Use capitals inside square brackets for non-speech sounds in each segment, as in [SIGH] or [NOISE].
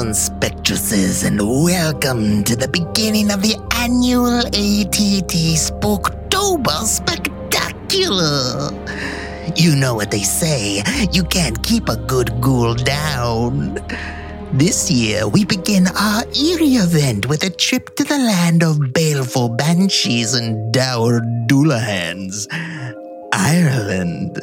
And and welcome to the beginning of the annual ATT Spooktober Spectacular. You know what they say, you can't keep a good ghoul down. This year, we begin our eerie event with a trip to the land of baleful banshees and dour Dullahans, Ireland.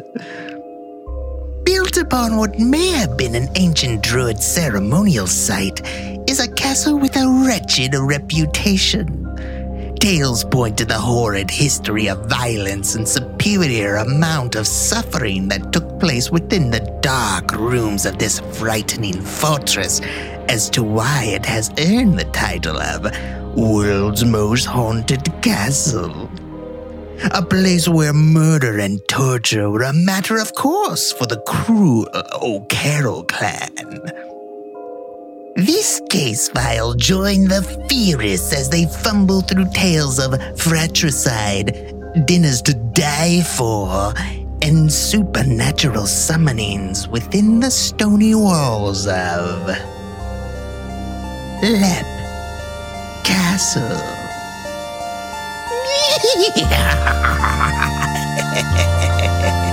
Built upon what may have been an ancient druid ceremonial site is a castle with a wretched reputation. Tales point to the horrid history of violence and superior amount of suffering that took place within the dark rooms of this frightening fortress as to why it has earned the title of World's Most Haunted Castle. A place where murder and torture were a matter of course for the cruel uh, O'Carroll clan. This case file join the furious as they fumble through tales of fratricide, dinners to die for, and supernatural summonings within the stony walls of Lep Castle. ハハハハハ。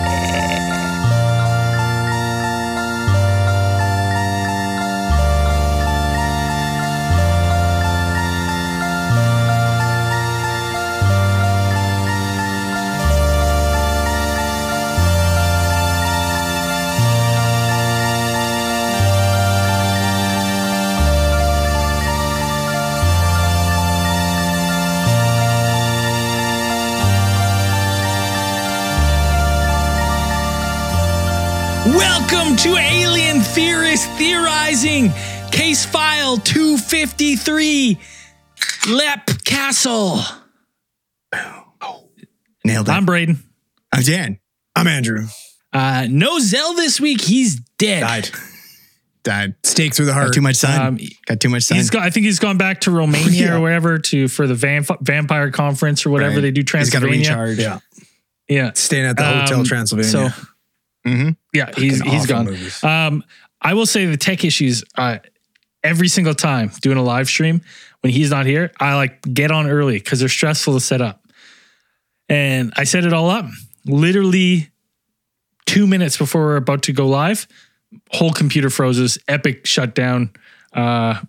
Welcome to Alien Theorist Theorizing, case file 253, Lep Castle. Nailed it. I'm Braden. I'm Dan. I'm Andrew. Uh, no Zell this week. He's dead. Died. Died. Stake through the Got heart. too much sun. Um, Got too much sun. He's got. I think he's gone back to Romania [LAUGHS] Yeah. or wherever to for the vamp- vampire conference or whatever Right. they do. He's got to Transylvania. recharge. Yeah. Yeah, Staying at the Hotel Um, Transylvania. So hmm yeah, he's Fucking he's awful gone. movies. Um, I will say the tech issues. Uh, every single time doing a live stream when he's not here, I like get on early because they're stressful to set up. And I set it all up. Literally two minutes before we're about to go live, whole computer froze. Epic shutdown. Uh,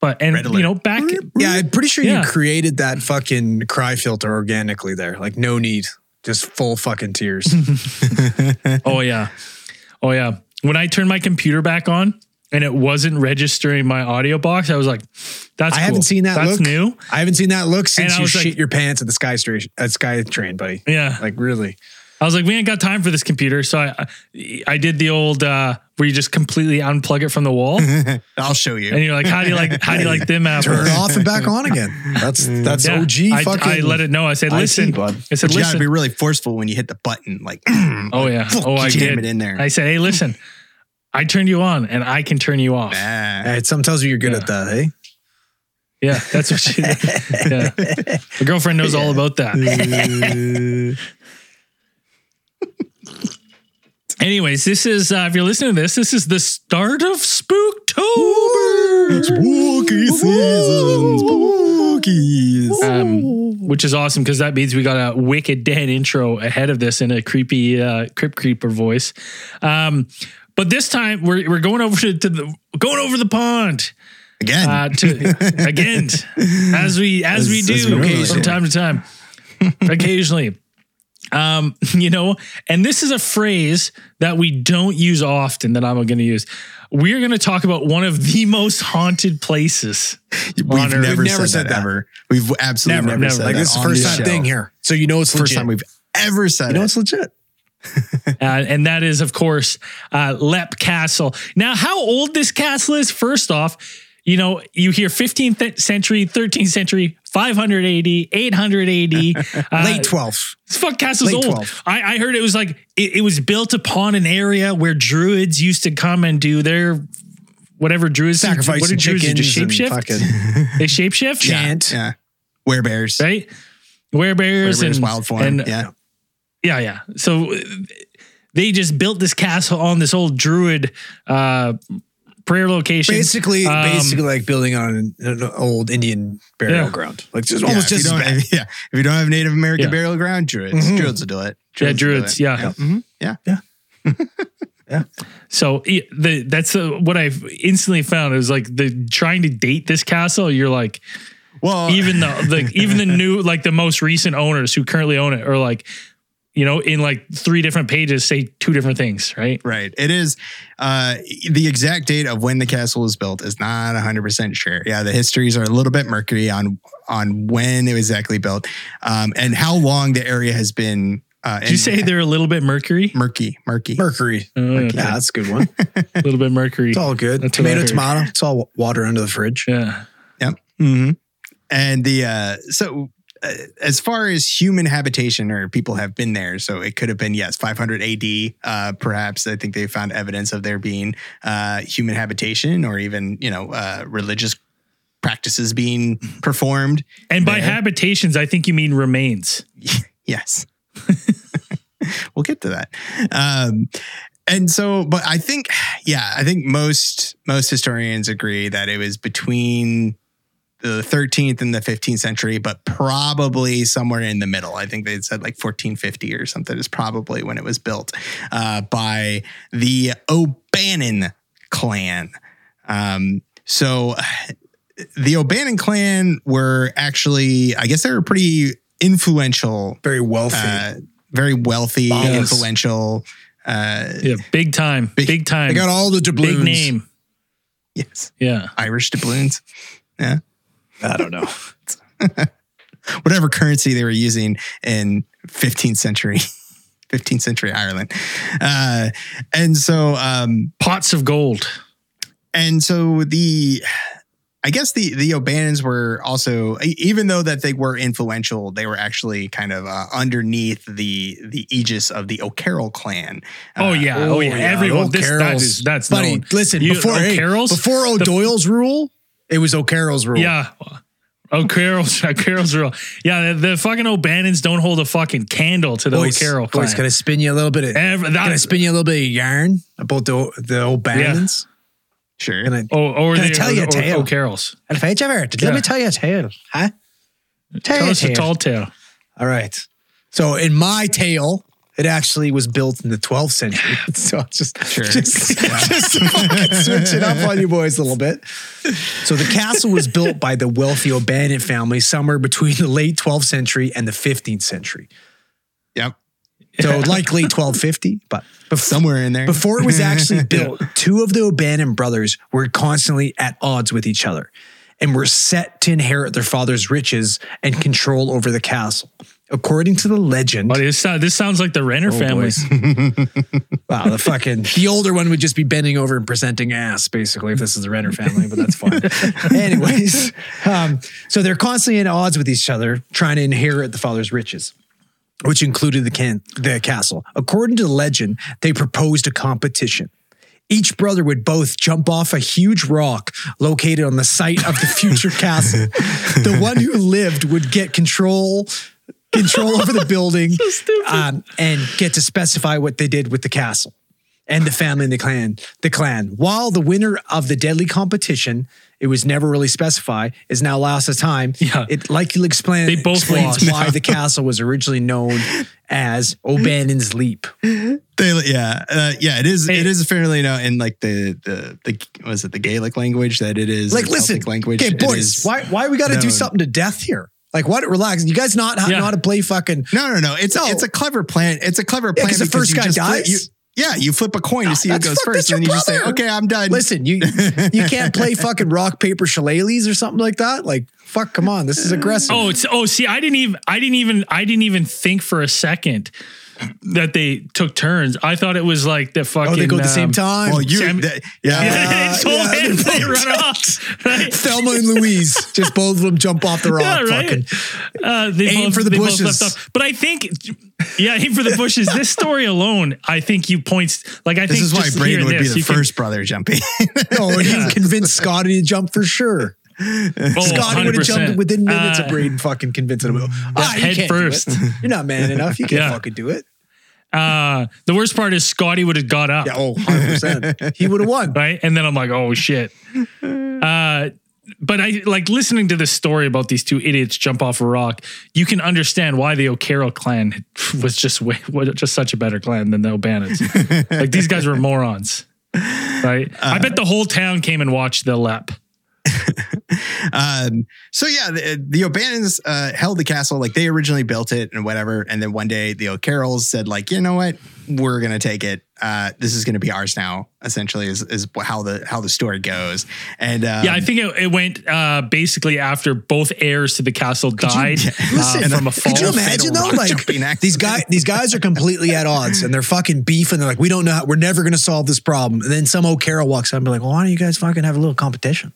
but and Red alert. you know back yeah, I'm pretty sure Yeah. you created that fucking cry filter organically there. Like no need. Just full fucking tears. [LAUGHS] Oh yeah. Oh yeah. When I turned my computer back on and it wasn't registering my audio box, I was like, that's I cool. haven't seen that That's look. new. I haven't seen that look since you was like- shit your pants at the sky station at uh, Sky Train, buddy. Yeah. Like really. I was like, we ain't got time for this computer. So I I did the old uh where you just completely unplug it from the wall. [LAUGHS] I'll show you. And you're like, how do you like how do you like them apples? [LAUGHS] Turn it off and back on again. That's that's Yeah. OG I, fucking. I let it know. I said, IT, listen. bud. I said, But you got to listen. be really forceful when you hit the button. Like, [CLEARS THROAT] oh yeah. fuck, Oh, I jam did. it in there. I said, hey, listen. I turned you on and I can turn you off. Ah. Hey, some tells you you're good Yeah. at that, eh? Yeah, that's what she [LAUGHS] Yeah. My girlfriend knows all about that. Anyways, this is uh, if you're listening to this, this is the start of Spooktober, Spooky season. Spookies. um, which is awesome because that means we got a wicked dead intro ahead of this in a creepy uh, crypt creeper voice. Um, but this time we're we're going over to, to the going over the pond Again. uh, to again [LAUGHS] as we as, we do as we normally from time to time, [LAUGHS] occasionally. Um, [LAUGHS] you know, and this is a phrase that we don't use often that I'm going to use. We're going to talk about one of the most haunted places. We've never, We've never said, said that, that. ever. We've absolutely Never, never, never. said Like that this is the first time show. thing here. So you know it's First legit. time we've ever said You know it. it's legit. [LAUGHS] uh, and that is, of course, uh, Lep Castle. Now, how old this castle is? First off, you know, you hear 15th century, 13th century, 580, 880. [LAUGHS] Uh, Late 12th. This fuck castle's Late old. 12. I, I heard it was like it, it was built upon an area where druids used to come and do their whatever druids Sacrifice What did druids do? chickens and Shapeshift. fucking [LAUGHS] They shapeshift, chant. Yeah. Werebears. right? Werebears Werebears, and wild form. and yeah. yeah, yeah. So they just built this castle on this old druid uh, prayer location. Basically, Um, basically like building on an, an old Indian burial Yeah. ground. Like just Yeah, almost if you just don't, as bad. if, yeah, if you don't have Native American Yeah. burial ground, druids, Mhm. druids will do it. Yeah, druids, it. yeah. Mhm. [LAUGHS] yeah. So e- the that's uh, what I've instantly found is like the trying to date this castle. You're like Well, even the the even the [LAUGHS] new like the most recent owners who currently own it are like you know in like three different pages say two different things, right? Right. It is uh the exact date of when the castle was built is not 100% sure. Yeah, the histories are a little bit murky on on when it was exactly built um and how long the area has been uh Did you say they're a little bit mercury? murky, murky. Mercury. Uh, Yeah, that's a good one. [LAUGHS] a little bit mercury. It's all good. That's tomato, tomato. It's all water under the fridge. Yeah. Yep. Mm-hmm. And the uh so as far as human habitation or people have been there, so it could have been yes, 500 AD. Uh, perhaps I think they found evidence of there being uh, human habitation or even you know uh, religious practices being performed. And by There. habitations, I think you mean remains. [LAUGHS] Yes. [LAUGHS] we'll get to that. Um, and so, but I think, [SIGHS] yeah, I think most most historians agree that it was between the 13th and the 15th century, but probably somewhere in the middle. I think they said like 1450 or something is probably when it was built uh, by the O'Bannon clan. Um, so [SIGHS] the O'Bannon clan were actually, I guess they were pretty influential Very wealthy. uh, very wealthy, Yes. influential. Uh, Yeah, big time, big, Big- time, they got all the doubloons. big name. yes, Yeah, Irish doubloons. Yeah, I don't know. [LAUGHS] whatever currency they were using in 15th century, [LAUGHS] 15th century Ireland. Uh, and so, um, pots of gold. and so the. I guess the the O'Bannons were also, even though that they were influential, they were actually kind of uh, underneath the the aegis of the O'Carroll clan. Oh Uh, yeah, oh, yeah. Everyone, this, that O'Carroll's. that's Buddy, known. listen, You- before hey, O'Carroll's? before The- O'Doyle's rule, it was O'Carroll's rule. Yeah. O'Carroll's [LAUGHS] O'Carroll's real. Yeah, the, the fucking O'Bannons don't hold a fucking candle to the Boys, O'Carroll boys, clan. can I spin you a little bit of Ever, can I spin you a little bit of yarn about the the O'Bannons? Sure. Can I, oh, or Can I the tell you a or- tale? O'Carroll's. have I ever? Let Yeah. me tell you a tale, huh? Tell, Tell us a tall tale. All right. So in my tale, it actually was built in the 12th century. [LAUGHS] so it's just Sure. just, [LAUGHS] just switch it up on you boys a little bit. So the castle was built by the wealthy O'Bannon family somewhere between the late 12th century and the 15th century. Yep. So likely 1250, but before, Somewhere in there. before it was actually [LAUGHS] built, two of the O'Bannon brothers were constantly at odds with each other and were set to inherit their father's riches and control over the castle. According to the legend, But this, sou- this sounds like the Renner Oh, families. [LAUGHS] wow, the fucking the older one would just be bending over and presenting ass, basically, if this is the Renner family, but that's fine. [LAUGHS] Anyways, um, so they're constantly at odds with each other, trying to inherit the father's riches. Which included the can the castle. According to the legend, they proposed a competition. Each brother would both jump off a huge rock located on the site of the future [LAUGHS] castle. The one who lived would get control control over the building [LAUGHS] um, and get to specify what they did with the castle and the family and the clan. The clan. While the winner of the deadly competition, it was never really specified, is now lost of time. Yeah. It likely explain, They both explains lost. why the [LAUGHS] castle was originally known as O'Bannon's Leap. They, yeah, uh, yeah. It is. Hey. It is fairly known in like the the the was it the Gaelic language that it is Like, a listen, Celtic language. okay, boys, is- why why we got to do something to death here? Like, what? Relax. You guys not Yeah. know how to play fucking. No, no, no. It's No. it's a clever plan. It's a clever plan 'cause the because first you guy just flip- dies? you- yeah, you flip a coin to see who goes fuck- first, and then you your just say, "Okay, I'm done." Listen, you you can't play [LAUGHS] fucking rock paper shillelaghs or something like that. Like, fuck, come on, this is aggressive. Oh, it's oh. See, I didn't even. I didn't even. I didn't even think for a second that they took turns. I thought it was like the fucking. Oh, they go at the same um, time. well, you, Sam- that- yeah, [LAUGHS] Yeah, it's all yeah, they're they run off. Right? [LAUGHS] Thelma and Louise, just both of them jump off the [LAUGHS] rock. Yeah, right. Fucking. Uh, they Aim both, for the they both bushes. left off. But I think, yeah, aim for the bushes. This story alone, I think you points like I this think this is why just Braden hearing would be the you can- first brother jumping. No, and he convinced Scotty to jump for sure. Oh, Scotty would have jumped within minutes Uh, of Braden fucking convincing him. Ah, you head can't do first. it. You're not man [LAUGHS] enough. You can't Yeah. fucking do it. Uh, the worst part is Scotty would have got up. Yeah, oh, 100%. he would have won. [LAUGHS] right? And then I'm like, oh shit. Uh, but I like listening to this story about these two idiots jump off a rock. You can understand why the O'Carroll clan [LAUGHS] was just way, was just such a better clan than the O'Bannons. like these guys were morons, right? I bet the whole town came and watched the lep. [LAUGHS] Um, so yeah, the, the O'Bannons uh, held the castle like they originally built it and whatever. And then one day the O'Carrolls said like, you know what, we're gonna take it. Uh, this is gonna be ours now. Essentially, is is how the how the story goes. And um, Yeah, I think it, it went uh, basically after both heirs to the castle died [LAUGHS] yeah, uh, listen, from a fall. Could you imagine though? [LAUGHS] Like these guys, these guys are completely at odds, and they're fucking beef, and they're like, "We don't know. How, we're never going to solve this problem." And then some O'Carroll walks up and be like, "Well, why don't you guys fucking have a little competition?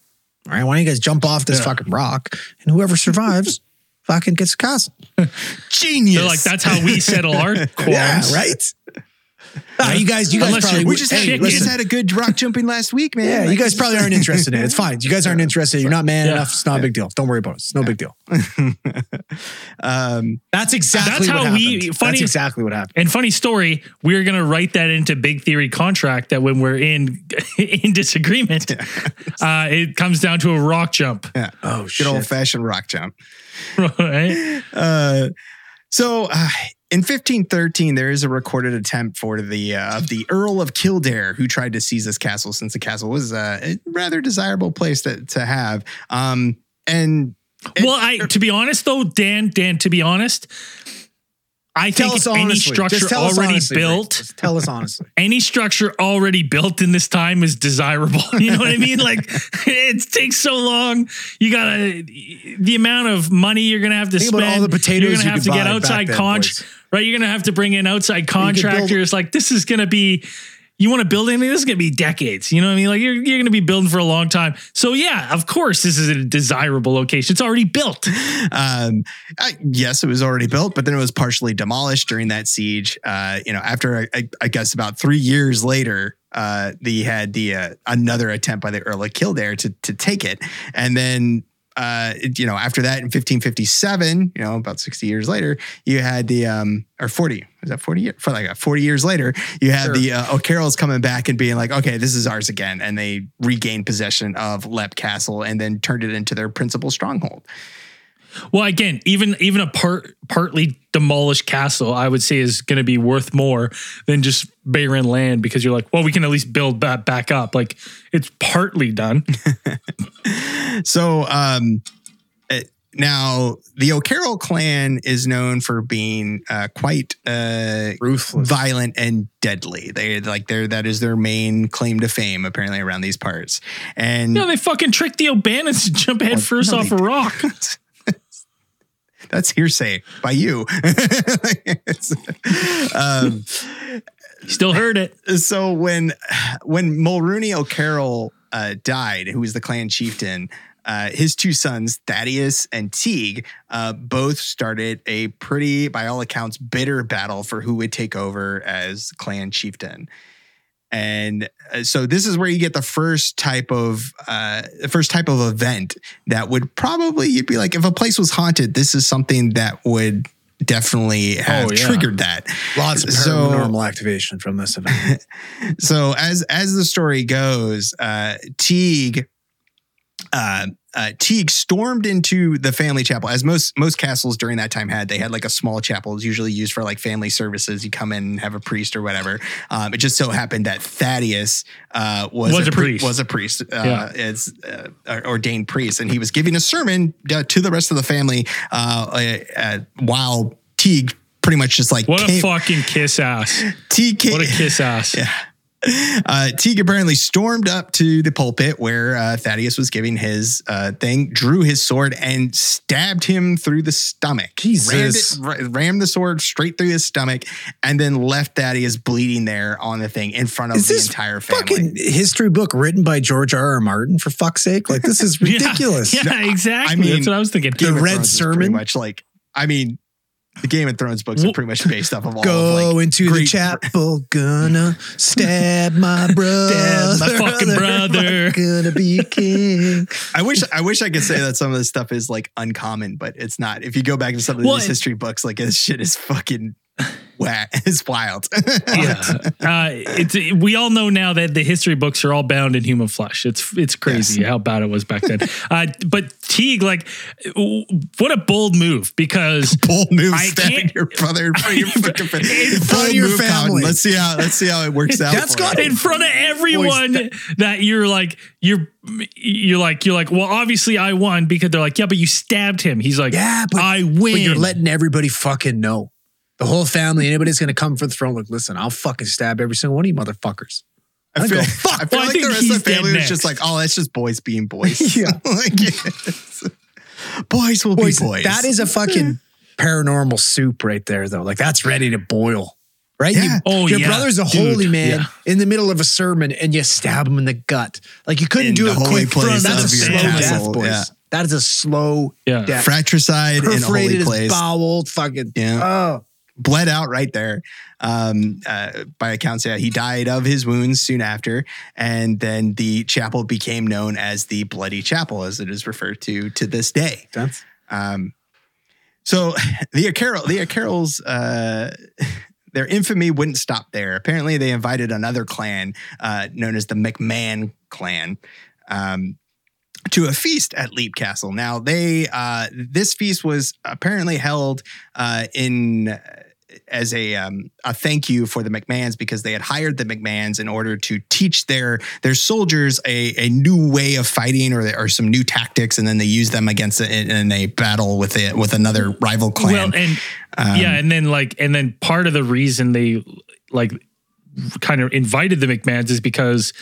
All right, why don't you guys jump off this Yeah. fucking rock, and whoever survives, [LAUGHS] fucking gets a castle." genius. They're like, that's how we settle our [LAUGHS] qualms. Yeah, right. Ah, you guys, you guys Unless probably you're- we just had, Hey, we just had a good rock jumping last week, man. Yeah, you guys probably aren't [LAUGHS] interested in it. It's fine. You guys aren't interested. You're not man Yeah. enough. It's not a big deal. Don't worry about it. It's no big deal. [LAUGHS] Um, That's exactly That's what how we- happened. funny- That's exactly what happened. And funny story, we're gonna write that into Big Theory contract that when we're in [LAUGHS] in disagreement, uh, it comes down to a rock jump. yeah. Oh Good shit! old fashioned rock jump. Right? Uh, so uh, in 1513, there is a recorded attempt for the uh, of the Earl of Kildare, who tried to seize this castle, since the castle was uh, a rather desirable place to, to have. Um, and Well, I to be honest though, Dan, Dan, to be honest, I Tell think us any honestly. structure Just tell us already honestly, built, tell us honestly. [LAUGHS] any structure already built in this time is desirable. [LAUGHS] You know what I mean? Like it takes so long. You gotta the amount of money you're gonna have to Think spend. all the potatoes you're gonna you have to get outside then, con- right. You're gonna have to bring in outside could build- contractors. like this is gonna be. You want to build anything? This is going to be decades. You know what I mean? Like you're, you're going to be building for a long time. So yeah, of course, this is a desirable location. It's already built. [LAUGHS] um, I, yes, it was already built, but then it was partially demolished during that siege. Uh, you know, after I, I guess about three years later, uh, they had the uh, another attempt by the Earl of Kildare to to take it, and then. Uh, you know, after that in 1557, you know, about 60 years later, you had the, um, or 40, was that 40 years? For like uh, 40 years later, you had Sure. the uh, O'Carrolls coming back and being like, okay, this is ours again. And they regained possession of Lepp Castle and then turned it into their principal stronghold. Well, again, even even a part partly demolished castle, I would say is going to be worth more than just barren land because you're like, well, we can at least build that back up. Like it's partly done. [LAUGHS] So um, uh, now the O'Carroll clan is known for being uh, quite uh, Ruthless. violent and deadly. They like they're that is their main claim to fame apparently around these parts. And no, they fucking tricked the O'Bannons to jump head Well, first no, off a rock. [LAUGHS] [LAUGHS] that's hearsay by you. [LAUGHS] Um, Still heard it. so when when Mulrooney O'Carroll uh, died, who was the clan chieftain, uh, his two sons Thaddeus and Teague uh, both started a pretty, by all accounts, bitter battle for who would take over as clan chieftain. And uh, so this is where you get the first type of uh, the first type of event that would probably you'd be like if a place was haunted, this is something that would definitely have Oh, yeah. triggered that. Lots of So- paranormal activation from this event. [LAUGHS] so as as the story goes, uh, Teague, uh, uh, Teague stormed into the family chapel, as most most castles during that time had. They had like a small chapel, it was usually used for like family services. You come in and have a priest or whatever. Um, it just so happened that Thaddeus uh, was, Was a pri- priest. Was a priest, uh, Yeah. as uh, ordained priest, and he was giving a sermon uh, to the rest of the family uh, while Teague pretty much just like What a fucking kiss ass. [LAUGHS] Teague came, What a kiss ass. [LAUGHS] Yeah. [LAUGHS] Uh, Teague apparently stormed up to the pulpit where uh, Thaddeus was giving his uh, thing, drew his sword, and stabbed him through the stomach. Jesus. Rammed, it, rammed the sword straight through his stomach, and then left Thaddeus bleeding there on the thing in front of Is the this entire family. fucking history book written by George R. R. Martin? For fuck's sake! Like this is [LAUGHS] ridiculous. Yeah, exactly. I mean, That's what I was thinking. Game of Red Thrones is pretty Sermon? much like, I mean, the Game of Thrones books are pretty much based off of all Go of like Go into the chapel, [LAUGHS] gonna stab my brother. my fucking brother. Gonna be king. I wish I wish I could say that some of this stuff is like uncommon, but it's not. If you go back to some of these history books, like this shit is fucking [LAUGHS] Wow, it's wild. [LAUGHS] yeah, uh, it's we all know now that the history books are all bound in human flesh. It's it's crazy how bad it was back then. uh, but Teague, like, what a bold move because [LAUGHS] Bold move, I stabbing your brother in front of your fucking. In front of your family. Let's see how let's see how it works out. That's got in front of everyone that you're like you're you're like you're like well obviously I won because they're like yeah but you stabbed him. He's like Yeah, but, I but win. you're letting everybody fucking know. The whole family, anybody's gonna come for the throne. Like, listen, I'll fucking stab every single one of you motherfuckers. I feel, go, I feel Well, I like the rest of the family dead was just like, oh, that's just boys being boys. [LAUGHS] Yeah. [LAUGHS] like, yes. boys will Boys, be boys. that is a fucking [LAUGHS] paranormal soup right there, though. Like that's ready to boil. Right? Yeah. You- Oh, your yeah, brother's a dude, holy man yeah. in the middle of a sermon and you stab him in the gut. Like you couldn't In do the it quick. place That's a of slow your death, boys. yeah. That is a slow Yeah. death. fratricide in a holy Perforated his place. bowel, fucking. Yeah. Oh. Bled out right there. Um, uh, by accounts, yeah, he died of his wounds soon after, and then the chapel became known as the Bloody Chapel, as it is referred to to this day. That's Um, so [LAUGHS] the Carol, the Carrolls, uh, [LAUGHS] their infamy wouldn't stop there. Apparently, they invited another clan uh, known as the McMahon clan. Um, to a feast at Leap Castle. Now they uh, this feast was apparently held uh, in as a um, a thank you for the McMahons because they had hired the McMahons in order to teach their their soldiers a, a new way of fighting or or some new tactics, and then they use them against it in, in a battle with it with another rival clan. well and Um, yeah and then like and then part of the reason they like kind of invited the McMahons is because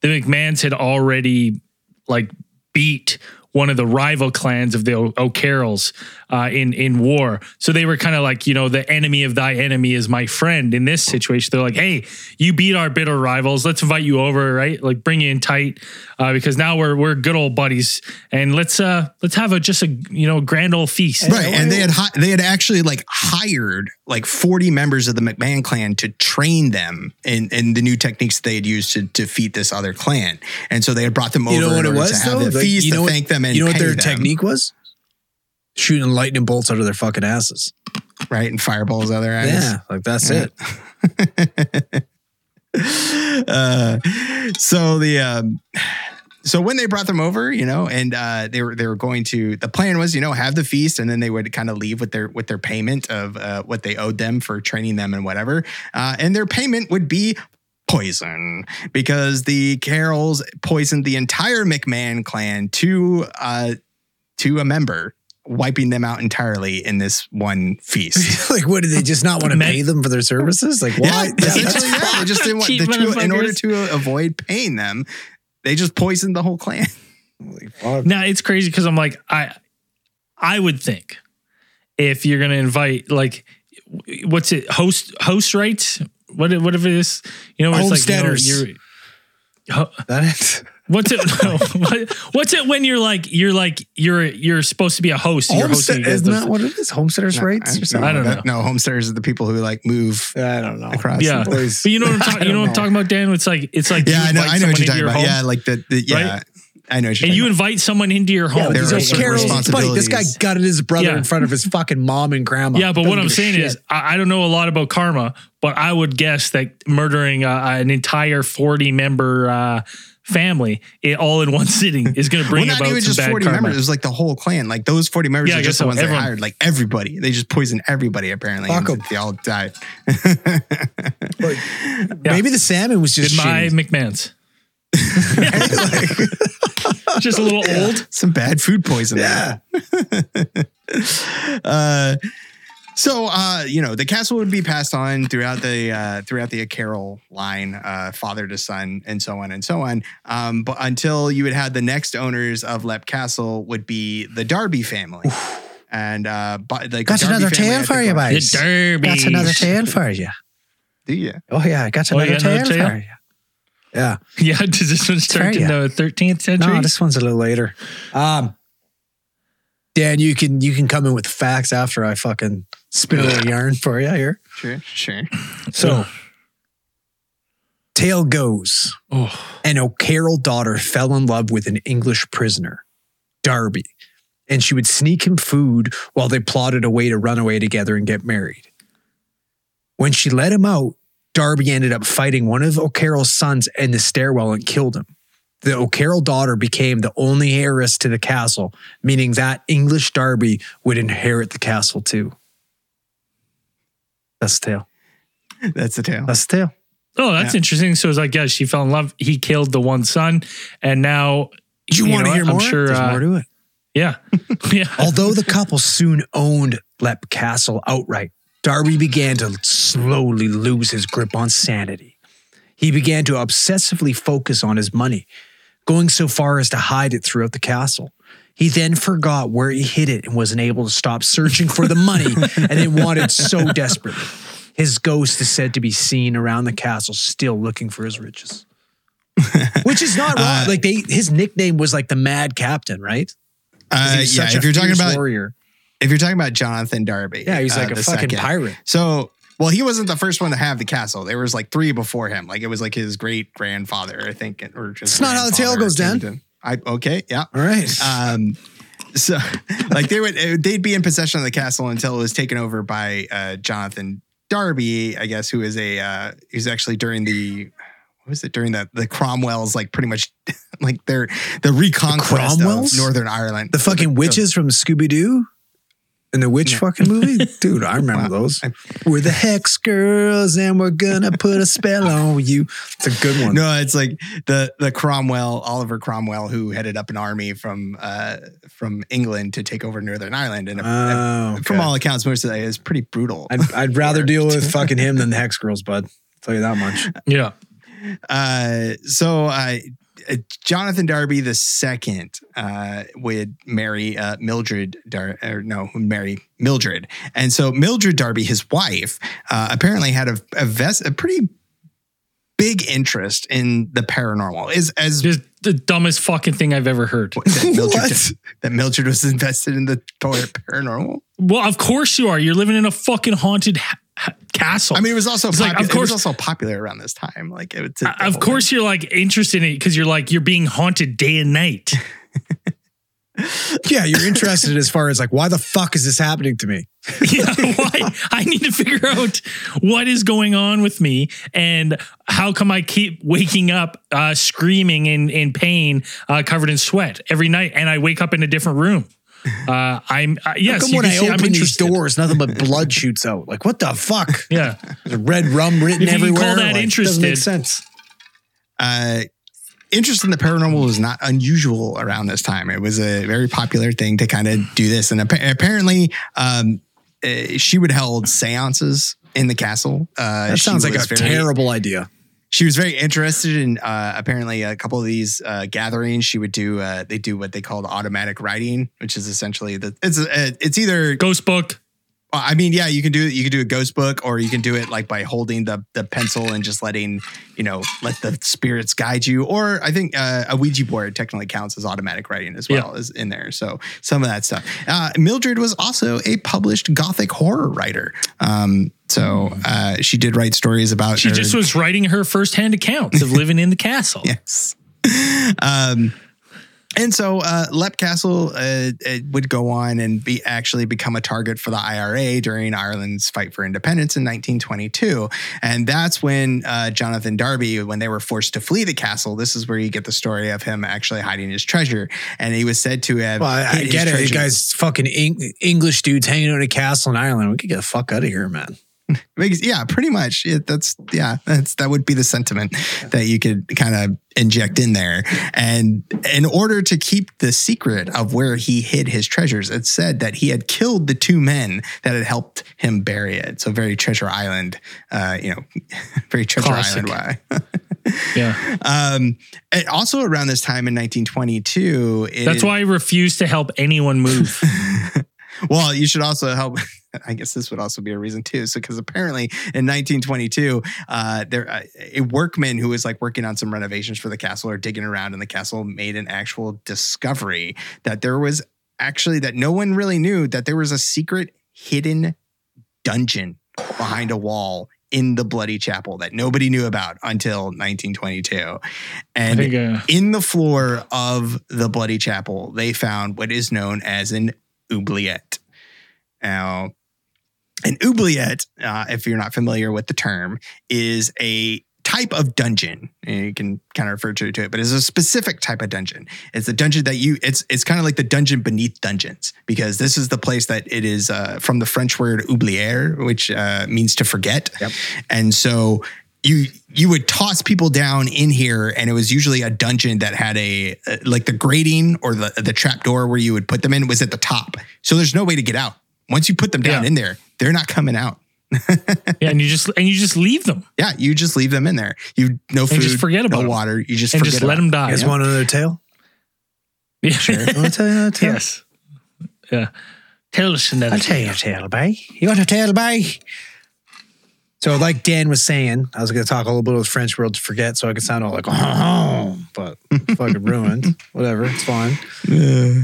the McMahons had already like beat one of the rival clans of the o- O'Carrolls uh, in in war. So they were kind of like, you know, the enemy of thy enemy is my friend. In this situation, they're like, hey, you beat our bitter rivals. Let's invite you over, right? Like bring you in tight uh, because now we're we're good old buddies, and let's uh let's have a just a you know grand old feast. Right, and they had hi- they had actually like hired like forty members of the McMahon clan to train them in, in the new techniques they had used to defeat this other clan, and so they had brought them over. You know what it was to have though? the Like, feast you know to what- thank them and you know what their them, technique was? Shooting lightning bolts out of their fucking asses. right, and fireballs out of their eyes. Yeah, like that's Yeah. it. [LAUGHS] uh, so the um, so when they brought them over, you know, and uh, they were they were going to the plan was you know have the feast and then they would kind of leave with their with their payment of uh, what they owed them for training them and whatever, uh, and their payment would be poison because the Carrolls poisoned the entire McMahon clan to uh, to a member. Wiping them out entirely in this one feast. [LAUGHS] like, what did they just not want to pay them for their services? Like, Yeah, why? essentially, yeah. They just didn't want [LAUGHS] the two, in order to avoid paying them. They just poisoned the whole clan. [LAUGHS] Now it's crazy because I'm like I I would think if you're gonna invite like what's it host host rights what what if it is you know where it's like you know, Homesteaders. you're ho- That is. What's it [LAUGHS] what, what's it when you're like you're like you're you're supposed to be a host and you're hosting Homestead, you isn't that what it is? Homesteaders' rights? Or something? I don't that- No, homesteaders are the people who like move. I don't know. Across yeah the but you know what I'm [LAUGHS] talking you don't know what I'm talking about Dan it's like it's like Yeah, you I know. I know what you're talking your about. home, Yeah, like the, the yeah. Right? I know you're and you talking invite someone into your home but There these are are Carol's buddy. This guy responsibilities. gutted his brother Yeah. in front of his fucking mom and grandma. Yeah, but what Doesn't I'm saying shit. is, I, I don't know a lot about karma, but I would guess that murdering uh, an entire 40 member uh, family it, all in one sitting is going to bring well, not about even some just bad 40 karma. members. It was like the whole clan. Like those 40 members Yeah, are guess just the ones Everyone. they hired. Like everybody. They just poisoned everybody apparently. Fuck and 'em. They all died. Like, Maybe the salmon was just my shitty. McMahon's. [LAUGHS] just a little old. Some bad food poisoning. Yeah. [LAUGHS] uh, so uh, you know, the castle would be passed on throughout the uh, throughout the Carroll line, uh, father to son, and so on and so on. Um, but until you would have the next owners of Lep Castle would be the Darby family. And uh, but like Got Darby another family, tale for you, were- boys. The Derby. Got another tale for you. Do you? Oh yeah, I got Oh, you another got tale, another tale? for you. Yeah. [LAUGHS] Yeah, does this one start in the 13th century? No, this one's a little later. Um, Dan, you can you can come in with facts after I fucking spin a little yarn for you here. Sure, sure. So, tale goes, oh, an O'Carroll daughter fell in love with an English prisoner, Darby, and she would sneak him food while they plotted a way to run away together and get married. When she let him out, Darby ended up fighting one of O'Carroll's sons in the stairwell and killed him. The O'Carroll daughter became the only heiress to the castle, meaning that English Darby would inherit the castle too. That's the tale. That's the tale. That's the tale. Oh, that's Yeah. interesting. So it's like, yeah, she fell in love. He killed the one son, and now you, You want to hear what? I'm more? sure, There's uh, more to it. yeah, [LAUGHS] yeah. Although the couple soon owned Lep Castle outright, Darby began to slowly lose his grip on sanity. He began to obsessively focus on his money, going so far as to hide it throughout the castle. He then forgot where he hid it and wasn't able to stop searching for the money [LAUGHS] and it wanted so desperately. His ghost is said to be seen around the castle still looking for his riches. Which is not [LAUGHS] wrong. Uh, like they his nickname was like the Mad Captain, right? Uh, yeah, if you're talking about warrior. if you're talking about Jonathan Darby, Yeah, he's uh, like a fucking second. pirate. So, well, he wasn't the first one to have the castle. There was like three before him. Like it was like his great grandfather, I think, or just. It's not how the tale goes, Dan. I okay, yeah. All right. Um, so [LAUGHS] like they would they'd be in possession of the castle until it was taken over by uh, Jonathan Darby, I guess, who is a uh, who's actually during the what was it during the the Cromwell's like pretty much [LAUGHS] like their the reconquest Cromwells? of Northern Ireland. the fucking witches from Scooby Doo in the witch Yeah. fucking movie? [LAUGHS] Dude, I remember Wow. those. We're the Hex Girls and we're gonna put a spell [LAUGHS] on you. It's a good one. No, it's like the the Cromwell, Oliver Cromwell, who headed up an army from uh from England to take over Northern Ireland, and Oh, from okay. all accounts, most of that is pretty brutal. I'd, I'd rather [LAUGHS] deal with fucking him than the Hex Girls, bud. I'll tell you that much. Yeah. Uh, so uh, uh, Jonathan Darby the second uh, would marry uh, Mildred Dar or no marry Mildred, and so Mildred Darby, his wife, uh, apparently had a a, ves- a pretty big interest in the paranormal. Is as Just the dumbest fucking thing I've ever heard. that [LAUGHS] Mildred, What? that Mildred was invested in the paranormal. Well, of course you are. You're living in a fucking haunted ha- ha- castle. I mean, it was also It's like, of course- it was also popular around this time. Like, it was of course you're like interested in it because you're like you're being haunted day and night. [LAUGHS] Yeah, you're interested as far as like, why the fuck is this happening to me? [LAUGHS] yeah, why? I need to figure out what is going on with me and how come I keep waking up uh, screaming in in pain, uh, covered in sweat every night, and I wake up in a different room. Uh, I'm uh, yes. How come you when can I see I'm open these doors, nothing but blood shoots out? Like, what the fuck? [LAUGHS] Yeah, There's red rum written If you can everywhere. call that like, Doesn't make sense. uh, interest in the paranormal was not unusual around this time. It was a very popular thing to kind of do this, and appa- apparently, um, uh, she would hold seances in the castle. Uh, That sounds like a very- terrible idea. She was very interested in uh, apparently a couple of these uh, gatherings. She would do uh, they do what they called automatic writing, which is essentially the it's it's either ghost book. I mean, yeah, you can do you can do a ghost book, or you can do it like by holding the the pencil and just letting you know let the spirits guide you. Or I think uh, a Ouija board technically counts as automatic writing as well as in there. So some of that stuff. Uh, Mildred was also a published Gothic horror writer. Um, so uh, she did write stories about. She her- just was writing her firsthand accounts of [LAUGHS] living in the castle. yes. [LAUGHS] Um, and so uh, Lep Castle uh, it would go on and be actually become a target for the IRA during Ireland's fight for independence in 1922. And that's when uh, Jonathan Darby, when they were forced to flee the castle, this is where you get the story of him actually hiding his treasure. And he was said to have. Well, I, I get it. You guys, fucking Eng- English dudes hanging out in a castle in Ireland. We could get the fuck out of here, man. [LAUGHS] Because- Yeah, pretty much. Yeah, that's yeah, that's that would be the sentiment that you could kind of inject in there. And in order to keep the secret of where he hid his treasures, it said that he had killed the two men that had helped him bury it. So very Treasure Island, uh, you know, [LAUGHS] very Treasure Classic. Island way. [LAUGHS] Yeah. um, and also around this time in 1922, it- That's why I refuse to help anyone move. Well, you should also help. I guess this would also be a reason too. So, because apparently in 1922, uh, there uh, a workman who was like working on some renovations for the castle or digging around in the castle made an actual discovery that there was actually that no one really knew that there was a secret hidden dungeon behind a wall in the bloody chapel that nobody knew about until 1922 and think uh, in the floor of the Bloody Chapel, they found what is known as an oubliette. Now, An oubliette, uh, if you're not familiar with the term, is a type of dungeon. And you can kind of refer to it, but it's a specific type of dungeon. It's the dungeon that you. It's it's kind of like the dungeon beneath dungeons because this is the place that it is uh, from the French word oublier, which uh, means to forget. Yep. And so you you would toss people down in here and it was usually a dungeon that had a uh, like the grating or the the trap door where you would put them in was at the top so there's no way to get out once you put them down Yeah. in there they're not coming out [LAUGHS] Yeah, and you just and you just leave them yeah you just leave them in there you no food just forget about no 'em. water you just and forget just let about them die. You guys want another tale? Yeah. Sure. Want to tell you another tale? yes. Yeah. Tell us another. I'll tell you a tale, bay. You want a tale, bay? So, like Dan was saying, I was going to talk a little bit of French world to forget, so I could sound all like, oh, oh, oh but [LAUGHS] fucking ruined. Whatever, it's fine. Yeah.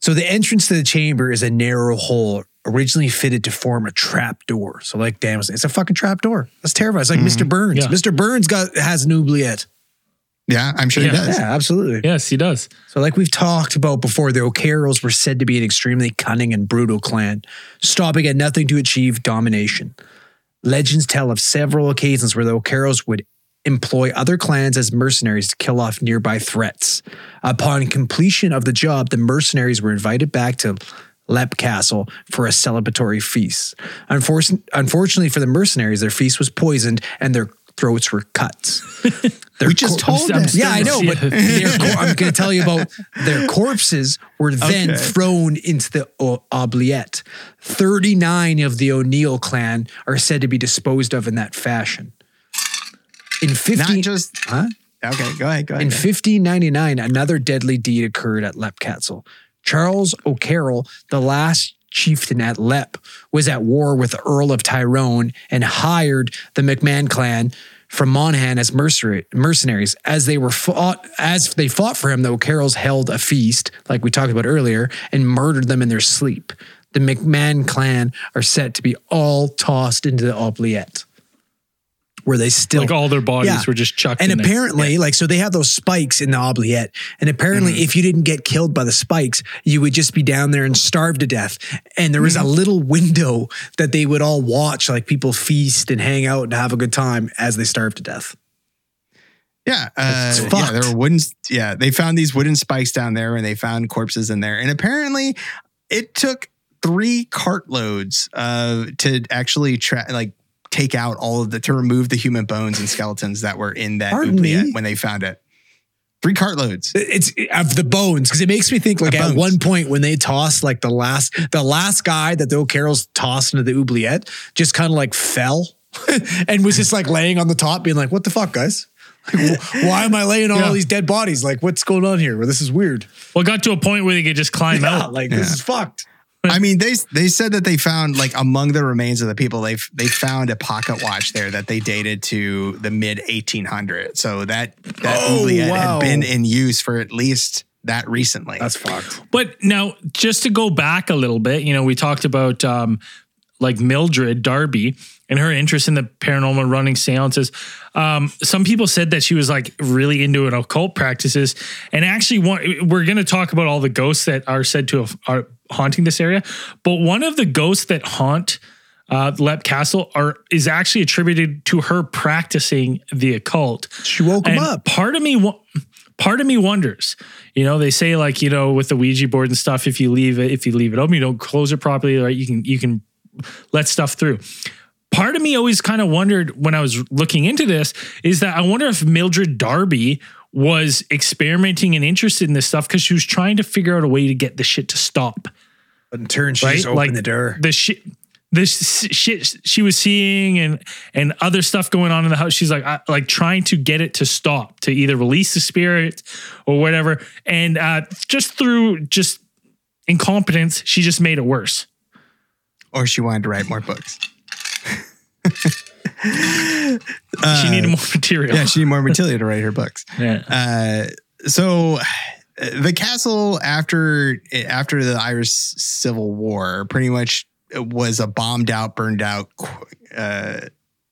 So, the entrance to the chamber is a narrow hole originally fitted to form a trap door. So, like Dan was saying, it's a fucking trap door. That's terrifying. It's like mm-hmm. Mr. Burns. Yeah. Mr. Burns got has an oubliette. yeah i'm sure Yeah. he does Yeah, absolutely. Yes, he does. So, like we've talked about before, the O'Carrolls were said to be an extremely cunning and brutal clan, stopping at nothing to achieve domination. Legends tell of several occasions where the O'Carrolls would employ other clans as mercenaries to kill off nearby threats. Upon completion of the job, the mercenaries were invited back to Lep Castle for a celebratory feast. Unfortunately, unfortunately for the mercenaries, their feast was poisoned and their throats were cut. [LAUGHS] Their we just cor- told them yeah, I know, but their cor- I'm going to tell you about their corpses were then Okay. thrown into the o- oubliette. 39 of the O'Neill clan are said to be disposed of in that fashion. In 50, not just huh? okay go ahead go ahead In 1599, another deadly deed occurred at Lep Castle. Charles O'Carroll, the last chieftain at Lep, was at war with the Earl of Tyrone and hired the McMahon clan from Monaghan as mercenaries. As they were fought, as they fought for him, the O'Carrolls held a feast, like we talked about earlier, and murdered them in their sleep. The McMahon clan are set to be all tossed into the oubliette, where they still Like all their bodies Yeah. were just chucked. and in there. apparently, like, so they have those spikes in the oubliette. And apparently, if you didn't get killed by the spikes, you would just be down there and starve to death. And there was a little window that they would all watch, like people feast and hang out and have a good time as they starve to death. Yeah, uh, It's yeah, there were wooden. Yeah, they found these wooden spikes down there, and they found corpses in there. And apparently, it took three cartloads uh, to actually tra- like take out all of the to remove the human bones and skeletons that were in that oubliette when they found it. Three cartloads. It's of the bones because it makes me think like The at bones. one point when they tossed like the last the last guy that the O'Carrolls tossed into the oubliette just kind of like fell [LAUGHS] and was just like laying on the top being like what the fuck guys like, why am I laying on Yeah. all these dead bodies like what's going on here well this is weird well, it got to a point where they could just climb Yeah, out. like this is fucked I mean, they they said that they found like among the remains of the people they they found a pocket watch there that they dated to the mid 1800s. So that that Oh, oubliette wow. had been in use for at least that recently. That's fucked But now, just to go back a little bit, you know, we talked about um, like Mildred Darby and her interest in the paranormal running seances. Um, some people said that she was like really into an occult practices. And actually, one, we're going to talk about all the ghosts that are said to have are haunting this area. But one of the ghosts that haunt uh, Lep Castle are is actually attributed to her practicing the occult. she woke him up Part of me, part of me wonders. You know, they say like you know with the Ouija board and stuff, if you leave it, if you leave it open, you don't close it properly, right? You can you can let stuff through. Part of me always kind of wondered when I was looking into this is that I wonder if Mildred Darby was experimenting and interested in this stuff because she was trying to figure out a way to get the shit to stop turn she right? just opened the door The shit, the sh- shit she was seeing and and other stuff going on in the house. She's like, I, like trying to get it to stop, to either release the spirit or whatever. And uh, just through just incompetence, she just made it worse. or she wanted to write more books. she needed more [LAUGHS] material. Yeah, she needed more material to write her books. Yeah. Uh, so uh, the castle after after the Irish Civil War pretty much was a bombed out, burned out uh,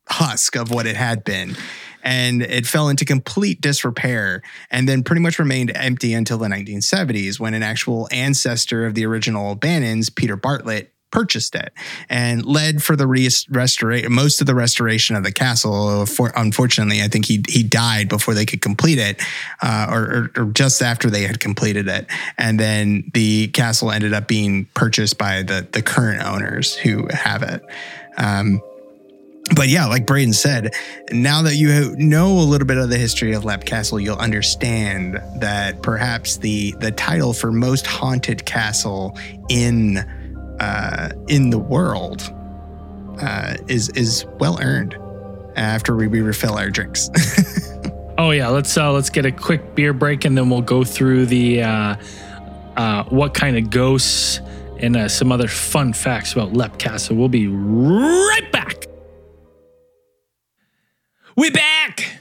husk of what it had been. And it fell into complete disrepair and then pretty much remained empty until the 1970s when an actual ancestor of the original O'Bannons, Peter Bartlett, purchased it and led for the restoration most of the restoration of the castle. For unfortunately i think he he died before they could complete it uh, or, or, or, just after they had completed it. And then the castle ended up being purchased by the the current owners who have it. Um, but yeah, like Braden said, now that you know a little bit of the history of Leap Castle, you'll understand that perhaps the the title for most haunted castle in uh, in the world uh, is is well earned. After we, we refill our drinks. [LAUGHS] oh yeah, let's uh, let's get a quick beer break and then we'll go through the uh, uh, what kind of ghosts and uh, some other fun facts about Leap Castle. We'll be right back. We're back.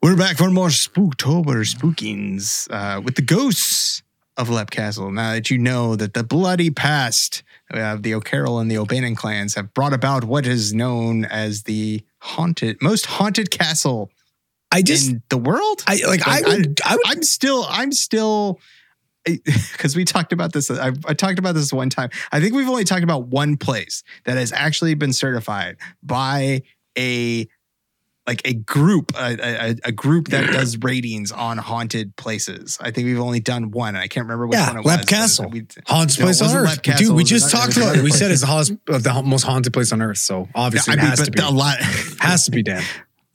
We're back for more Spooktober spookings uh, with the ghosts of Leap Castle. Now that you know that the bloody past of the O'Carroll and the O'Bannon clans have brought about what is known as the haunted, most haunted castle I just in the world. I like. like I, would, I, I. I'm still. I'm still. Because [LAUGHS] we talked about this, I, I talked about this one time. I think we've only talked about one place that has actually been certified by a like a group, a, a, a, group that does [CLEARS THROAT] ratings on haunted places. I think we've only done one. I can't remember which yeah, one it Lep was. Castle, we, haunted no, place on Earth. Castle, Dude, we just talked about it. We [LAUGHS] said it's the, host, the most haunted place on Earth. So obviously, yeah, I mean, it has to be a lot. has to be Dan.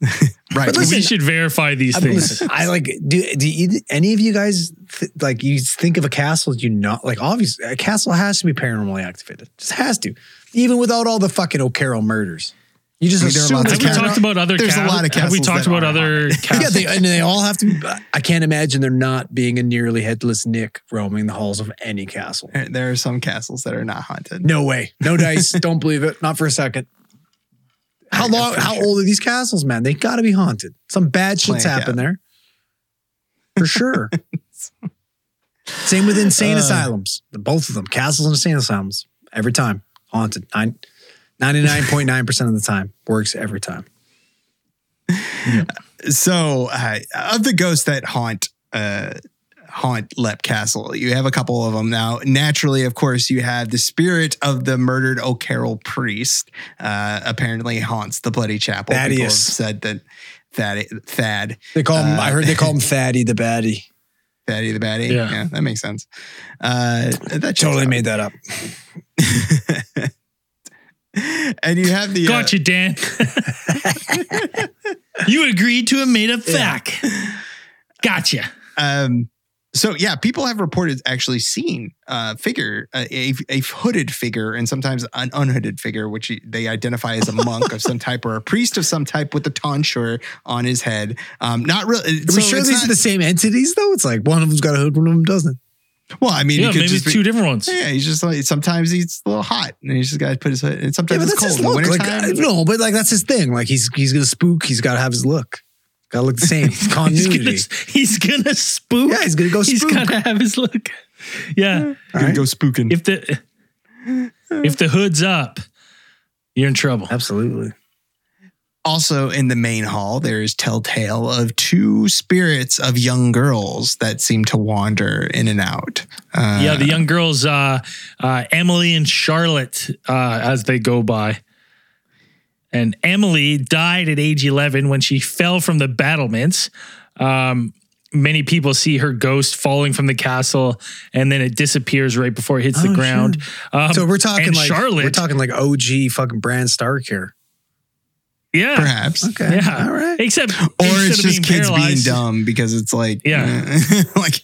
[LAUGHS] right. But listen, we should verify these I, things. Listen, I like. Do, do you, any of you guys th- like? You think of a castle? Do you not like? Obviously, a castle has to be paranormally activated. Just has to, even without all the fucking O'Carroll murders. You just I mean, assume have we talked about other? There's ca- a lot of Have we talked about other? Castles? Yeah, they, and they all have to. I can't imagine there not being a nearly headless Nick roaming the halls of any castle. There are some castles that are not haunted. No way, no dice. [LAUGHS] Don't believe it. Not for a second. How long? How sure. old are these castles, man? They got to be haunted. Some bad shit's happened there, [LAUGHS] for sure. Same with insane uh, asylums. Both of them, castles and insane asylums, every time haunted. I, 99.9% of the time works every time. Yeah. [LAUGHS] So, uh, of the ghosts that haunt uh, haunt Leap Castle, you have a couple of them now. Naturally, of course, you have the spirit of the murdered O'Carroll priest. Uh, apparently, haunts the Bloody Chapel. Thaddeus People have said that Thad. Thad. They call him. I heard they call him [LAUGHS] Thaddy the Baddie. Thaddy the Baddie. Yeah, yeah that makes sense. Uh, that totally made that up. [LAUGHS] [LAUGHS] and you have the gotcha, uh, Dan. [LAUGHS] you agreed to a made up fact. Gotcha. Um, so yeah, people have reported actually seeing a figure, a, a hooded figure, and sometimes an unhooded figure, which they identify as a monk of some type or a priest of some type with a tonsure on his head. Um, not really. Are so we sure these not, are the same entities though? It's like one of them's got a hood, one of them doesn't. Well, I mean, yeah, maybe it's be, two different ones. Yeah, he's just like sometimes he's a little hot, and he's just got to put his hood. And sometimes yeah, it's cold. His look. Like, uh, no, but like that's his thing. Like he's he's gonna spook. He's got to have his look. Got to look the same. [LAUGHS] Continuity. he's, gonna, he's gonna spook. Yeah, he's gonna go. Spook. He's gotta have his look. [LAUGHS] Yeah, gonna right. go spooking. If the if the hood's up, you're in trouble. Absolutely. Also, in the main hall, there is telltale of two spirits of young girls that seem to wander in and out. Uh, yeah, the young girls, uh, uh, Emily and Charlotte, uh, as they go by. And Emily died at age 11 when she fell from the battlements. Um, many people see her ghost falling from the castle and then it disappears right before it hits oh, the ground. Sure. Um, so we're talking like Charlotte, we're talking like OG fucking Bran Stark here. Yeah, perhaps. Okay, yeah. All right. Except, or it's just kids paralyzed. being dumb because it's like, yeah, [LAUGHS] like.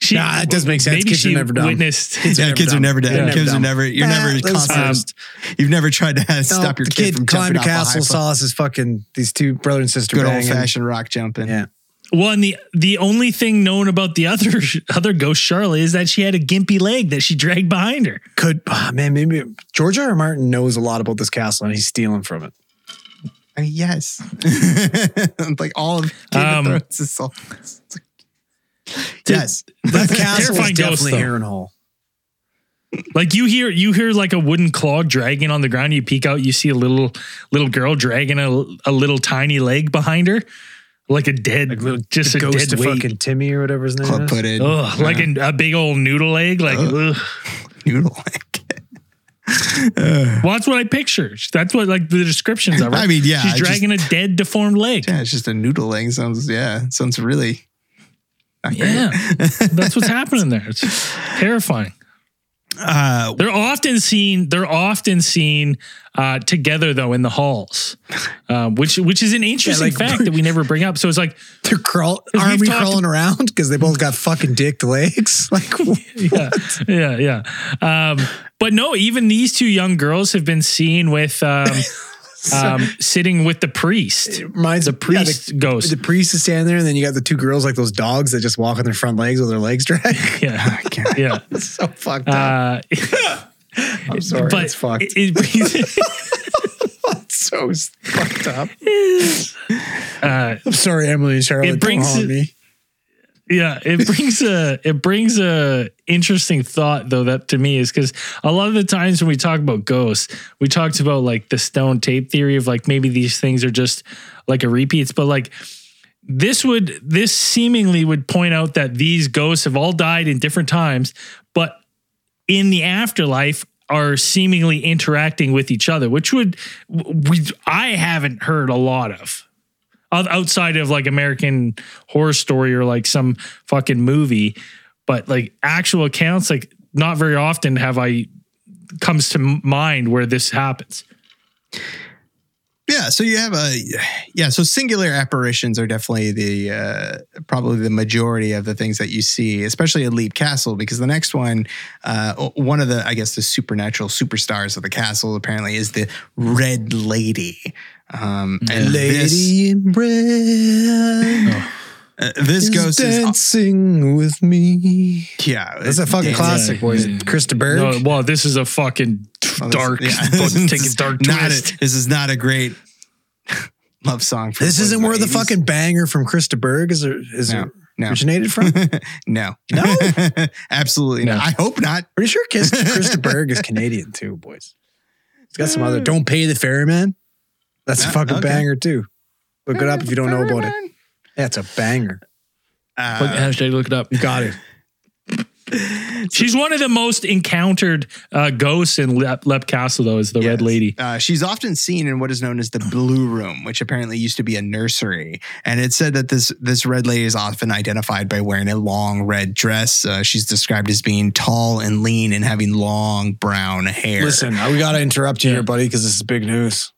She, nah, it doesn't make sense. Maybe kids she are never dumb. Witnessed. Kids yeah, are kids are never dead. Yeah. Kids are never. You're never constant. Um, You've never tried to [LAUGHS] no, stop your kid, kid from climbed a castle, saw us as fucking these two brother and sister. Good old fashioned rock jumping. Yeah. Well, and the the only thing known about the other [LAUGHS] other ghost Charlotte is that she had a gimpy leg that she dragged behind her. Could oh, man maybe George R. R. Martin knows a lot about this castle and he's stealing from it. I mean, yes, [LAUGHS] like all of Game um, of Thrones is so. yes, the castle is definitely Harrenhal. Like you hear, you hear like a wooden claw dragging on the ground. You peek out, you see a little little girl dragging a, a little tiny leg behind her, like a dead, like little, just a ghost dead of weight. fucking Timmy or whatever his name Club is. Put in, ugh, yeah. like a, a, big old noodle leg, like ugh. noodle leg. Well, that's what I picture. That's what like the descriptions of her. [LAUGHS] I mean, yeah, she's I just- dragging a dead, deformed leg. Yeah, it's just a noodle leg. Sounds yeah, sounds really. Yeah, that's what's [LAUGHS] happening there. It's terrifying. Uh, They're often seen. They're often seen uh, together though in the halls, uh, which which is an interesting like- fact that we never bring up. So it's like, [LAUGHS] They're crawl we've army crawling around because they both got fucking dick legs. [LAUGHS] Like [LAUGHS] yeah, yeah, yeah. Um, but no, even these two young girls have been seen with um, [LAUGHS] um, sitting with the priest. reminds The priest yeah, the, ghost. The priest is standing there, and then you got the two girls like those dogs that just walk on their front legs with their legs dragged. [LAUGHS] Yeah, [LAUGHS] yeah. It's so fucked up. Uh, I'm sorry, but it's fucked. it- it- It's so fucked up. uh, I'm sorry, Emily and Charlotte. It brings me. Yeah it [LAUGHS] brings a it brings a interesting thought though that to me is because a lot of the times when we talk about ghosts we talked about like the stone tape theory of like maybe these things are just like a repeats but like this would this seemingly would point out that these ghosts have all died in different times but in the afterlife are seemingly interacting with each other which would we i haven't heard a lot of outside of like american horror story or like some fucking movie but like actual accounts like not very often have i comes to mind where this happens yeah, so you have a yeah, so singular apparitions are definitely the uh, probably the majority of the things that you see, especially at Leap Castle, because the next one, uh, one of the I guess the supernatural superstars of the castle apparently is the Red Lady. Um, and this, Lady in red uh, this is ghost is dancing with me. yeah, That's a fucking dancing- classic, boys. Yeah. Chris de Burgh. no well this is a fucking Well, this- dark yeah. [LAUGHS] about [LAUGHS] take This a dark is not twist this is not a great [LAUGHS] love song. For this isn't in where the 80s. fucking banger from Chris de Burgh is, is No, no. originated from. no, No? absolutely No. not. I hope not. Pretty sure Kiss, Chris de Burgh is Canadian too, boys. It's got some other. Don't pay the ferryman. That's a fucking okay. banger too. Look it up if you don't know about it. Yeah, it's a banger. Uh, hashtag look it up You got it. [LAUGHS] she's one of the most encountered uh, ghosts in lep, lep castle though is the red lady Uh, she's often seen in what is known as the Blue Room, which apparently used to be a nursery. And it's said that this this red lady is often identified by wearing a long red dress. Uh, she's described as being tall and lean and having long brown hair. Listen, we got to interrupt you Yeah. here, buddy, because this is big news.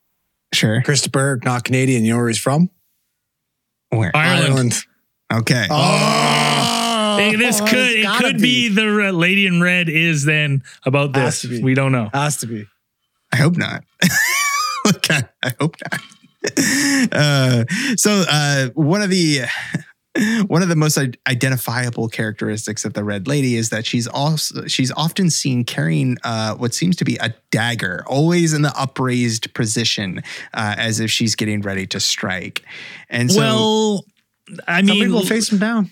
Sure. Chris de Burgh, not Canadian. You know where he's from? Where? Ireland. Okay. Oh, Hey, this could it's it could be, the lady in red is then about this. We don't know. Has to be. I hope not. [LAUGHS] okay, I hope not. [LAUGHS] Uh, so uh, one of the [LAUGHS] one of the most identifiable characteristics of the Red Lady is that she's also she's often seen carrying uh, what seems to be a dagger, always in the upraised position, uh, as if she's getting ready to strike. And so, well, I Some mean, people face them down.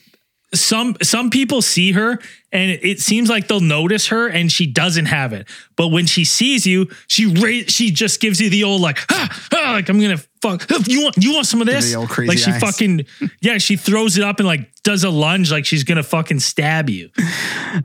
some some people see her and it seems like they'll notice her and she doesn't have it. But when she sees you, she ra- she just gives you the old like, ah, ah, like I'm gonna fuck. You want you want some of this? the old crazy like she eyes. fucking yeah, she throws it up and like does a lunge like she's gonna fucking stab you.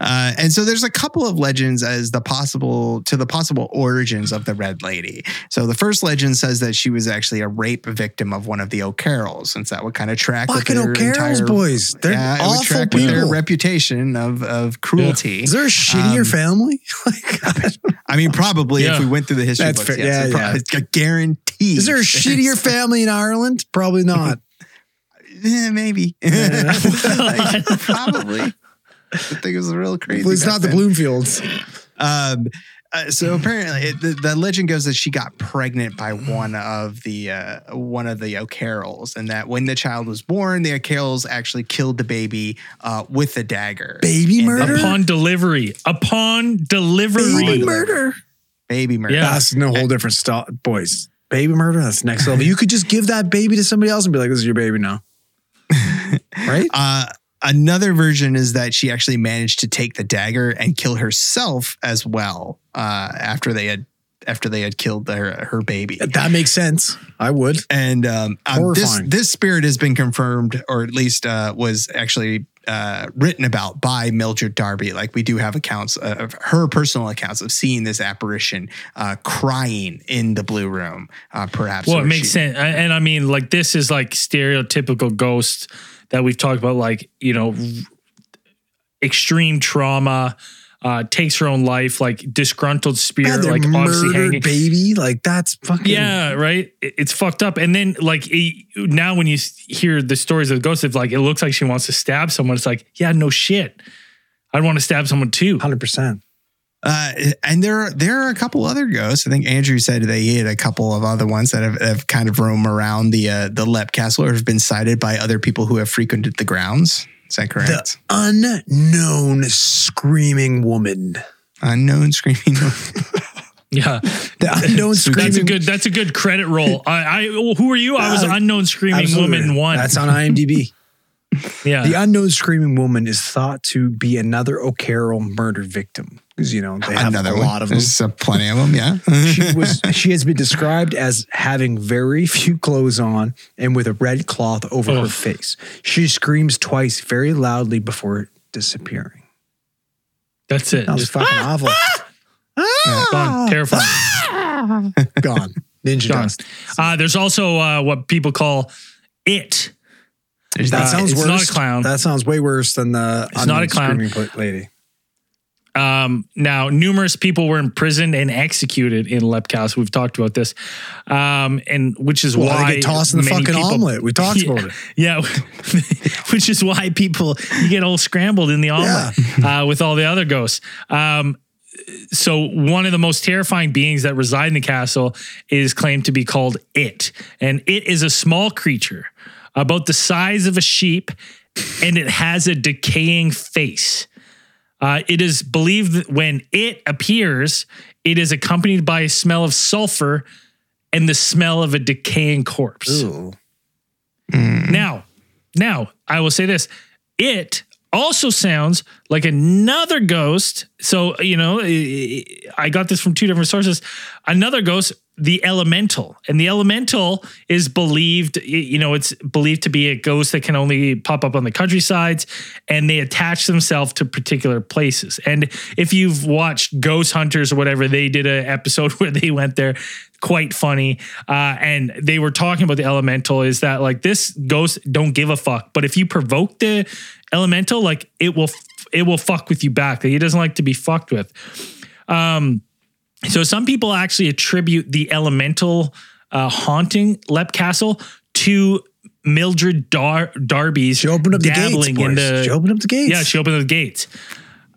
Uh, and so there's a couple of legends as the possible to the possible origins of the Red Lady. So the first legend says that she was actually a rape victim of one of the O'Carrolls, since that would kind of track with Fucking their O'Carrolls entire- boys. They're yeah, it would awful track with their reputation of of cruelty. Is there a shittier Um, family? [LAUGHS] Like, I mean, probably if we went through the history That's books, fair. yes, Yeah, it yeah. probably- it's a guarantee. is there a shittier family in Ireland? Probably not. Yeah, [LAUGHS] maybe. [LAUGHS] Like, probably. I think it was real crazy. Well, it's back not the. Bloomfields. Um, uh, so apparently, it, the, the legend goes that she got pregnant by one of the uh, one of the O'Carrolls, and that when the child was born, the O'Carrolls actually killed the baby uh, with a dagger. Baby And murder? Upon delivery. Upon delivery. Baby murder. Baby murder. Yeah. That's no whole different stuff, boys. Baby murder. That's next level. You could just give that baby to somebody else and be like, "This is your baby now." [LAUGHS] right? Uh, another version is that she actually managed to take the dagger and kill herself as well uh, after they had after they had killed her her baby. That makes sense. I would. And um, um, this this spirit has been confirmed, or at least uh, was actually uh, written about by Mildred Darby. Like we do have accounts of her personal accounts of seeing this apparition uh, crying in the blue room. Uh, perhaps. Well, it makes she- sense. And and I mean, like, this is like stereotypical ghost that we've talked about, like, you know, extreme trauma, uh, takes her own life, like disgruntled spirit, God, like obviously hanging. baby. Like that's fucking. Yeah, right. It- It's fucked up. And then, like, it, now when you hear the stories of the ghost, it's like it looks like she wants to stab someone. It's like, yeah, no shit. I'd want to stab someone too. hundred percent. Uh, and there, there are a couple other ghosts. I think Andrew said they had a couple of other ones that have, have kind of roam around the uh, the Lep Castle or have been sighted by other people who have frequented the grounds. Is that correct? The unknown screaming woman. Unknown screaming. Woman. [LAUGHS] Yeah, The unknown screaming. that's a good. That's a good credit roll. I, I who are you? I was Uh, unknown screaming Absolutely. woman one. That's on IMDb. [LAUGHS] yeah. the unknown screaming woman is thought to be another O'Carroll murder victim because you know they have Another a one. lot of them. There's uh, plenty of them. Yeah. she was she has been described as having very few clothes on and with a red cloth over her face. She screams twice very loudly before disappearing. That's it. That was Just fucking awful. gone. Terrifying. Gone. Ninja Gone. dust. Uh, there's also uh, what people call it. There's That Uh, sounds it's worse. not a clown. That sounds way worse than the It's not a clown. screaming lady. Um, now, numerous people were imprisoned and executed in Lepcast. We've talked about this, um, and which is Well, why they get tossed in the fucking people- omelet. We talked Yeah, about it. [LAUGHS] Yeah, [LAUGHS] which is why people you get all scrambled in the omelet uh, with all the other ghosts. Um, so one of the most terrifying beings that reside in the castle is claimed to be called it, and it is a small creature about the size of a sheep, and it has a decaying face. Uh, it is believed that when it appears, it is accompanied by a smell of sulfur and the smell of a decaying corpse. Ooh. Now, now I will say this: it also sounds like another ghost. So you know, I I got this from two different sources. Another ghost, the elemental, and the elemental is believed. You know, it's believed to be a ghost that can only pop up on the countrysides, and they attach themselves to particular places. And if you've watched Ghost Hunters or whatever, they did an episode [LAUGHS] where they went there quite funny. Uh, and they were talking about the elemental is that like this ghost don't give a fuck, but if you provoke the elemental, like it will it will fuck with you back. Like, he doesn't like to be fucked with. Um, so some people actually attribute the elemental uh, haunting Lep Castle to Mildred Dar- Darby's She opened up the gates. dabbling in the she opened up the gates. yeah, she opened the gates,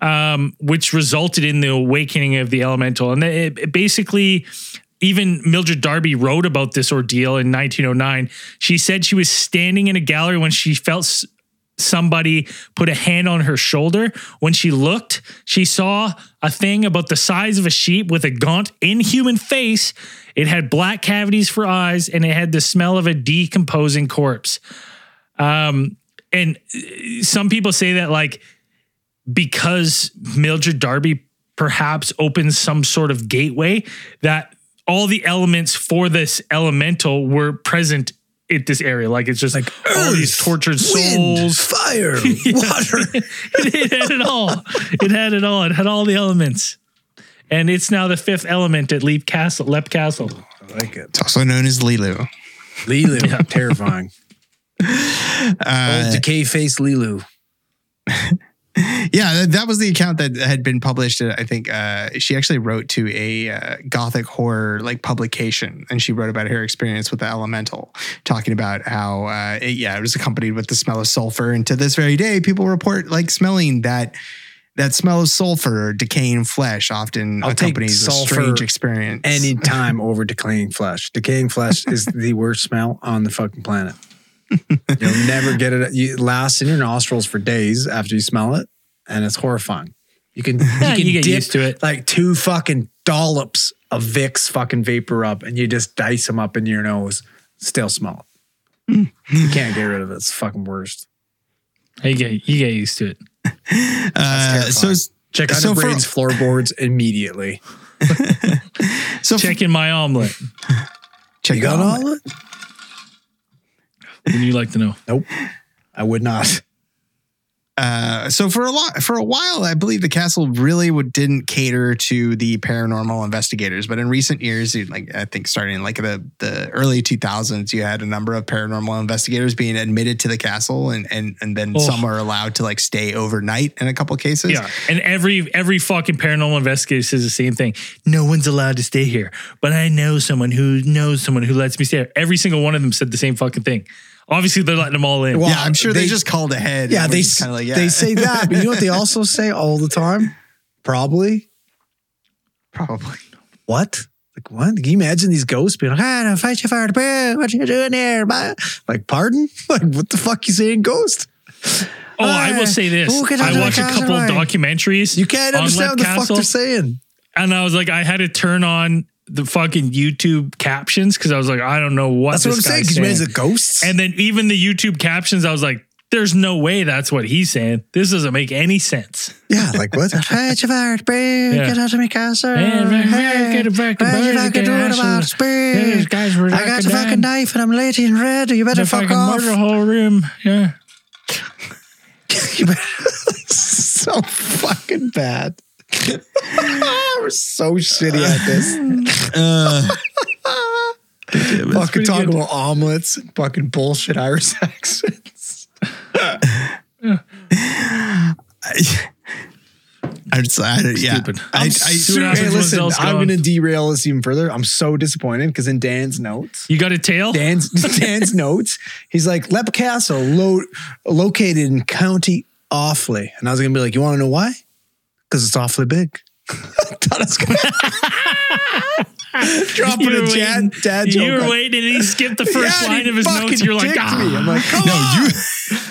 um, which resulted in the awakening of the elemental. And it, it basically, even Mildred Darby wrote about this ordeal in 1909. She said she was standing in a gallery when she felt somebody put a hand on her shoulder. When she looked, she saw a thing about the size of a sheep with a gaunt, inhuman face. It had black cavities for eyes and it had the smell of a decomposing corpse. Um, and uh, some people say that like because Mildred Darby perhaps opens some sort of gateway that all the elements for this elemental were present at this area. Like it's just like all these Earth, tortured Wind, souls. [LAUGHS] fire, [LAUGHS] water. [LAUGHS] it, it had it all. It had it all. It had all the elements. And it's now the fifth element at Leap Castle, Lep Castle. I like it. It's also known as Lilu. Lilu, terrifying. Uh, Old decay face Lilu. Yeah, that, that was the account that had been published. I think uh, she actually wrote to a uh, gothic horror like publication, and she wrote about her experience with the elemental, talking about how uh, it, yeah, it was accompanied with the smell of sulfur. And to this very day, people report like smelling that that smell of sulfur or decaying flesh often I'll accompanies a strange experience. Any time [LAUGHS] over decaying flesh. Decaying flesh is [LAUGHS] the worst smell on the fucking planet. You'll never get it. It lasts in your nostrils for days after you smell it, and it's horrifying. You can [LAUGHS] you can you get dip used to it. like two fucking dollops of Vicks fucking vapor up, and you just dice them up in your nose. Still smell it. you can't get rid of it. It's fucking worst. You get you get used to it. [LAUGHS] uh, so. Check out So the for- brains floorboards immediately. [LAUGHS] so Check in my omelet. check You got out omelet? of it? Would you like to know? Nope. I would not. Uh, so for a lot for a while, I believe the castle really would, didn't cater to the paranormal investigators. But in recent years, like I think starting in like the the early 2000s, you had a number of paranormal investigators being admitted to the castle, and and and then Oh. some are allowed to like stay overnight in a couple cases. Yeah, and every every fucking paranormal investigator says the same thing. No one's allowed to stay here, but I know someone who knows someone who lets me stay here. Every single one of them said the same fucking thing. Obviously, they're letting them all in. Well, yeah, I'm sure they, they- just called ahead. Yeah, they kind of like yeah. they say that, but you know what they also say all the time? Probably. probably. What? Like what? Can you imagine these ghosts being like, "Ah, no, fight you for the bed. What you doing there?" man?" Like, pardon? [LAUGHS] Like, what the fuck you saying, ghost? oh, I will say this: Who can I I do watched a the couple castle? documentaries. You can't understand Lep what the fuck they're saying. and I was like, I had to turn on the fucking YouTube captions because I was like, I don't know what That's what I'm saying. guy's Because you saying. the ghosts. And then even the YouTube captions, I was like, there's no way that's what he's saying. This doesn't make any sense. yeah, like what? Fight you for the [LAUGHS] bed. Yeah. Get out of my castle. Hey, get it back to what you bird fucking doing castle. about the bed? guys were I got a fucking knife and I'm lady in red. You better fuck fucking off. murder hole room. Yeah. [LAUGHS] You better- [LAUGHS] so fucking bad. We're so shitty at this. [LAUGHS] Uh, fucking pretty talking good. about omelets and fucking bullshit Irish [LAUGHS] accents. [LAUGHS] I just, I, yeah, Stupid. I, I, I'm I, super- Hey, listen, I'm going to derail this even further. I'm so disappointed because in Dan's notes, You got a tail? Dan's Dan's notes, he's like Lep Castle lo- located in County Offaly, and I was gonna be like, you want to know why? Because it's awfully big. [LAUGHS] Thought I was gonna [LAUGHS] dropping You were a dad, waiting- dad You were on- waiting and he skipped the [LAUGHS] first Yeah, line of his fucking notes. You're like, dicked ah. me. I'm like, come no, on. you,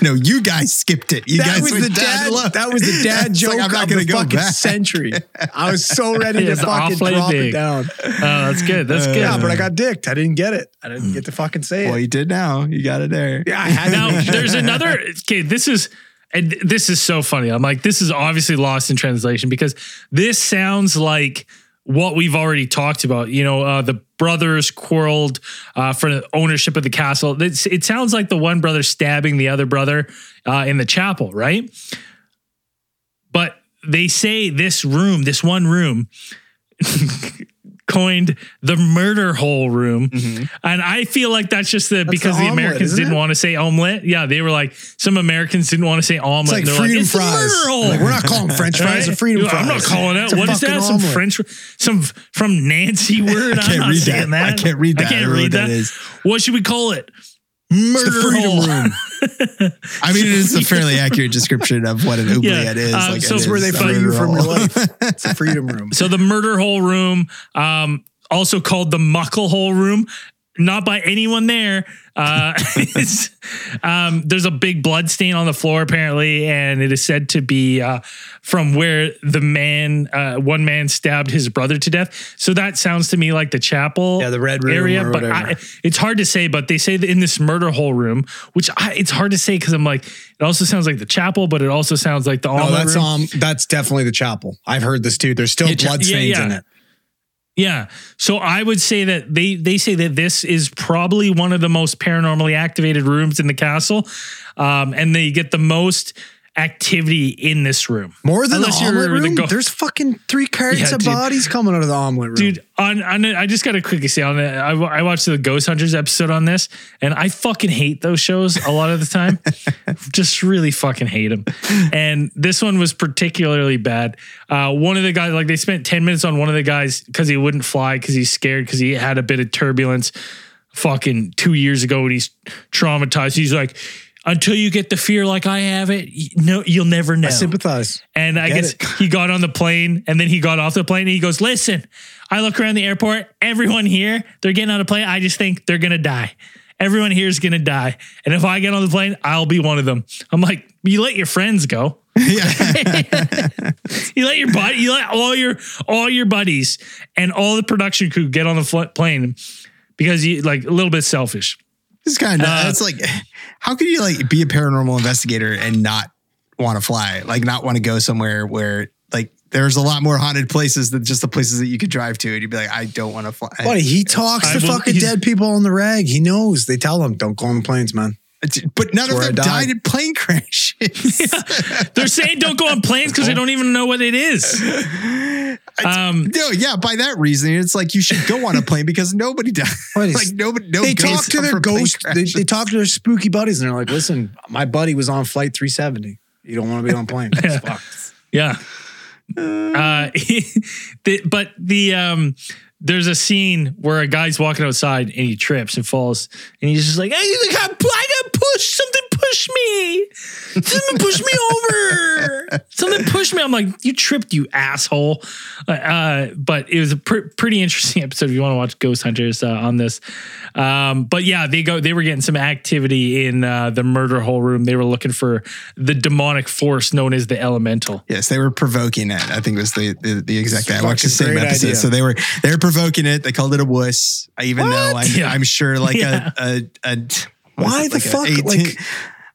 no, you guys skipped it. You That guys was the dad. low. That was the dad It's joke. like, I'm not gonna go fucking back. century. I was so ready to fucking awfully drop it down. Oh, that's good. That's good. Yeah, but I got dicked. I didn't get it. I didn't get to fucking say Well, it. Well, you did now. You got it there. Yeah, I had now to. there's another okay this is and this is so funny. I'm like this is obviously lost in translation because this sounds like what we've already talked about you know uh, the brothers quarreled uh, for the ownership of the castle. It's, it sounds like the one brother stabbing the other brother uh, in the chapel right? But they say this room this one room [LAUGHS] coined the murder hole room mm-hmm. and i feel like that's just the because the the, omelet, americans didn't want to say omelet yeah they were like some americans didn't want to say omelet It's like freedom it's fries. murder hole. Like, we're not calling [LAUGHS] French fries Right? or freedom fries. I'm not calling it. What is that? Some. French, some from Nancy [LAUGHS] word. I can't read that. that. I can't read that. I can't read that that. is. What should we call it? Murder freedom hole. room. [LAUGHS] I mean, it is a fairly accurate description of what an oubliette Yeah, is. um, like so it's is where they a free you from your life. [LAUGHS] It's a freedom room. So the murder hole room, um, also called the muckle hole room, not by anyone there. Uh, [LAUGHS] um, there's a big blood stain on the floor apparently, and it is said to be uh, from where the man, uh, one man stabbed his brother to death. So that sounds to me like the chapel, Yeah, the red room area. but. I, it's hard to say. But they say that in this murder hole room, which I, it's hard to say because I'm like, it also sounds like the chapel, but it also sounds like the No, that's room. um, that's definitely the chapel. I've heard this too. There's still Yeah, blood yeah, stains yeah. in it. Yeah. So I would say that they they say that this is probably one of the most paranormally activated rooms in the castle. Um, and they get the most activity in this room. More than Unless the omelet the room. go- There's fucking three carts Yeah, of dude. bodies coming out of the omelet room. Dude, on, on I just got to quickly say on that I, I watched the Ghost Hunters episode on this, and I fucking hate those shows a lot of the time. [LAUGHS] just really fucking hate them. And this one was particularly bad. Uh, one of the guys, like they spent ten minutes on one of the guys because he wouldn't fly because he's scared because he had a bit of turbulence. Fucking two years ago, and he's traumatized. He's like. Until you get the fear like I have it, y- no, you'll never know. I sympathize. And I Get guess it. [LAUGHS] he got on the plane and then he got off the plane and he goes, Listen, I look around the airport, everyone here, they're getting on a plane. I just think they're going to die. Everyone here is going to die. And if I get on the plane, I'll be one of them. I'm like, You let your friends go. [LAUGHS] Yeah. [LAUGHS] you let your buddy, you let all your all your buddies and all the production crew get on the fl- plane because you like a little bit selfish. It's kind of Uh, it's like how can you like be a paranormal investigator and not want to fly? Like not want to go somewhere where like there's a lot more haunted places than just the places that you could drive to, and you'd be like, I don't want to fly. Buddy, he talks I to will- fucking dead people on the rag. He knows. They tell him, don't go on the planes, man. But none of them died. died in plane crashes. [LAUGHS] They're saying don't go on planes because they don't even know what it is. [LAUGHS] Um, no, yeah, by that reason, it's like you should go on a plane because nobody died. [LAUGHS] Like nobody, no they talk to their ghost. They, they talk to their spooky buddies, and they're like, "Listen, my buddy was on flight 370. You don't want to be on plane. Fucked." Yeah. [SIGHS] Uh, the, but the um, there's a scene where a guy's walking outside and he trips and falls, and he's just like, "I got, pushed. Something pushed me. Something pushed me over. Something pushed me." I'm like, "You tripped, you asshole." Uh, Uh, but it was a pr- pretty interesting [LAUGHS] episode. If you want to watch Ghost Hunters uh, on this, um, but yeah, they go. They were getting some activity in uh, the murder hole room. They were looking for the demonic force known as the Elemental. Yes, they were provoking it. I think it was the the, the exact. I watched the same episode, idea. so they were they were provoking it. They called it a wuss, I even though I'm, Yeah. I'm sure like [LAUGHS] Yeah. a a, a Why the like fuck? 18 Like-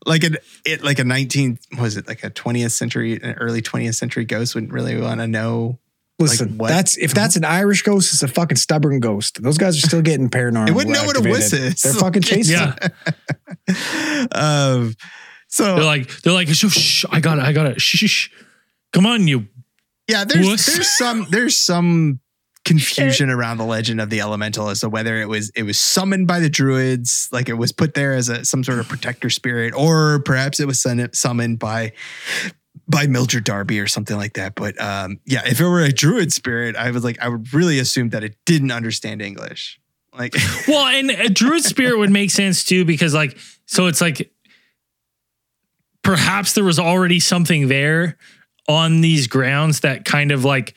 like an it like a 19 was it like a 20th century an early 20th century ghost wouldn't really want to know. Listen, what? that's if that's an Irish ghost, it's a fucking stubborn ghost. Those guys are still getting paranormal. [LAUGHS] They wouldn't know what a wuss is. They're fucking [LAUGHS] chasing. Yeah. [LAUGHS] um, so They're like, they're like, shh, shh, I got it, I got it. Shh, shh, shh. Come on, you. Yeah, there's Wuss. there's some there's some confusion around the legend of the elemental as to whether it was it was summoned by the druids, like it was put there as a some sort of protector spirit, or perhaps it was sun- summoned by by Mildred Darby or something like that. But um, yeah, if it were a druid spirit, I was like, I would really assume that it didn't understand English. Like, [LAUGHS] Well, and a druid spirit would make sense too because, like, so it's like perhaps there was already something there on these grounds that kind of like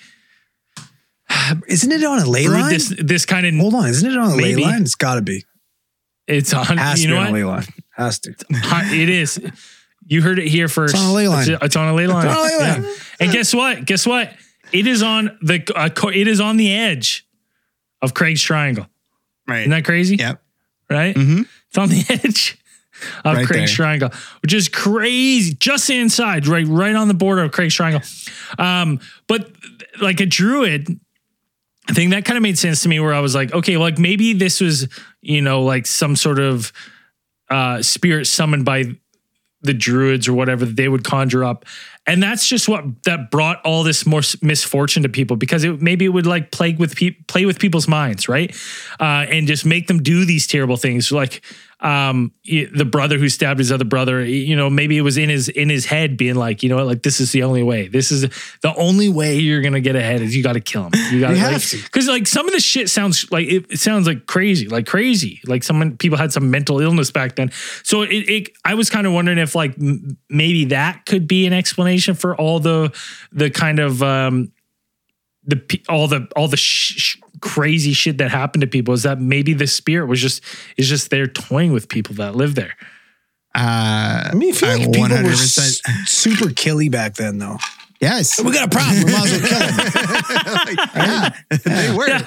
[SIGHS] Isn't it on a ley line? this this kind of Hold on, isn't it on a Maybe. ley line? It's got to be. it's on Has you to be know on a what ley line. Has to. It is you heard it here first It's on a ley line. it's, it's on a ley line, on a ley line. Yeah. and guess what guess what it is on the uh, it is on the edge of Craig's Triangle right? isn't that crazy Yep. right Mhm. It's on the [LAUGHS] edge of Right Craig's there. Triangle, which is crazy. Just inside, right, right on the border of Craig's Triangle. Um, but like a druid, I think that kind of made sense to me. Where I was like, okay, like maybe this was, you know, like some sort of uh, spirit summoned by the druids or whatever they would conjure up. And that's just what that brought all this more misfortune to people because it maybe it would like plague with pe- play with people's minds, right? Uh, and just make them do these terrible things, like um, the brother who stabbed his other brother. You know, maybe it was in his in his head, being like, you know, what, like this is the only way. This is the only way you're gonna get ahead is you got to kill him. You got You to have to. because like some of the shit sounds like it, it sounds like crazy, like crazy. Like someone people had some mental illness back then. So it, it I was kind of wondering if like m- maybe that could be an explanation for all the the kind of um the all the all the sh- sh- crazy shit that happened to people is that maybe the spirit was just is just there toying with people that live there. Uh, I mean, I feel like people were s- super killy back then, though. Yes. We got a problem. We might as well kill them. Like, [LAUGHS] yeah, they were. Yeah.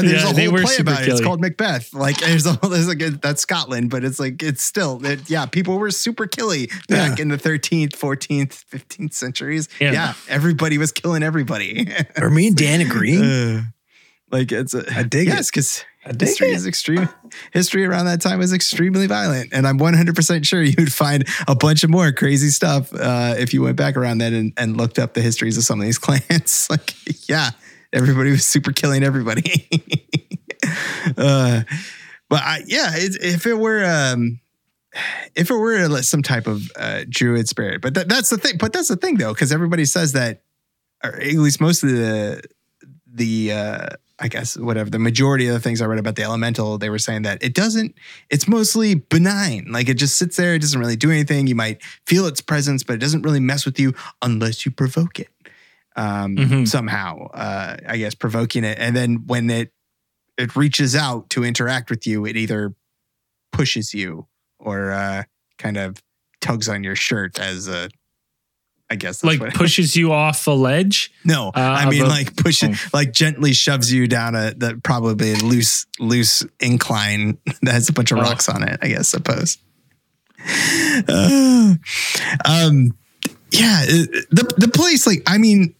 There's Yeah, a they whole were play super about it. It's called Macbeth. Like there's a there's like a, that's Scotland, but it's like it's still it, yeah. People were super killy back Yeah. in the 13th, 14th, 15th centuries. Yeah. Yeah, everybody was killing everybody. Are me and Dan agree? Uh, [LAUGHS] like it's a, I dig yes, because dig history is extreme. History around that time was extremely violent, and I'm 100 percent sure you'd find a bunch of more crazy stuff uh, if you went back around then and, and looked up the histories of some of these [LAUGHS] clans. like, yeah, everybody was super killing everybody. [LAUGHS] uh, but I, yeah, it, if it were. Um, if it were some type of uh, druid spirit, but that, that's the thing. But that's the thing, though, because everybody says that, or at least most of the the uh, I guess whatever the majority of the things I read about the elemental, they were saying that it doesn't. It's mostly benign. Like it just sits there. It doesn't really do anything. You might feel its presence, but it doesn't really mess with you unless you provoke it um, Mhm. somehow. Uh, I guess provoking it, and then when it it reaches out to interact with you, it either pushes you or uh, kind of tugs on your shirt as a. I guess that's Like pushes you off a ledge. no, Uh, I mean but- like push it, oh. like gently shoves you down a that probably a loose loose incline [LAUGHS] that has a bunch of Oh. rocks on it. I guess suppose. Uh, [SIGHS] um, yeah, the the place like I mean,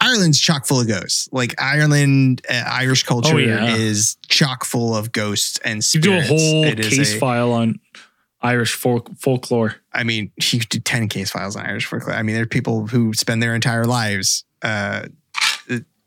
Ireland's chock full of ghosts. Like Ireland, uh, Irish culture Oh, yeah. is chock full of ghosts and You spirits. do a whole It case a- file on Irish folk, folklore. I mean, you could do 10 case files on Irish folklore. I mean, there are people who spend their entire lives uh,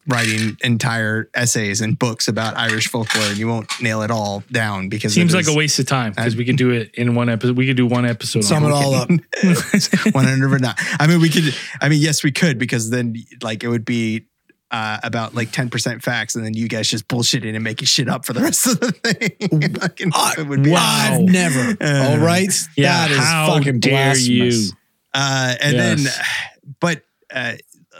writing entire essays and books about Irish folklore, and you won't nail it all down because Seems it Seems like a waste of time because we could do it in one episode. We could do one episode. Sum on it it. all up. [LAUGHS] 100 not. I mean, we could. I mean, yes, we could because then like it would be. Uh, about like 10% facts, and then you guys just bullshitting and making shit up for the rest of the thing. [LAUGHS] Fucking- it would be wow. I've never. Uh, all right. Yeah, that is how fucking dare blasphemous. you? Uh, and then, [SIGHS] but uh,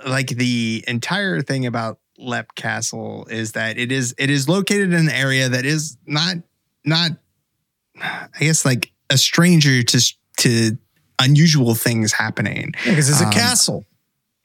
like the entire thing about Lep Castle is that it is it is located in an area that is not not I guess like a stranger to to unusual things happening. Because it's a Um, castle.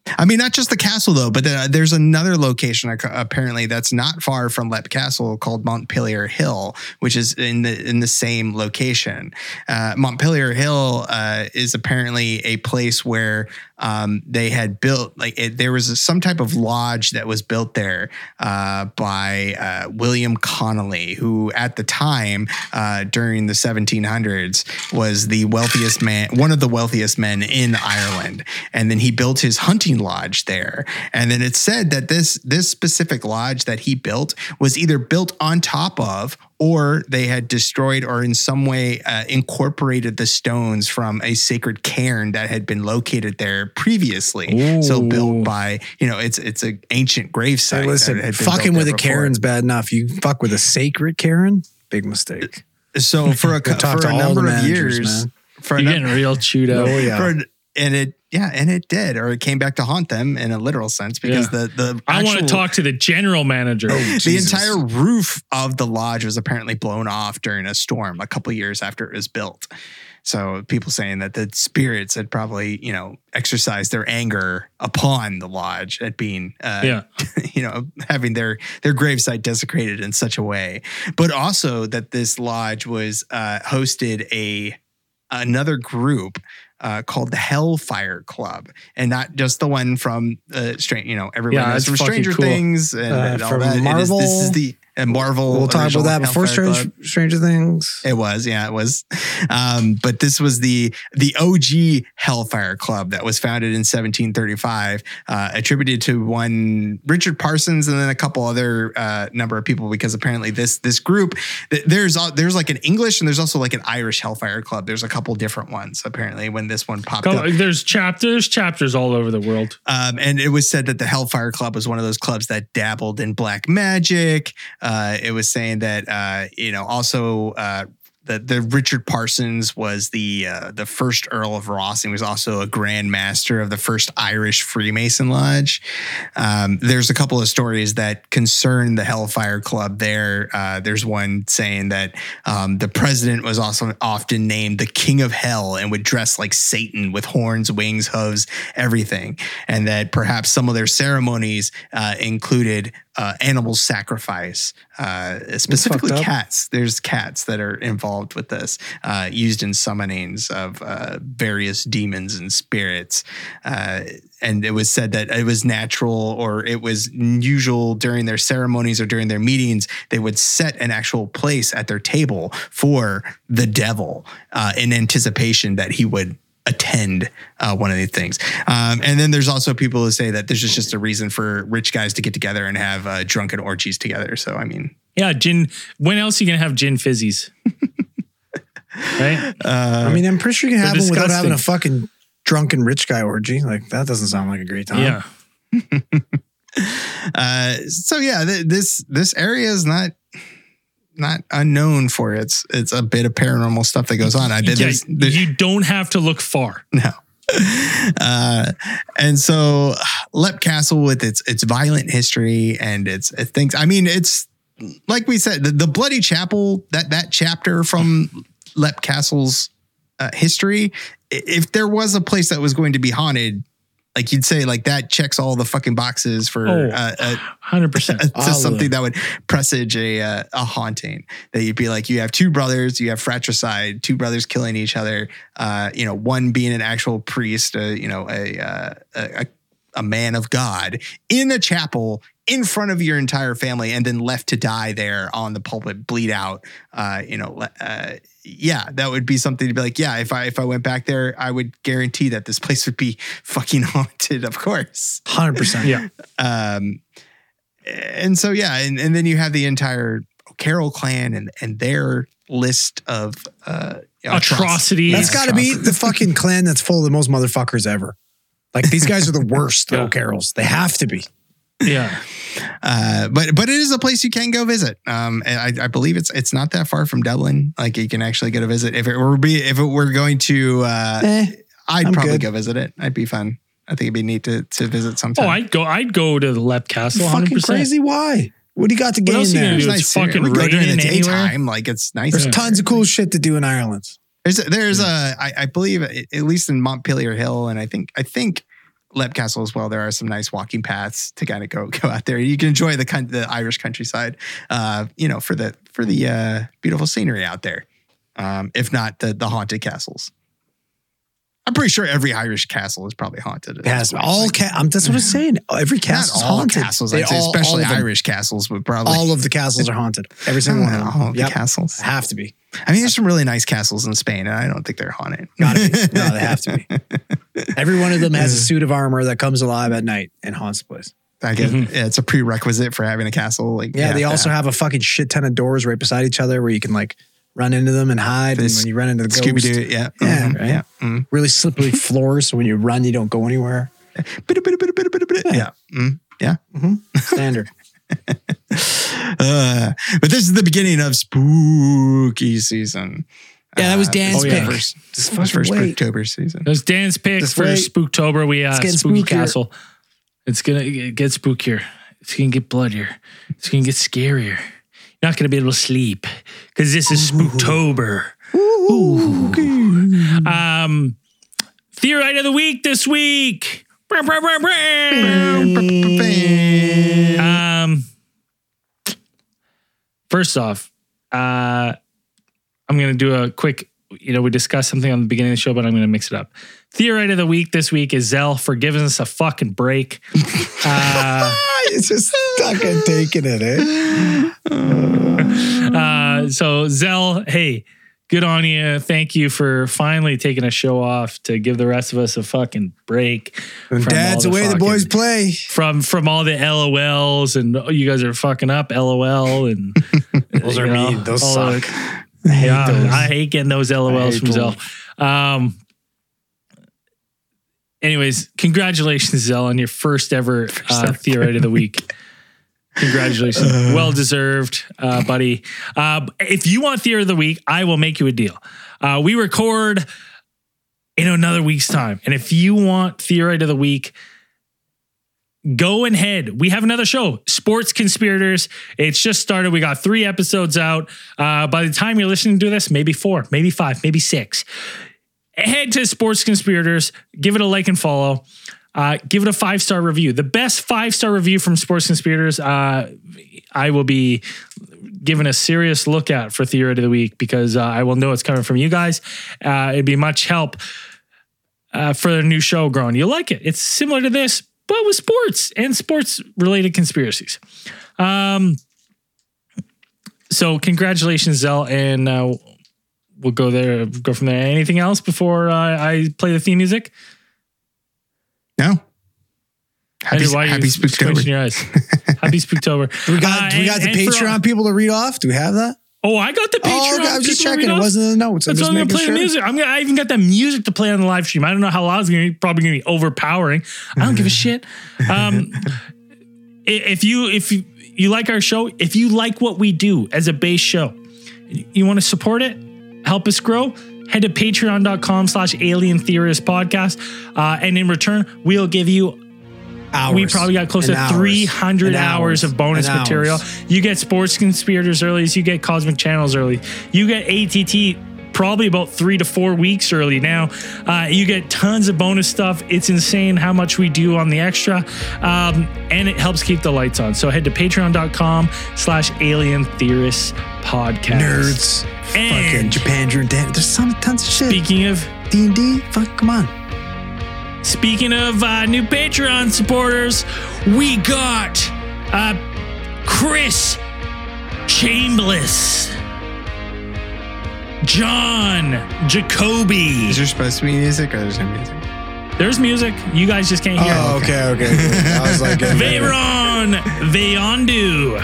I mean, not just the castle though, but there's another location apparently that's not far from Lep Castle called Montpelier Hill, which is in the in the same location. Uh, Montpelier Hill uh, is apparently a place where um, they had built like it, there was some type of lodge that was built there uh, by uh, William Conolly, who at the time uh, during the 1700s was the wealthiest man, one of the wealthiest men in Ireland, and then he built his hunting lodge there. And then it said that this this specific lodge that he built was either built on top of or they had destroyed or in some way uh, incorporated the stones from a sacred cairn that had been located there previously. So built by, you know, it's it's an ancient grave site. Hey, listen, that had been fucking with a before. Karen's bad enough. You fuck with a sacred Karen, big mistake. So for a Go cou- talk for a number of years, man. for a You're num- getting real chewed up. Oh, yeah. for an- and it yeah, and it did, or it came back to haunt them in a literal sense because Yeah. the the I want to talk to the general manager. the entire roof of the lodge was apparently blown off during a storm a couple years after it was built. So people saying that the spirits had probably, you know, exercised their anger upon the lodge at being, uh, Yeah. [LAUGHS] you know, having their their gravesite desecrated in such a way, but also that this lodge was uh, hosted a another group uh, called the Hellfire Club, and not just the one from uh, strange. You know, everyone Yeah, knows from Stranger cool. Things and, Uh, and all that. Is- this is the uh, Marvel. We'll talk about that before Hellfire Strange, Club. Stranger Things. It was, yeah, it was. Um, but this was the the OG Hellfire Club that was founded in 1735, uh, attributed to one Richard Parsons and then a couple other uh, number of people because apparently this this group there's there's like an English and there's also like an Irish Hellfire Club. There's a couple different ones apparently when this one popped up. There's chapters, chapters all over the world. Um, and it was said that the Hellfire Club was one of those clubs that dabbled in black magic. Uh, it was saying that uh, you know also uh, that the Richard Parsons was the uh, the first Earl of Rosse. and was also a Grand Master of the first Irish Freemason Lodge. Um, there's a couple of stories that concern the Hellfire Club. There, uh, there's one saying that um, the president was also often named the King of Hell and would dress like Satan with horns, wings, hooves, everything, and that perhaps some of their ceremonies uh, included uh, animal sacrifice, uh, specifically cats. There's cats that are involved with this, uh, used in summonings of uh, various demons and spirits. Uh, and it was said that it was natural or it was usual during their ceremonies or during their meetings, they would set an actual place at their table for the devil uh, in anticipation that he would attend uh, one of these things. Um, and then there's also people who say that this is just a reason for rich guys to get together and have uh, drunken orgies together. So, I mean, Yeah, gin. When else are you gonna have gin fizzies? [LAUGHS] right? uh, I mean, I'm pretty sure you can have them without having a fucking drunken rich guy orgy. Like that doesn't sound like a great time. yeah. [LAUGHS] uh, so yeah, th- this this area is not not unknown for its it's a bit of paranormal stuff that goes on. I did Yeah, there's you don't have to look far. no. [LAUGHS] Uh, and so Lep Castle with its its violent history and its, its things. I mean, it's like we said, the, the bloody chapel that that chapter from Lep Castle's uh, history. If there was a place that was going to be haunted, like you'd say, like that checks all the fucking boxes for Oh, uh, uh, Hundred percent. [LAUGHS] to something that would presage a uh, a haunting. That you'd be like, you have two brothers, you have fratricide, two brothers killing each other. Uh, you know, one being an actual priest, uh, you know, a, uh, a a a man of God in a chapel in front of your entire family and then left to die there on the pulpit, bleed out. Uh, you know, uh, yeah, that would be something to be like, yeah, if I if I went back there, I would guarantee that this place would be [LAUGHS] fucking haunted, of course. 100%. Yeah. [LAUGHS] Um, and so yeah, and, and then you have the entire Carroll clan and and their list of uh, Atrocities. That's got to be the fucking clan that's full of the most motherfuckers ever. Like these guys are the worst, [LAUGHS] Yeah. though, Carrolls. They have to be. Yeah. [LAUGHS] Uh, but but it is a place you can go visit. Um, I, I believe it's it's not that far from Dublin. Like you can actually get a visit. If it were be if it were going to, uh, Eh, I'd I'm probably good. go visit it. I'd be fun. I think it'd be neat to to visit sometime. Oh, I'd go. I'd go to the Leap Castle. Hundred fucking crazy. Why? What do you got to What else gain you there? do? It's It's nice. fucking we go during the raining anywhere. daytime. Like it's nice. There's tons of cool shit to do in Ireland. There's there's a I, I believe at least in Montpelier Hill, and I think I think Leap Castle as well. There are some nice walking paths to kind of go go out there. You can enjoy the kind the Irish countryside, uh, you know, for the for the uh, beautiful scenery out there. Um, if not the the haunted castles. I'm pretty sure every Irish castle is probably haunted. at this Yes, all Like, ca- um, that's what I'm saying. Every not castle's all haunted. castles, I'd say, all- especially all. Irish castles would probably All of the castles are haunted. Every single one of all of the castles. Have to be. I mean, there's some really nice castles in Spain, and I don't think they're haunted. Gotta be. No, they have to be. [LAUGHS] Every one of them has a suit of armor that comes alive at night and haunts the place. I guess Mhm. yeah, it's a prerequisite for having a castle. Like, Yeah, you they have also have a fucking shit ton of doors right beside each other where you can like run into them and hide. And when you run into the Scooby Doo. Yeah, Yeah, Mhm. right. yeah. Mm. really slippery [LAUGHS] floors. So when you run, you don't go anywhere. [LAUGHS] Bit. Yeah. Mm. Yeah. [LAUGHS] Standard. Uh, but this is the beginning of spooky season. Yeah, that was Uh, Dan's this is pick. the First, this fucking first wait. Spooktober season. That was Dan's pick Just for wait. Spooktober. We uh, It's Spooky spookier. Castle. It's gonna get spookier. It's gonna get bloodier. It's gonna get scarier. Not gonna be able to sleep because this is Spooktober. Ooh, Um, theorite of the week this week. Um, first off, uh, I'm going to do a quick, you know, we discussed something on the beginning of the show, but I'm going to mix it up. Theorite of the week this week is Zell for giving us a fucking break. [LAUGHS] Uh, it's just fucking taking it, eh? uh, so, Zell, hey, good on you. Thank you for finally taking a show off to give the rest of us a fucking break. When from dad's all away, the boys play. from from all the LOLs and oh, you guys are fucking up LOL and [LAUGHS] Those are know, mean. Those suck. the- I hate yeah, those. I hate getting those LOLs from Zell. Um. Anyways, congratulations, Zell, on your first ever uh, theorite of the week. [LAUGHS] Congratulations, well deserved, uh, buddy. Uh, if you want theory of the week, I will make you a deal. Uh, we record in another week's time, and if you want theory of the week, go ahead. We have another show, Sports Conspirators. It's just started. We got three episodes out. Uh, by the time you're listening to this, maybe four, maybe five, maybe six. Head to Sports Conspirators, give it a like and follow. Uh, give it a five star review. The best five star review from Sports Conspirators, uh, I will be given a serious look at for Theory of the Week because uh, I will know it's coming from you guys. Uh, it'd be much help uh, for a new show growing. You'll like it. It's similar to this, but with sports and sports related conspiracies. Um, so congratulations, Zell, and uh, we'll go there. Go from there. Anything else before uh, I play the theme music? No. Happy, why happy Spooktober. your eyes? Happy Spooktober. [LAUGHS] Do we got, Uh, we got and- the and for- Patreon people to read off? Do we have that? Oh, I got the Patreon. Oh, okay, I was just checking. It wasn't in the notes. I'm That's why just I'm gonna play sure. the music. I'm gonna, I even got that music to play on the live stream. I don't know how loud it's gonna be. Probably gonna be overpowering. I don't give a shit. [LAUGHS] Um, if you if you, you like our show, if you like what we do as a base show, you want to support it, help us grow. Head to patreon.com slash alien theorist podcast. Uh, and in return, we'll give you Hours. we probably got close to hours. 300 And hours of bonus material. hours. You get Sports Conspirators early, you get Cosmic Channels early. You get ATT probably about three to four weeks early now. Uh, you get tons of bonus stuff. It's insane how much we do on the extra. Um, and it helps keep the lights on. So head to patreon.com slash alien theorists podcast. Nerds. Fucking And- Japan, Drew, Dan. There's some tons of shit. Speaking of D and D. Fuck, come on. Speaking of uh, new Patreon supporters, we got Uh, Chris Chambliss. John Jacoby. Is there supposed to be music or there's no music? There's music. You guys just can't hear. Oh, it. okay, okay. I was like, [LAUGHS] Veyron Veyandu.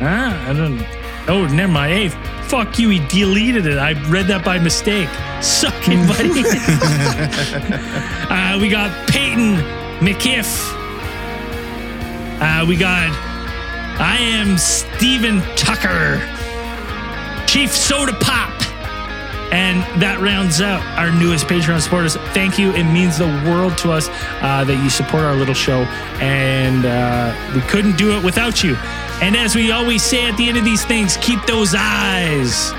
Ah, I don't. Oh, never mind. Hey, fuck you. He deleted it. I read that by mistake. [LAUGHS] Suck it, buddy. [LAUGHS] uh, we got Peyton McKiff. Uh, we got I am Steven Tucker. Chief Soda Pop. And that rounds out our newest Patreon supporters. Thank you. It means the world to us uh, that you support our little show. And uh, we couldn't do it without you. And as we always say at the end of these things, keep those eyes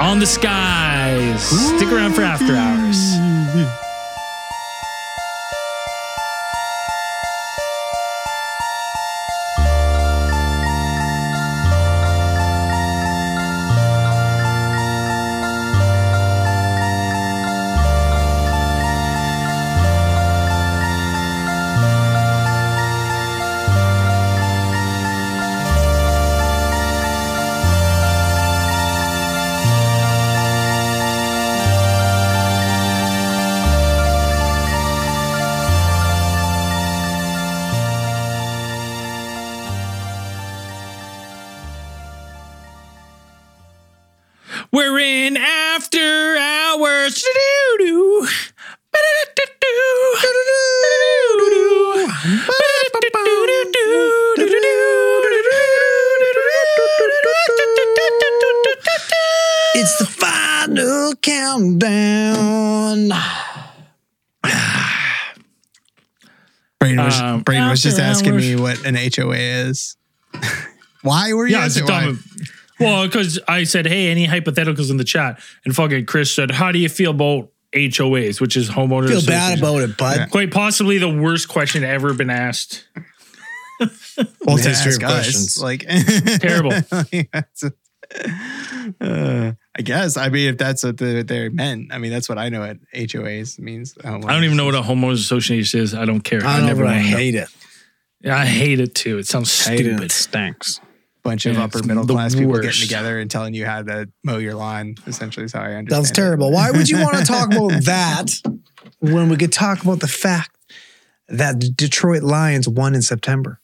on the skies. Stick around for after hours. What an HOA is. [LAUGHS] Why were you Yeah, it's a asking? why? dumb. Well, because I said, hey, any hypotheticals in the chat? And fucking Chris said, how do you feel about HOAs, which is homeowners? Feel bad about it, bud. Quite possibly the worst question ever been asked. [LAUGHS] Well, to History of questions. Like [LAUGHS] Terrible. That's uh, I guess. I mean, if that's what the, they meant, I mean, that's what I know what HOAs means. I don't even know what a homeowners association is. I don't care. I don't know, never but I hate it. I hate it too. It sounds Hate it. stupid. It stinks. bunch of Yeah, upper middle class people worst. getting together and telling you how to mow your lawn. Essentially, is how I understand. That's it. terrible. Why would you want to talk [LAUGHS] about that when we could talk about the fact that the Detroit Lions won in September?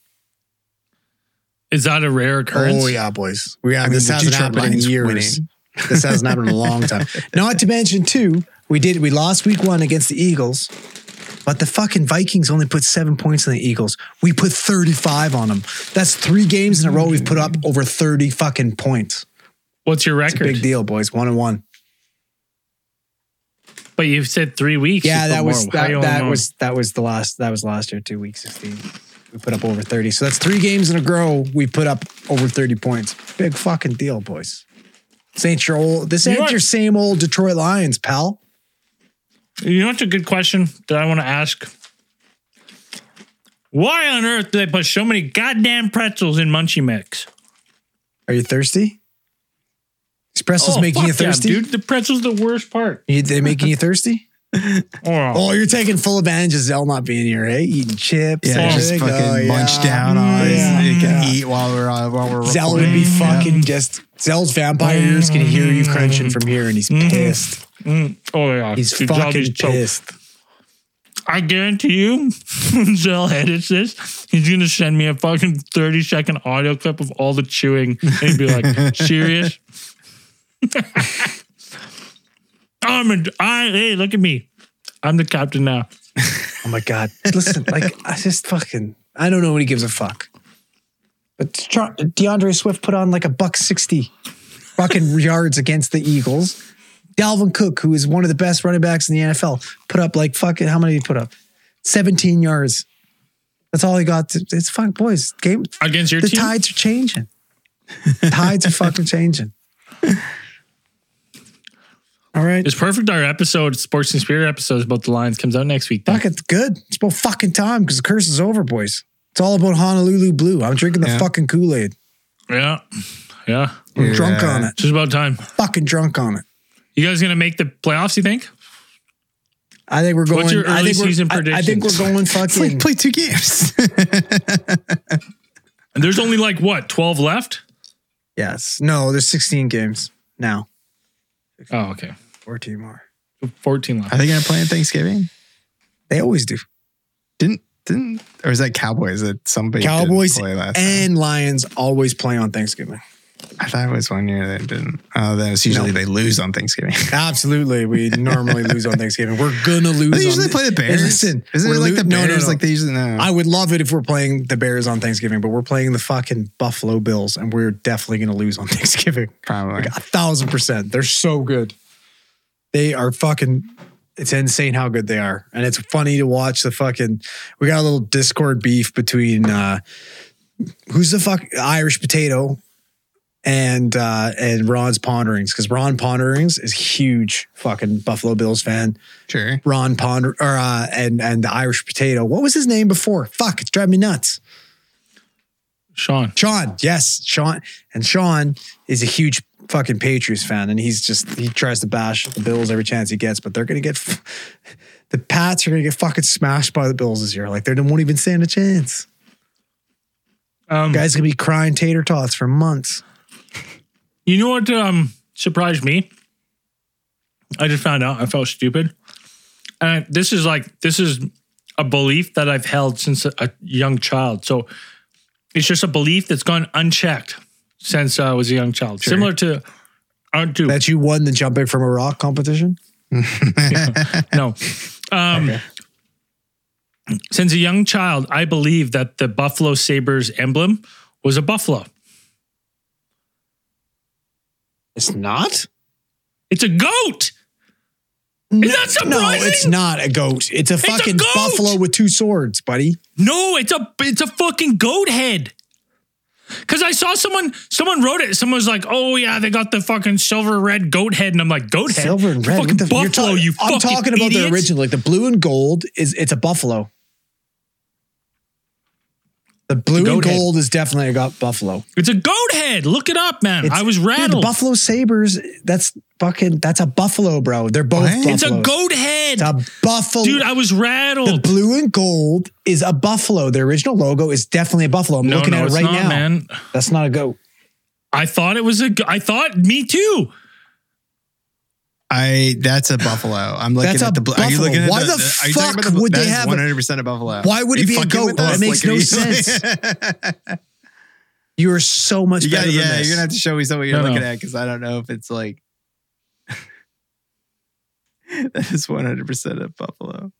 Is that a rare occurrence? Oh yeah, boys. We I have mean, this hasn't Detroit happened in years. winning. [LAUGHS] This hasn't happened in a long time. Not to mention, too, we did we lost week one against the Eagles, but the fucking Vikings only put seven points on the Eagles. We put 35 on them. That's three games in a row we've put up over 30 fucking points. What's your record? big deal, boys. One and one. But you've said three weeks. Yeah, that was that, that was that was the last that was last year two weeks 16. We put up over 30. So that's three games in a row we put up over 30 points. Big fucking deal, boys. This ain't your old this ain't what? your same old Detroit Lions, pal. You know what's a good question that I want to ask? Why on earth do they put so many goddamn pretzels in Munchie Mix? Are you thirsty? Espresso's Oh, making you fuck yeah, thirsty? dude. The pretzel's the worst part. You, they making you thirsty? [LAUGHS] Oh, Oh, you're taking full advantage of Zell not being here, eh? Eating chips. Yeah, just everything. fucking Oh, yeah. munch down on Yeah. it. You can Yeah. eat while we're on, while we're Zell would be fucking just Zell's vampire ears can hear you crunching from here, and he's Mm-hmm. pissed. Mm, oh yeah. He's fucking is pissed. I guarantee you, [LAUGHS] when Zell edits this, he's gonna send me a fucking 30 second audio clip of all the chewing and he'd be like, [LAUGHS] serious? I'm a, I, hey, look at me. I'm the captain now. [LAUGHS] Oh my god! Listen, like I just fucking I don't know what he gives a fuck. But D'Andre Swift put on like a buck sixty fucking yards against the Eagles. Dalvin Cook, who is one of the best running backs in the NFL, put up like fucking how many did he put up? Seventeen yards. That's all he got. To, it's fun, boys. Game. Against your The team? tides are changing. tides are fucking [LAUGHS] changing. All right. It's perfect. Our episode, Sports Conspirators episode about the Lions comes out next week. Fuck, it's good. It's about fucking time because the curse is over, boys. It's all about Honolulu Blue. I'm drinking the Yeah. fucking Kool Aid. Yeah. Yeah. I'm drunk on it. It's just about time. Fucking drunk on it. You guys gonna make the playoffs, you think? I think we're going. What's your I early think we're, season I, I think we're predictions? going [LAUGHS] It's fucking. like play two games. [LAUGHS] And there's only like what, 12 left? Yes. No, there's 16 games now. Oh, okay. 14 more. 14 left. Are they going to play on Thanksgiving? They always do. Didn't didn't or is that Cowboys that somebody didn't Cowboys play last? time? and Lions always play on Thanksgiving. I thought it was one year they didn't. Oh, that was usually they lose on Thanksgiving. [LAUGHS] [LAUGHS] Absolutely. We normally lose on Thanksgiving. We're gonna lose. they on usually play the Bears. Listen, isn't it like lo- the no, no, Bears? no. Like they usually no. I would love it if we're playing the Bears on Thanksgiving, but we're playing the fucking Buffalo Bills, and we're definitely going to lose on [LAUGHS] Thanksgiving. probably. Like a thousand percent. They're so good. They are fucking. It's insane how good they are, and it's funny to watch the fucking. We got a little Discord beef between uh who's the fuck Irish potato and uh and Ron's Ponderings because Ron Ponderings is huge fucking Buffalo Bills fan. Sure. Ron Ponder or uh and and the Irish potato. What was his name before? Fuck, it's driving me nuts. Sean. Sean, yes, Sean, and Sean is a huge fucking Patriots fan, and he's just he tries to bash the Bills every chance he gets, but they're gonna get f- [LAUGHS] the Pats are gonna get fucking smashed by the Bills this year. Like they won't even stand a chance. Um, Guys gonna be crying tater tots for months. You know what um surprised me? I just found out I felt stupid. And this is like this is a belief that I've held since a, a young child. So it's just a belief that's gone unchecked since I was a young child. Similar to aren't That you won the jumping from a rock competition. [LAUGHS] no. Um since a young child, I believe that the Buffalo Sabres emblem was a buffalo. It's not. It's a goat. Is that surprising? No, it's not a goat. It's a a fucking goat! buffalo with two swords, buddy. No, it's a it's a fucking goat head. Cause I saw someone someone wrote it. Someone was like, "Oh yeah, they got the fucking silver red goat head," and I'm like, "Goat head, Silver and red. fucking What the- you're buffalo, talking- you I'm fucking talking about the original, like the blue and gold is it's a buffalo. The blue and goat head. gold is definitely a got buffalo. It's a goat head. Look it up, man. It's- I was Dude, the rattled. buffalo Sabres. That's fucking. That's a buffalo, bro. They're both. It's a goat head, It's a buffalo. dude. I was rattled. the blue and gold is a buffalo. The original logo is definitely a buffalo. I'm no, looking no, at it right not, now. man. That's not a goat. I thought it was a. I thought me too. I that's a buffalo. I'm looking That's at a the. bl- Are you buffalo. looking at Why the, the are you talking fuck about the, would they that is have 100 percent a buffalo? Why would it be a goat? That us? makes no you- sense. [LAUGHS] You are so much you better got, than yeah, this. you're gonna have to show me some what you're No, no. looking at because I don't know if it's like [LAUGHS] that is 100 percent a buffalo.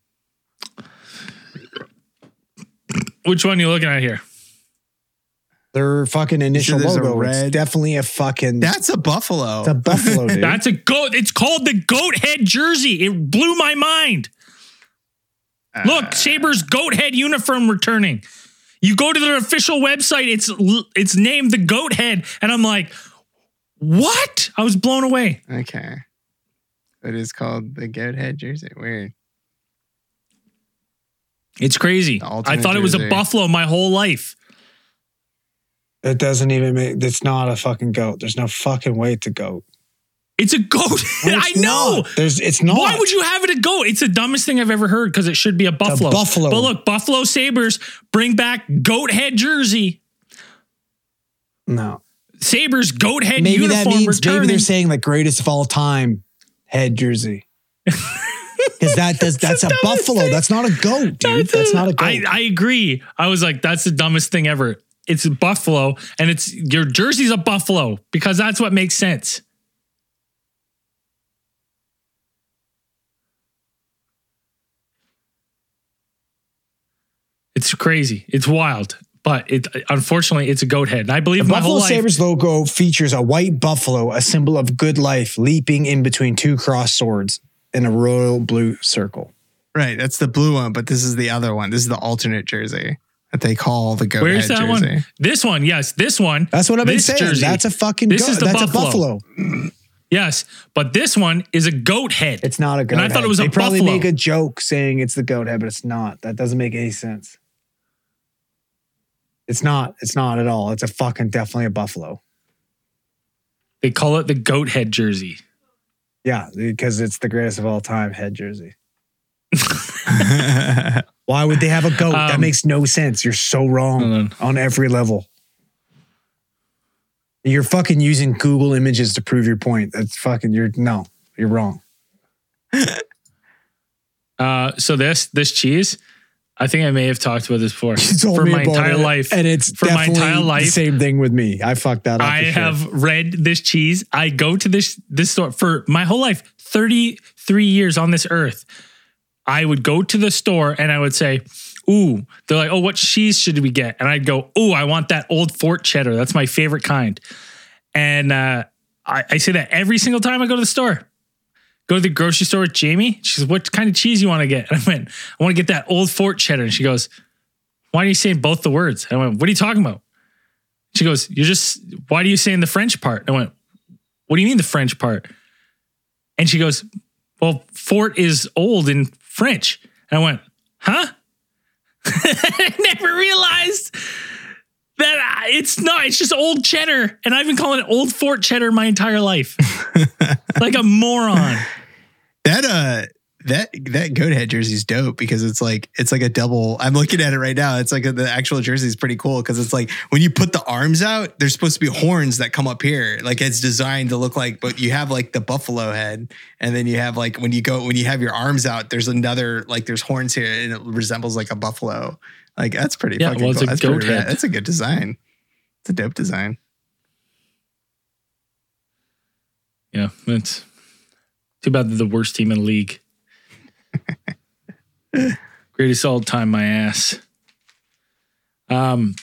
Which one are you looking at here? Their fucking initial there's a logo. It's definitely a fucking. That's a buffalo. it's a buffalo, [LAUGHS] dude. That's a goat. It's called the goat head jersey. It blew my mind. Uh, Look, Sabres goat head uniform returning. You go to their official website, it's it's named the goat head, and I'm like, what? I was blown away. Okay. It is called the goat head jersey. Weird. It's crazy. I alternate thought it was a buffalo my whole life. It doesn't even make. It's not a fucking goat. There's no fucking way to goat. It's a goat. No, [LAUGHS] [LAUGHS] I it's know. not. There's. It's not. Why would you have it a goat? It's the dumbest thing I've ever heard because it should be a buffalo. buffalo. But look, Buffalo Sabres bring back goat head jersey. No. Sabres goat head Maybe uniform that means returning. maybe they're saying like greatest of all time head jersey. [LAUGHS] Because that does that's a buffalo. thing. That's not a goat, dude. That's not a goat. I, I agree. I was like, that's the dumbest thing ever. It's a buffalo, and it's your jersey's a buffalo because that's what makes sense. It's crazy. It's wild, but it unfortunately it's a goat head. And I believe the my whole Buffalo life. Sabres logo features a white buffalo, a symbol of good life, leaping in between two crossed swords in a royal blue circle. Right. That's the blue one, but this is the other one. This is the alternate jersey that they call the goat Where's head that jersey. one? This one, yes, this one. That's what I've been saying. jersey. That's a fucking This goat. is the That's buffalo. a buffalo. Yes, but this one is a goat head. It's not a goat. And I thought head. it was a they probably buffalo. make a joke saying it's the goat head, but it's not. That doesn't make any sense. It's not. It's not at all. It's a fucking definitely a buffalo. They call it the goat head jersey. Yeah, because it's the greatest of all time head jersey. [LAUGHS] [LAUGHS] Why would they have a goat? that Um, makes no sense. You're so wrong on. every level. You're fucking using Google images to prove your point. That's fucking you're no, you're wrong. [LAUGHS] Uh, so this this cheese, I think I may have talked about this before. For my entire it, life, and it's for my entire life. same thing with me. I fucked that up. I sure. have read this cheese. I go to this this store for my whole life, 33 years on this earth. I would go to the store and I would say, Ooh, they're like, oh, what cheese should we get? And I'd go, Ooh, I want that old Fort cheddar. That's my favorite kind. And uh, I, I say that every single time I go to the store. Go to the grocery store with Jamie. She says, What kind of cheese you want to get? And I went, I want to get that old Fort cheddar. And she goes, Why are you saying both the words? And I went, What are you talking about? She goes, You're just, why do you saying the French part? And I went, What do you mean the French part? And she goes, Well, Fort is old in French. And I went, Huh? [LAUGHS] I never realized that I- it's not, it's just old cheddar. And I've been calling it old Fort cheddar my entire life. [LAUGHS] like a moron. That uh that that goat head jersey's dope because it's like it's like a double. I'm looking at it right now. It's like a, the actual jersey is pretty cool because it's like when you put the arms out, there's supposed to be horns that come up here. Like it's designed to look like, but you have like the buffalo head, and then you have like when you go when you have your arms out, there's another like there's horns here, and it resembles like a buffalo. Like that's pretty Yeah, fucking well, it's cool. a That's goat pretty. That's a good design. It's a dope design. Yeah, it's too bad they're the worst team in the league. Greatest all time, my ass. Um,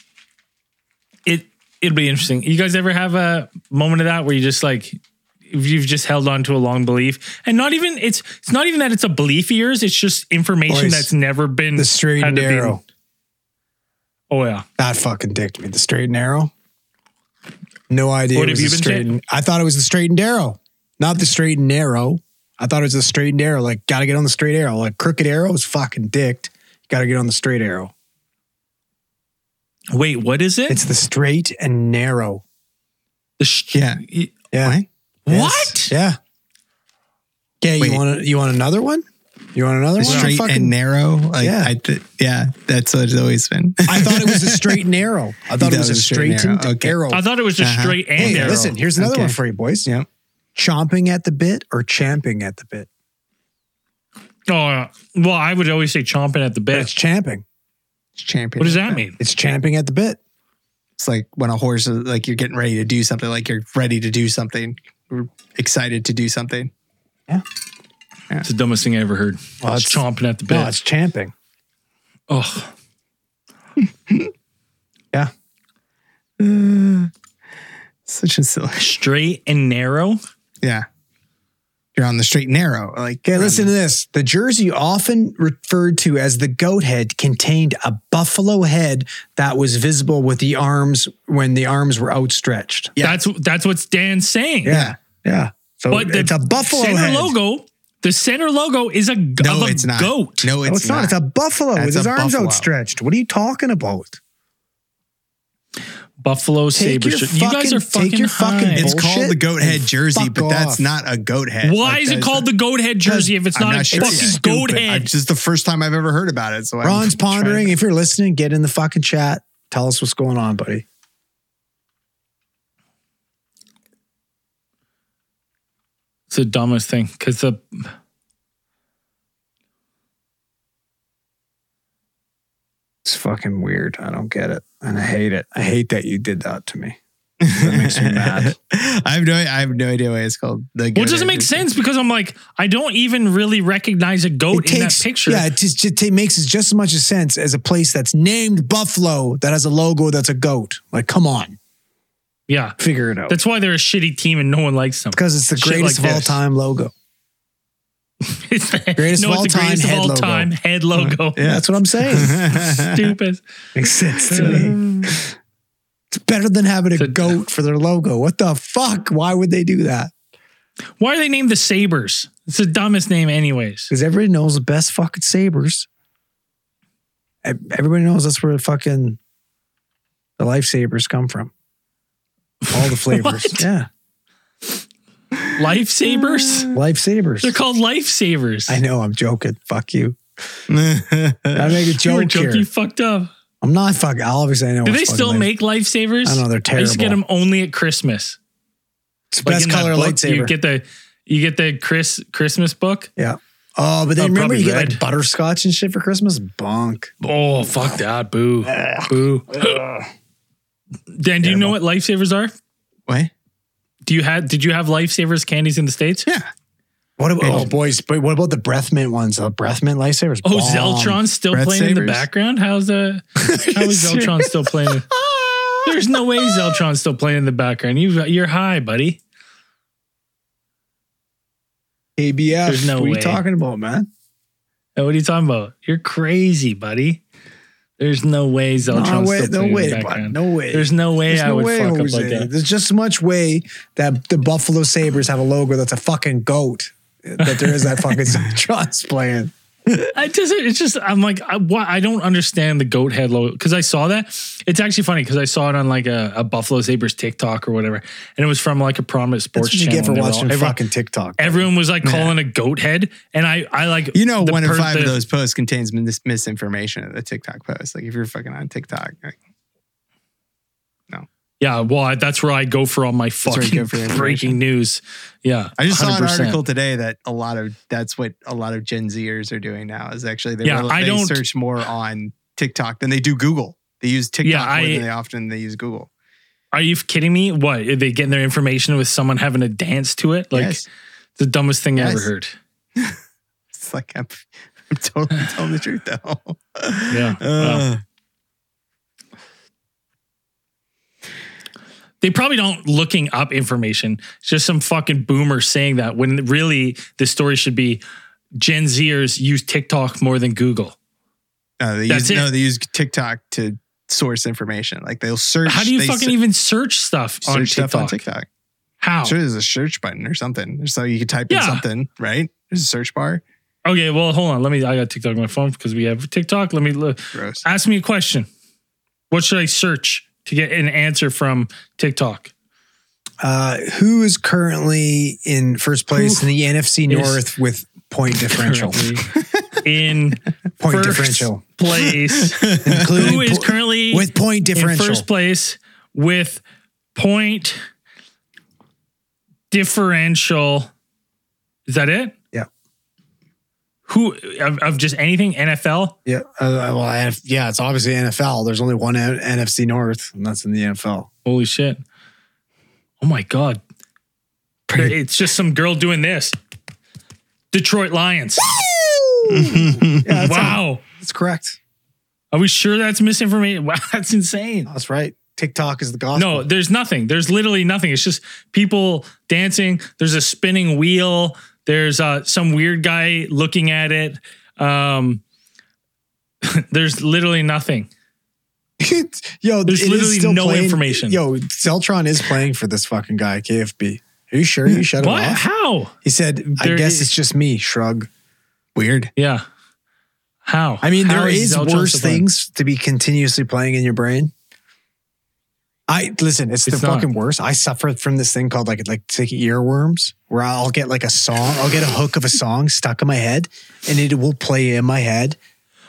it it'll be interesting. You guys ever have a moment of that where you just like you've just held on to a long belief, and not even it's it's not even that it's a belief of yours. It's just information that's never been the straight and be- Oh yeah, That fucking dicked me. The straight and narrow. No idea. What have you been straight and, I thought it was the straight and narrow, not the straight and narrow. I thought it was the straight and narrow. Like, gotta get on the straight arrow. Like, crooked arrow is fucking dicked. You gotta get on the straight arrow. wait, what is it? It's the straight and narrow. the sh- Yeah. Yeah. What? Yes. Yeah. Okay, Wait. you want a, you want another one? You want another The one? straight Fucking- and narrow. Like Yeah. I th- yeah, that's what it's always been. I thought it was a [LAUGHS] straight and narrow. I thought That it was a was a straight and narrow. Okay. arrow. I thought it was just Uh-huh. straight and Hey, narrow. listen, here's another Okay. one for you, boys. Yep. Chomping at the bit or champing at the bit? Oh, uh, well, I would always say chomping at the But bit. it's champing. It's champing. What does that mean? It's champing at the bit. It's like when a horse is like you're getting ready to do something, like you're ready to do something, you're excited to do something. Yeah. It's the dumbest thing I ever heard. Well, it's it's- chomping at the bit. No, it's champing. oh, [LAUGHS] Yeah. [SIGHS] Such a silly. straight and narrow. Yeah. You're on the straight and narrow. Like Okay, listen to this. The jersey, often referred to as the goat head, contained a buffalo head that was visible with the arms when the arms were outstretched. Yeah. That's that's what Dan's saying. Yeah. Yeah. So But the it's a buffalo center head. logo. The center logo is a, g- No, of a it's not. goat. No, it's, No, it's not. It's a buffalo That's with his a arms buffalo. outstretched. What are you talking about? Buffalo Take saber. your. You guys fucking- are take fucking. your fucking high. It's called the goat head jersey, fuck but that's not a goat head. Why Like, is it called not- the goat head jersey if it's I'm not, a sure fucking yet. goat I- head? It's just the first time I've ever heard about it. So I'm Ron's to- pondering. If you're listening, get in the fucking chat. Tell us what's going on, buddy. It's the dumbest thing because the It's fucking weird. I don't get it. And I hate it. I hate that you did that to me. [LAUGHS] That makes me mad. I have no. I have no idea why it's called the. well, goat it doesn't make sense because I'm like I don't even really recognize a goat in that picture. Yeah, it just, just it makes just as much sense as a place that's named Buffalo that has a logo that's a goat. Like, come on, yeah. figure it out. That's why they're a shitty team and no one likes them. because it's the Shit greatest like of all this. time logo. It's the Greatest no, of all it's the time greatest of head all logo. time head logo. Yeah, That's what I'm saying. [LAUGHS] Stupid. makes sense to me. It's better than having a goat for their logo. What the fuck? Why would they do that? Why are they named the Sabres? It's the dumbest name, anyways. Because everybody knows the best fucking sabers. Everybody knows that's where the fucking the lifesavers come from. All the [LAUGHS] flavors. Yeah. Lifesavers? [LAUGHS] Lifesavers. They're called lifesavers. I know, I'm joking. Fuck you. [LAUGHS] I make a You joke joking, here. you fucked up. I'm not fucking. Obviously, I know. Do they still life- make lifesavers? I know, they're I used to get them only at Christmas. It's the Like best color book, lightsaber? You get the you get the Chris Christmas book. yeah. Oh, but then Oh, remember you get red. like butterscotch and shit for Christmas. Bunk. Oh fuck that! Boo, boo. Dan, do you know what lifesavers are? What? Do you had? Did you have lifesavers candies in the states? Yeah. What about oh, oh boys? But what about the breath mint ones? Uh, the breath mint lifesavers. Oh, Bomb. Zeltron's still Breath playing in the background. How's the? Uh, [LAUGHS] how is Zeltron still playing? [LAUGHS] There's no way Zeltron's still playing in the background. You you're high, buddy. ABF. There's no what are you talking about, man? What are you talking about? You're crazy, buddy. There's no way Zeltron's No way, still no way, the no way. There's no way There's I no would way, fuck Jose. up like that. There's just as much way that the Buffalo Sabres have a logo that's a fucking goat that there is that fucking [LAUGHS] Zeltron's playing. [LAUGHS] I just, it's just, I'm like, I, why, I don't understand the goat head logo because I saw that. It's actually funny because I saw it on like a, a Buffalo Sabres TikTok or whatever, and it was from like a prominent sports That's what you channel. get for and they were watching all- fucking TikTok. everyone was like calling a goat head, and I, I like, You know, the one in per- five of those posts contains mis- misinformation of the TikTok post. Like if you're fucking on TikTok, like, Yeah, well, I, that's where I go for all my fucking go for your [LAUGHS] breaking news. Yeah, I just saw an 100%. article today that a lot of that's what a lot of Gen Zers are doing now. Is actually they, Yeah, rel- I they don't- search more on TikTok than they do Google. They use TikTok Yeah, more than they often they use Google. Are you kidding me? What are they getting their information with someone having a dance to it? Like yes, the dumbest thing I ever heard. [LAUGHS] it's like I'm, I'm totally telling the truth though. Yeah. [LAUGHS] Uh, They probably don't looking up information. It's just some fucking boomer saying that when really the story should be Gen Zers use TikTok more than Google. no, they That's use it. no, they use TikTok to source information. Like they'll search. How do you fucking se- even search stuff on search TikTok? stuff on TikTok? How? Sure, there's a search button or something, so you can type in something. Right? There's a search bar. Okay, well, hold on. Let me. I got TikTok on my phone because we have TikTok. Let me look. Gross. Ask me a question. What should I search to get an answer from TikTok? Uh, who is currently in first place in the NFC North with point differential? in [LAUGHS] Point first differential. place. [LAUGHS] Including Who is currently with point in differential? first place with point differential. Is that it? Who of, of just anything NFL? Yeah. Uh, well, I have, yeah, it's obviously NFL. There's only one N- NFC North, and that's in the NFL. Holy shit! Oh my god! It's just some girl doing this. Detroit Lions. [LAUGHS] Yeah, that's, Wow. that's correct. Are we sure that's misinformation? [LAUGHS] Wow, that's insane. That's right. TikTok is the gospel. No, there's nothing. There's literally nothing. It's just people dancing. There's a spinning wheel. There's uh, some weird guy looking at it. Um, [LAUGHS] there's literally nothing. [LAUGHS] Yo, There's it is literally still no playing- information. Yo, Zeltron is playing for this fucking guy, KFB. Are you sure you shut it What? off? How? He said, I There guess is- it's just me, shrug. Weird. Yeah. How? I mean, How there is Zeltron worse things to be continuously playing in your brain. I listen, it's, It's the not. fucking worst. I suffer from this thing called like like like earworms, where I'll get like a song, I'll get a hook of a song stuck in my head, and it will play in my head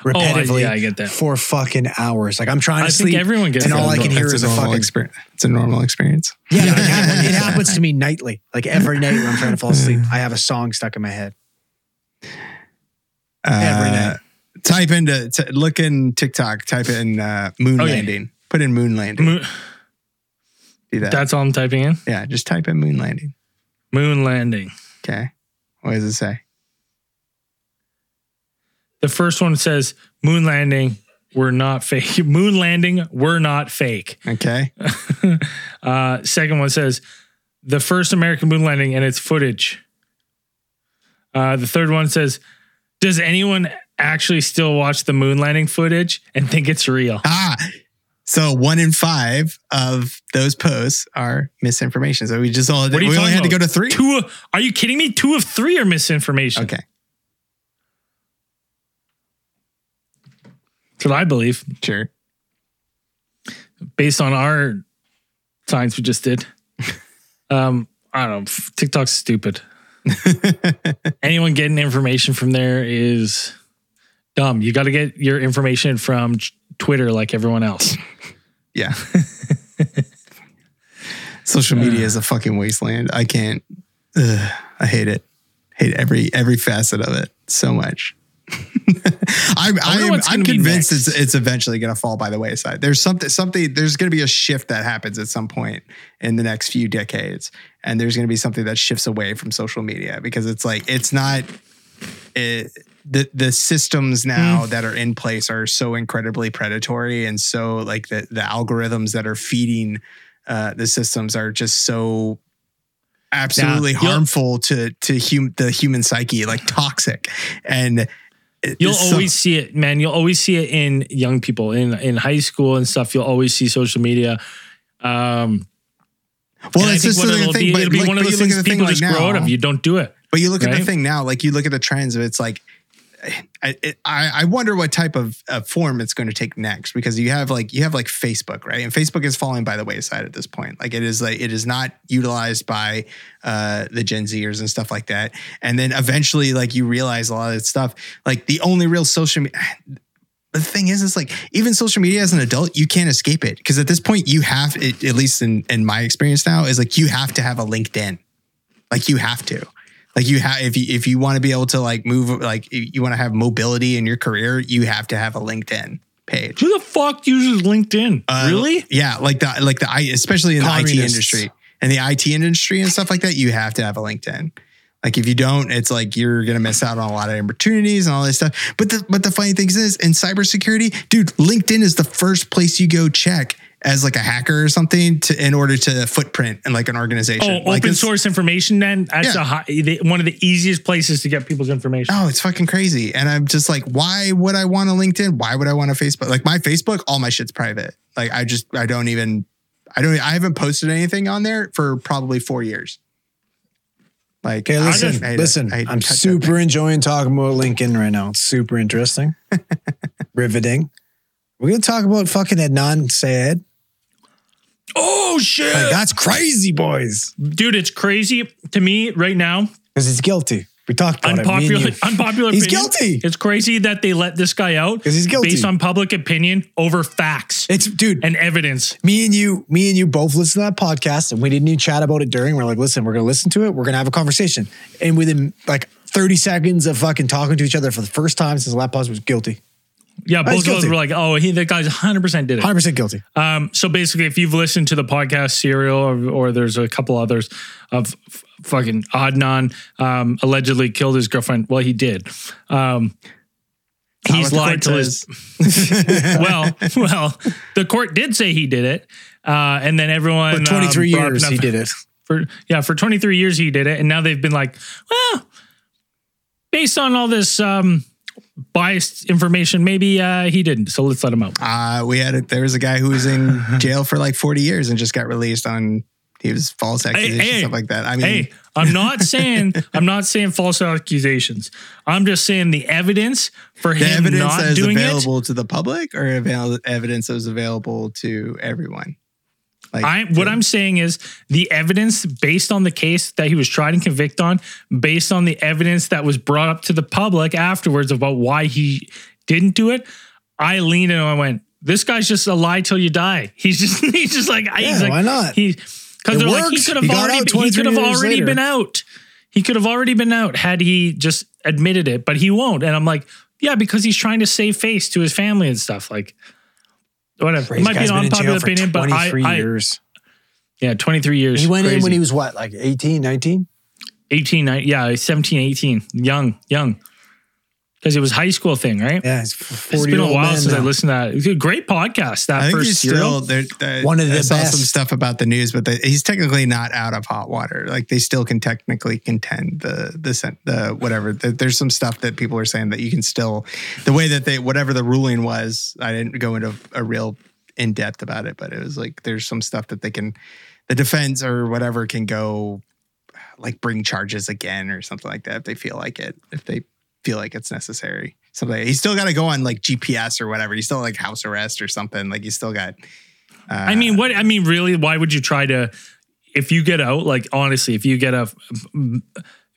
repetitively yeah, I get that. for fucking hours. Like I'm trying I to think sleep, everyone gets and all I can hear is a a fucking experience. It's a normal experience. yeah. It [LAUGHS] happens, it happens to me nightly. Like every night when I'm trying to fall asleep, I have a song stuck in my head. Every Uh, night. Type into t- look in TikTok. Type in uh, moon Okay. landing. Put in moon landing. Moon, Do that. that's all I'm typing in. yeah, just type in moon landing. Moon landing. Okay. What does it say? The first one says moon landing. We're not fake. [LAUGHS] Moon landing. We're not fake. Okay. [LAUGHS] Uh, second one says the first American moon landing and its footage. Uh, the third one says, does anyone actually still watch the moon landing footage and think it's real? Ah, so one in five of those posts are misinformation. So we just all we only talking had to go to three. Two? Are you kidding me? Two of three are misinformation. Okay. That's what I believe, Sure. based on our science we just did. [LAUGHS] um, I don't know. TikTok's stupid. [LAUGHS] Anyone getting information from there is Dumb. You got to get your information from Twitter like everyone else. Yeah. [LAUGHS] Social media is a fucking wasteland. I can't. Ugh, I hate it. Hate every every facet of it so much. [LAUGHS] I, I am, what's I'm gonna convinced it's it's eventually going to fall by the wayside. There's something something there's going to be a shift that happens at some point in the next few decades, and there's going to be something that shifts away from social media because it's like it's not it, the the systems now that are in place are so incredibly predatory and so like the the algorithms that are feeding uh, the systems are just so absolutely Yeah. Harmful to to hum, the human psyche, like toxic, and You'll so- always see it, man. You'll always see it in young people in in high school and stuff. You'll always see social media. Um, well, and it's just the thing, be, but it'll be like, one of those things people just grow out of. You don't do it. But you look at the thing now, like you look at the trends of it's like, I, I wonder what type of, of form it's going to take next because you have like you have like Facebook, right? And Facebook is falling by the wayside at this point. Like it is like it is not utilized by uh, the Gen Zers and stuff like that. And then eventually, like you realize a lot of that stuff. Like the only real social media. [SIGHS] The thing is, it's like even social media as an adult, you can't escape it because at this point, you have, at least in in my experience now, is like you have to have a LinkedIn. Like you have to. Like you have if you if you want to be able to like move like you want to have mobility in your career, you have to have a LinkedIn page. Who the fuck uses LinkedIn? Uh, really? Yeah, like the like the I especially in the IT industry and the IT industry and stuff like that, you have to have a LinkedIn. Like if you don't, it's like you're gonna miss out on a lot of opportunities and all this stuff. But the but the funny thing is, in cybersecurity, dude, LinkedIn is the first place you go check as like a hacker or something to in order to footprint in like an organization. Oh, like open it's- source information. Then that's Yeah. a high, the, one of the easiest places to get people's information. Oh, it's fucking crazy. And I'm just like, why would I want a LinkedIn? Why would I want a Facebook? Like my Facebook, all my shit's private. Like I just, I don't even, I don't, I haven't posted anything on there for probably four years. Like, Okay, listen, just- I hate to- listen. I hate to I'm super enjoying talking about LinkedIn right now. It's super interesting, [LAUGHS] riveting. We're gonna talk about fucking Adnan Syed. Oh shit, Like that's crazy, boys. dude! It's crazy to me right now. Because he's guilty. We talked about Unpopular, it. [LAUGHS] unpopular. He's opinion. guilty. It's crazy that they let this guy out 'Cause he's guilty. based on public opinion over facts It's dude. and evidence. me and you, me and you both listened to that podcast, and we didn't even chat about it during. We're like, listen, we're gonna listen to it. We're gonna have a conversation. And within like 30 seconds of fucking talking to each other for the first time since the last podcast was guilty. Yeah, both of us guilty. were like, "Oh, he that guy's 100 percent did it." 100 percent guilty. Um, so basically, if you've listened to the podcast Serial or, or there's a couple others of f- fucking Adnan um, allegedly killed his girlfriend. Well, he did. Um, he's what the lied to his. [LAUGHS] well, well, the court did say he did it, uh, and then everyone For 23 um, brought years, he did it. [LAUGHS] For yeah, for 23 years he did it, and now they've been like, well, based on all this um, biased information, maybe uh, he didn't. So let's let him out. Uh, we had it. There was a guy who was in [LAUGHS] jail for like 40 years and just got released on, he was false accusations, hey. stuff like that. I mean, Hey, I'm not [LAUGHS] saying I'm not saying false accusations. I'm just saying the evidence for the him evidence not that is doing it. available to the public or evidence that was available to everyone? Like, I what I'm saying is the evidence based on the case that he was tried and convicted on, based on the evidence that was brought up to the public afterwards about why he didn't do it. I leaned in and I went, "This guy's just a lie till you die." [LAUGHS] He's just he's just like he's like why not? He because they're like he could have already he could have already later. been out. He could have already been out had he just admitted it, but he won't. And I'm like, yeah, because he's trying to save face to his family and stuff. Like, whatever. It might be an unpopular opinion, but I, 23 I years. yeah, 23 years. He went in when he was what, like 18, 19? 18, ni- yeah, 17, 18, young, young. Because it was high school thing, right? Yeah, he's It's 40 been a while man since I listened to that. It was a great podcast. That I think first he's serial. still there. there- One of the I saw best. some stuff about the news, but the, he's technically not out of hot water. Like they still can technically contend the the sen- the whatever. The, there's some stuff that people are saying that you can still the way that they whatever the ruling was. I didn't go into a real in depth about it, but it was like there's some stuff that they can the defense or whatever can go like bring charges again or something like that if they feel like it if they feel like it's necessary. Something he's still got to go on like GPS or whatever. He's still like house arrest or something. Like he's still got. Uh, I mean, what I mean, really, why would you try to? If you get out, like honestly, if you get a,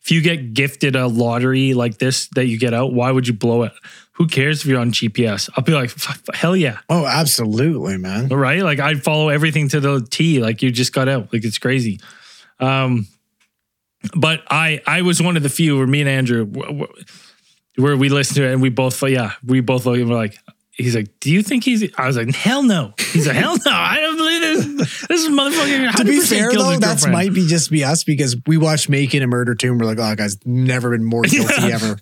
if you get gifted a lottery like this that you get out, why would you blow it? Who cares if you're on GPS? I'll be like, "F- f- hell yeah, Oh, absolutely, man. right? Like I follow everything to the T. Like you just got out. Like it's crazy. Um, but I I was one of the few where me and Andrew w- w- where we listened to it and we both yeah we both looked and we're like he's like do you think he's I was like hell no he's like hell no I don't believe this this is motherfucker To be fair though, that might be just be us because we watched Making a Murder too, and we're like, oh, guy's never been more guilty Yeah. ever.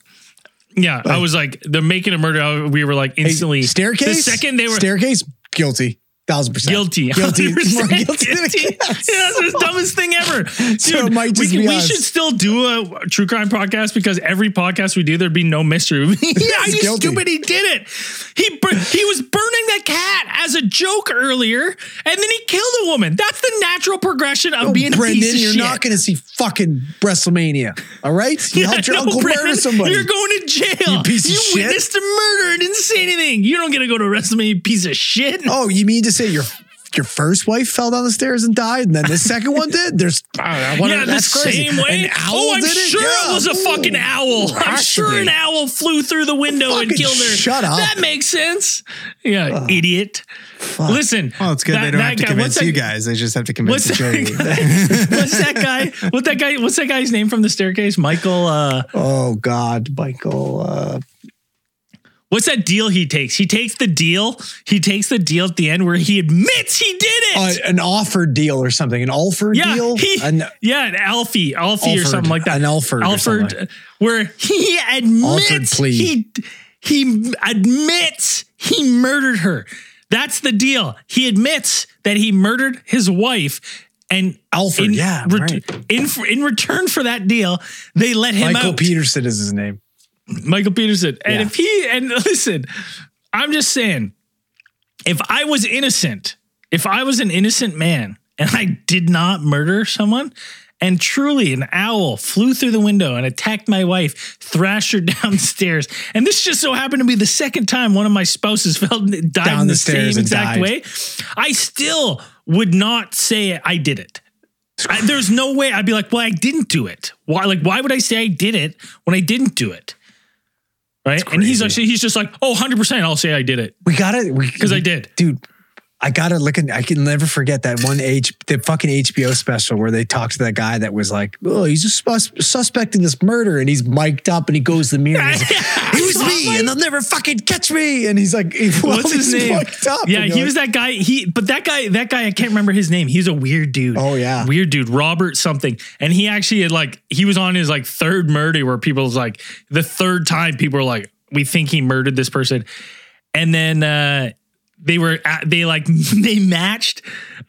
yeah I was like they're making a murder we were like instantly Hey, staircase. the second they were staircase guilty, thousand percent guilty [LAUGHS] guilty, 100% more guilty. guilty. yes. [LAUGHS] Yeah, that's the dumbest thing ever. [LAUGHS] Dude, So it might just we, be we should still do a true crime podcast because every podcast we do, there'd be no mystery. yeah, He's you guilty. stupid. He did it. He bur- he was burning the cat as a joke earlier, and then he killed a woman. That's the natural progression of oh, being a Oh, Brendan, piece of you're shit. not going to see fucking WrestleMania. All right, you Yeah, helped your no, uncle Brendan, murder somebody. You're going to jail. You piece of You shit. witnessed a murder and didn't say anything. You don't get to go to WrestleMania, piece of shit. oh, you mean to say your your first wife fell down the stairs and died, and then the second one did? There's [LAUGHS] I wanna- yeah, the crazy. same way. An owl oh, I'm did it? sure Yeah. it was a fucking owl. I'm sure an owl flew through the window and killed her. shut up. That makes sense. Yeah, idiot. Listen. Well, it's good that- they don't have to guy- convince that- you guys. They just have to convince What's the jury. [LAUGHS] that, guy, what's that guy? What that guy? What's that guy's name from the staircase? Michael. Uh, oh God, Michael. Uh, what's that deal he takes? He takes the deal. He takes the deal at the end where he admits he did it. uh, an offered deal or something, an Alford yeah, deal. he, An- yeah, an Alfie, Alfie or something like that. an Alford or Alford, where he admits he he admits he murdered her. That's the deal. He admits that he murdered his wife, and Alford, in, yeah, right. in in return for that deal, they let him Michael out. Peterson is his name. Michael Peterson. And Yeah. if he and listen, I'm just saying, if I was innocent, if I was an innocent man and I did not murder someone, and truly an owl flew through the window and attacked my wife, thrashed her [LAUGHS] downstairs, and this just so happened to be the second time one of my spouses [LAUGHS] fell died Down in the the, same exact died. way, I still would not say I did it. I, there's no way I'd be like, well, I didn't do it. Why? Like, why would I say I did it when I didn't do it? Right? And he's actually he's just like, oh, 100 percent, I'll say I did it We got it because I did. dude. I gotta look at. I can never forget that one H, the fucking HBO special where they talked to that guy that was like, "Oh, he's a sus- suspect in this murder," and he's mic'd up and he goes to the mirror. And he's like, [LAUGHS] it was me, and they'll never fucking catch me. And he's like, well, What's his name? Yeah, he you're was that guy. He, but that guy, that guy, I can't remember his name. He's a weird dude. Oh, yeah. weird dude, Robert something. And he actually had like he was on his like third murder where people was like the third time people were like, we think he murdered this person, and then uh they were at, they like [LAUGHS] they matched.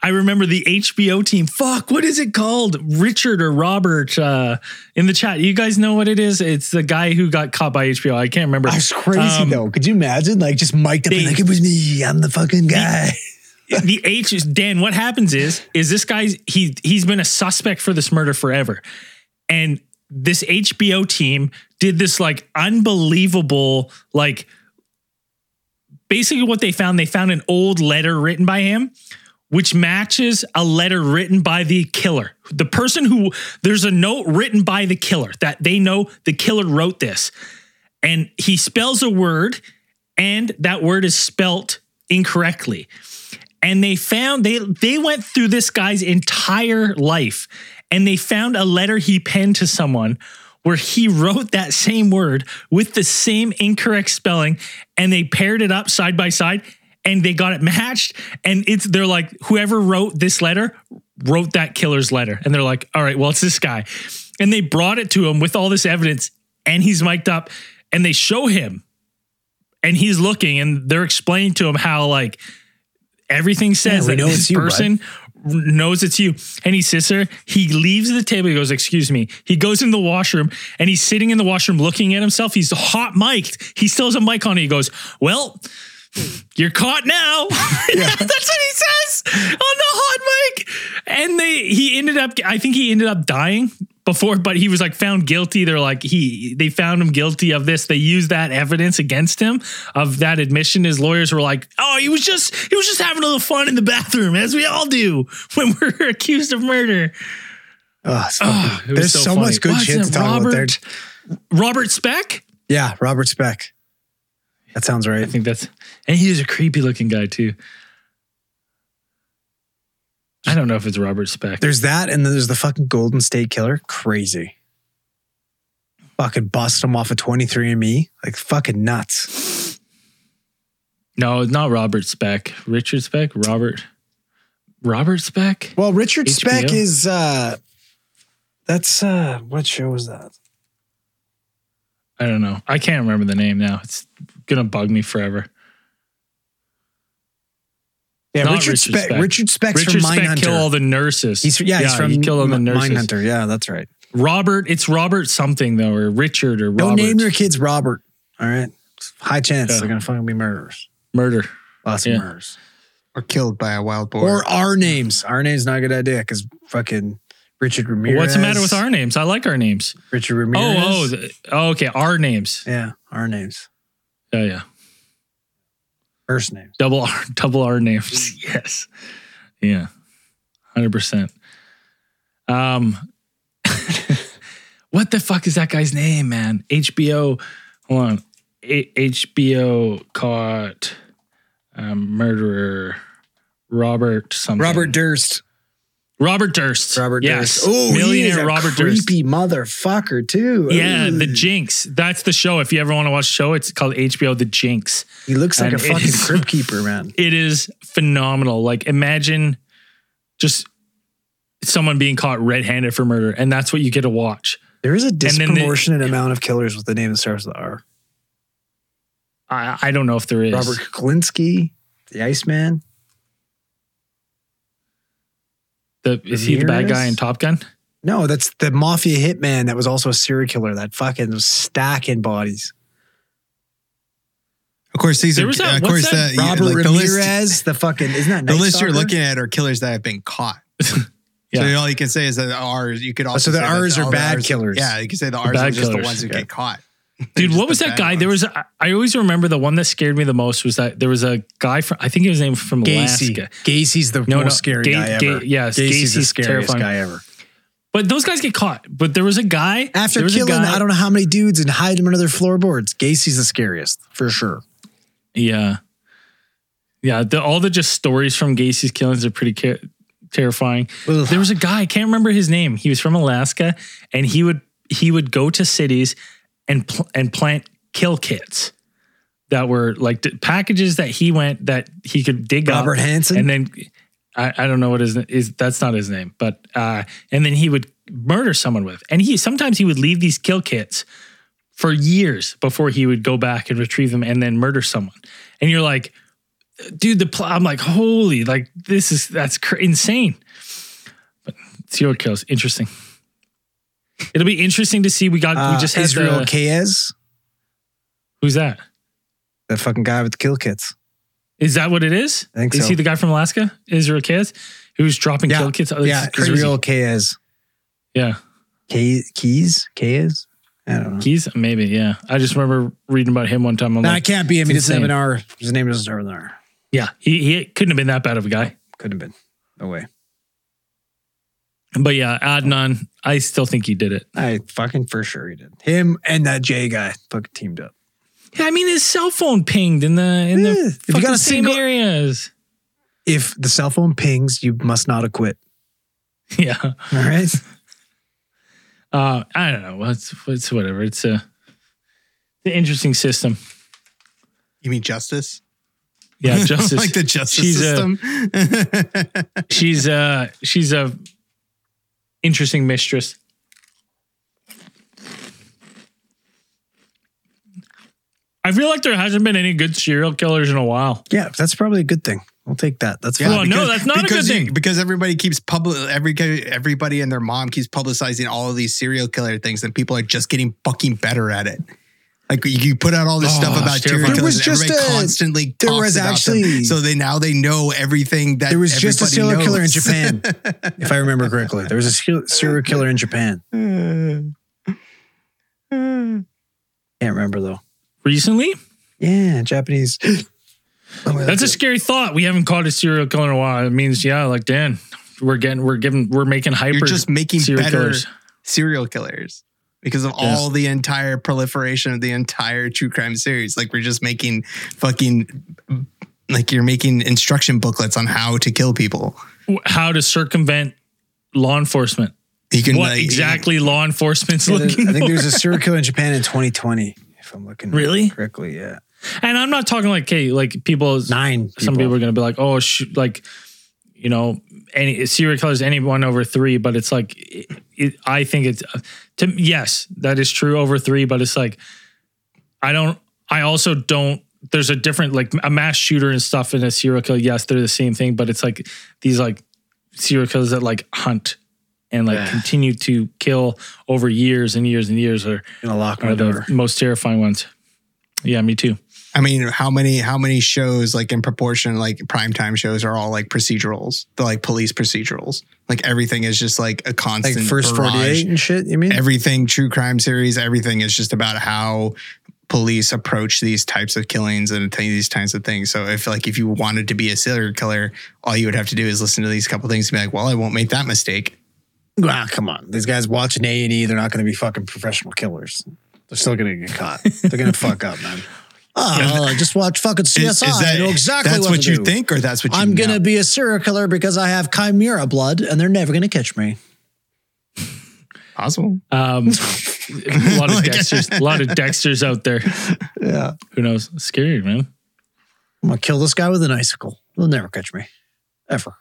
I remember the HBO team. Fuck, what is it called? Richard or Robert uh in the chat. You guys know what it is? It's the guy who got caught by HBO. I can't remember. That's crazy Um, though. Could you imagine? Like just mic'd up and like it was me. I'm the fucking guy. [LAUGHS] the H is Dan. What happens is is this guy's he he's been a suspect for this murder forever, and this HBO team did this like unbelievable like basically what they found they found an old letter written by him which matches a letter written by the killer. The person who there's a note written by the killer that they know the killer wrote this. And he spells a word and that word is spelt incorrectly. And they found they they went through this guy's entire life and they found a letter he penned to someone where he wrote that same word with the same incorrect spelling and they paired it up side by side and they got it matched and it's they're like whoever wrote this letter wrote that killer's letter. And they're like all right well it's this guy. And they brought it to him with all this evidence and he's mic'd up and they show him and he's looking and they're explaining to him how like everything says we that this person knows it's you. And he sits there, he leaves the table, he goes, Excuse me. He goes in the washroom and he's sitting in the washroom looking at himself. He's hot mic'd. He still has a mic on. He goes, Well, you're caught now. [LAUGHS] [LAUGHS] That's what he says on the hot mic. And they he ended up I think he ended up dying before, but he was like found guilty. They're like he they found him guilty of this. They used that evidence against him of that admission. His lawyers were like, "Oh, he was just he was just having a little fun in the bathroom, as we all do when we're [LAUGHS] accused of murder." Oh, Oh, there's so so, much good What's shit it, to talk about there. Robert? Robert Speck? Yeah, Robert Speck. That sounds right. I think that's, and he was a creepy looking guy too. I don't know if it's Robert Speck. There's that, and then there's the fucking Golden State Killer. Crazy. Fucking bust him off of 23andMe. Like fucking nuts. No, it's not Robert Speck. Richard Speck? Robert. Robert Speck? Well, Richard Speck is uh that's uh what show was that? I don't know. I can't remember the name now. It's gonna bug me forever. Yeah, Not Richard, Richard Speck. Speck. Richard Speck's Richard from Speck Mindhunter. kill all the nurses. he's yeah, he's from he killed all the nurses. Mindhunter. Yeah, that's right. Robert, it's Robert something though, or Richard or Don't name your kids Robert. All right. High chance Yeah. they're gonna fucking be murderers. murder. Lots Yeah. of murders. Or killed by a wild boar. Or our names. Our name's not a good idea because fucking Richard Ramirez. What's the matter with our names? I like our names. Richard Ramirez? Oh, oh, the- oh, okay. Our names. yeah, our names. Oh yeah. First names. Double R, [LAUGHS] double R names. [LAUGHS] Yes. Yeah. Hundred percent. Um, [LAUGHS] what the fuck is that guy's name, man? HBO. Hold on. A- HBO caught um, murderer Robert something. Robert Durst. Robert Durst. Robert yes. Durst. Oh, millionaire he is a Robert Durst. creepy motherfucker too. Yeah, Ooh. The Jinx. That's the show. If you ever want to watch the show, it's called HBO The Jinx. He looks like and a fucking is- crypt [LAUGHS] keeper, man. It is phenomenal. Like imagine just someone being caught red-handed for murder, and that's what you get to watch. There is a then the- disproportionate amount of killers with the name that starts with R. I, I don't know if there is. Robert Kuklinski, the Iceman. The, is he the bad guy in Top Gun? No, that's the mafia hitman that was also a serial killer that fucking was stacking bodies. of course, these There are was that- of course that? the, you- Robert like the list, Ramirez, the fucking isn't that the Night list you're looking at are killers that have been caught. [LAUGHS] Yeah. So all you can say is that the R's. You could oh, also so the say that R's are the bad R's killers. Yeah, you could say the R's bad are just the ones who yeah. get caught. [LAUGHS] Dude, what was that guy? There was. I I always remember the one that scared me the most was that there was a guy from. I think he was named from Gacy. Alaska. Gacy's the No, most no, scary Ga- guy Ga- ever. yes, Gacy's the Gacy's scariest terrifying. guy ever. But those guys get caught. But there was a guy After a killing, guy- I don't know how many dudes and hide them under their floorboards. Gacy's the scariest for sure. Yeah. Yeah. The, all the just stories from Gacy's killings are pretty terrifying. Ugh. There was a guy, I can't remember his name. He was from Alaska and he would he would go to cities and pl- and plant kill kits that were like d- packages that he went that he could dig Robert up Hansen. and then I, I don't know what his is that's not his name but uh and then he would murder someone with. And he sometimes he would leave these kill kits for years before he would go back and retrieve them and then murder someone. And you're like dude the pl- i'm like holy like this is that's cr- insane. But serial kills. Interesting it'll be interesting to see we got Uh, we just had Israel the, who's that that fucking guy with the kill kits. is that what it is I think is so. he the guy from alaska israel Kayes, who's dropping Yeah. kill kits Oh, yeah, is. Israel Kayes. yeah Kay, Keys? I don't know. Keys, maybe, yeah. I just remember reading about him one time. I'm No, like, it can't be him. He it's an R. His name doesn't start with an R. yeah, he, he couldn't have been that bad of a guy. Couldn't have been. No way. But yeah, Adnan, I still think he did it. I fucking for sure he did. Him and that Jay guy fucking teamed up. Yeah, I mean his cell phone pinged in the in Yeah, the if you fucking got a same single- areas. If the cell phone pings, you must not acquit. [LAUGHS] Yeah, All right. uh, I don't know. It's it's whatever. It's a the interesting system. You mean justice? Yeah, [LAUGHS] justice. like the justice She's a- system. she's [LAUGHS] uh she's a interesting mistress. I feel like there hasn't been any good serial killers in a while. Yeah, that's probably a good thing. We'll take that. That's Yeah. fine. Well, no, that's not a because good you- thing. because everybody keeps public every everybody and their mom keeps publicizing all of these serial killer things, and people are just getting fucking better at it. Like you- you put out all this Oh, stuff about it's serial. There was just everybody a- constantly there was about them. actually- so they now they know everything that There was just a everybody serial killer in. Japan, [LAUGHS] if I remember correctly. There was a serial killer in Japan. [LAUGHS] Can't remember though. Recently? Yeah, Japanese. [GASPS] Oh, that's a scary thought. We haven't caught a serial killer in a while. It means, yeah, like Dan, we're getting we're giving we're making hyper. You're just making serial better killers. serial killers because of Yeah. all the entire proliferation of the entire true crime series. Like we're just making fucking like you're making instruction booklets on how to kill people. how to circumvent law enforcement. You can What like, exactly law enforcement's Yeah, there- looking I think for. there's a serial killer in Japan in [LAUGHS] 2020, if I'm looking Really? correctly. Yeah, And I'm not talking like, okay, like people. nine. Some people are going to be like, oh, sh-, like, you know, any serial killers, anyone over three. But it's like, it, it, I think it's to yes, that is true over three. But it's like, I don't. I also don't. There's a different like a mass shooter and stuff in a serial killer. Yes, they're the same thing, but it's like these like serial killers that like hunt and like Yeah. continue to kill over years and years and years are, lock my are the most terrifying ones. Yeah, me too. I mean, how many how many shows like in proportion like primetime shows are all like procedurals? They're like police procedurals. Like everything is just like a constant Like first barrage. 48 and shit. You mean? Everything true crime series, everything is just about how police approach these types of killings and these types of things. So if like if you wanted to be a serial killer, all you would have to do is listen to these couple things and be like, well, I won't make that mistake. Ah, come on. These guys watching A and E, they're not going to be fucking professional killers. They're still going to get caught. They're going [LAUGHS] to fuck up, man. Oh, I just watch fucking CSI. I know exactly that's what, what, to you do. think, or that's what you I'm know? gonna be a serial killer because I have chimera blood, and they're never gonna catch me. possible. Um, [LAUGHS] a lot of Dexters, a lot of Dexters out there. Yeah, Who knows? Scary, man. I'm gonna kill this guy with an icicle. They'll never catch me, ever.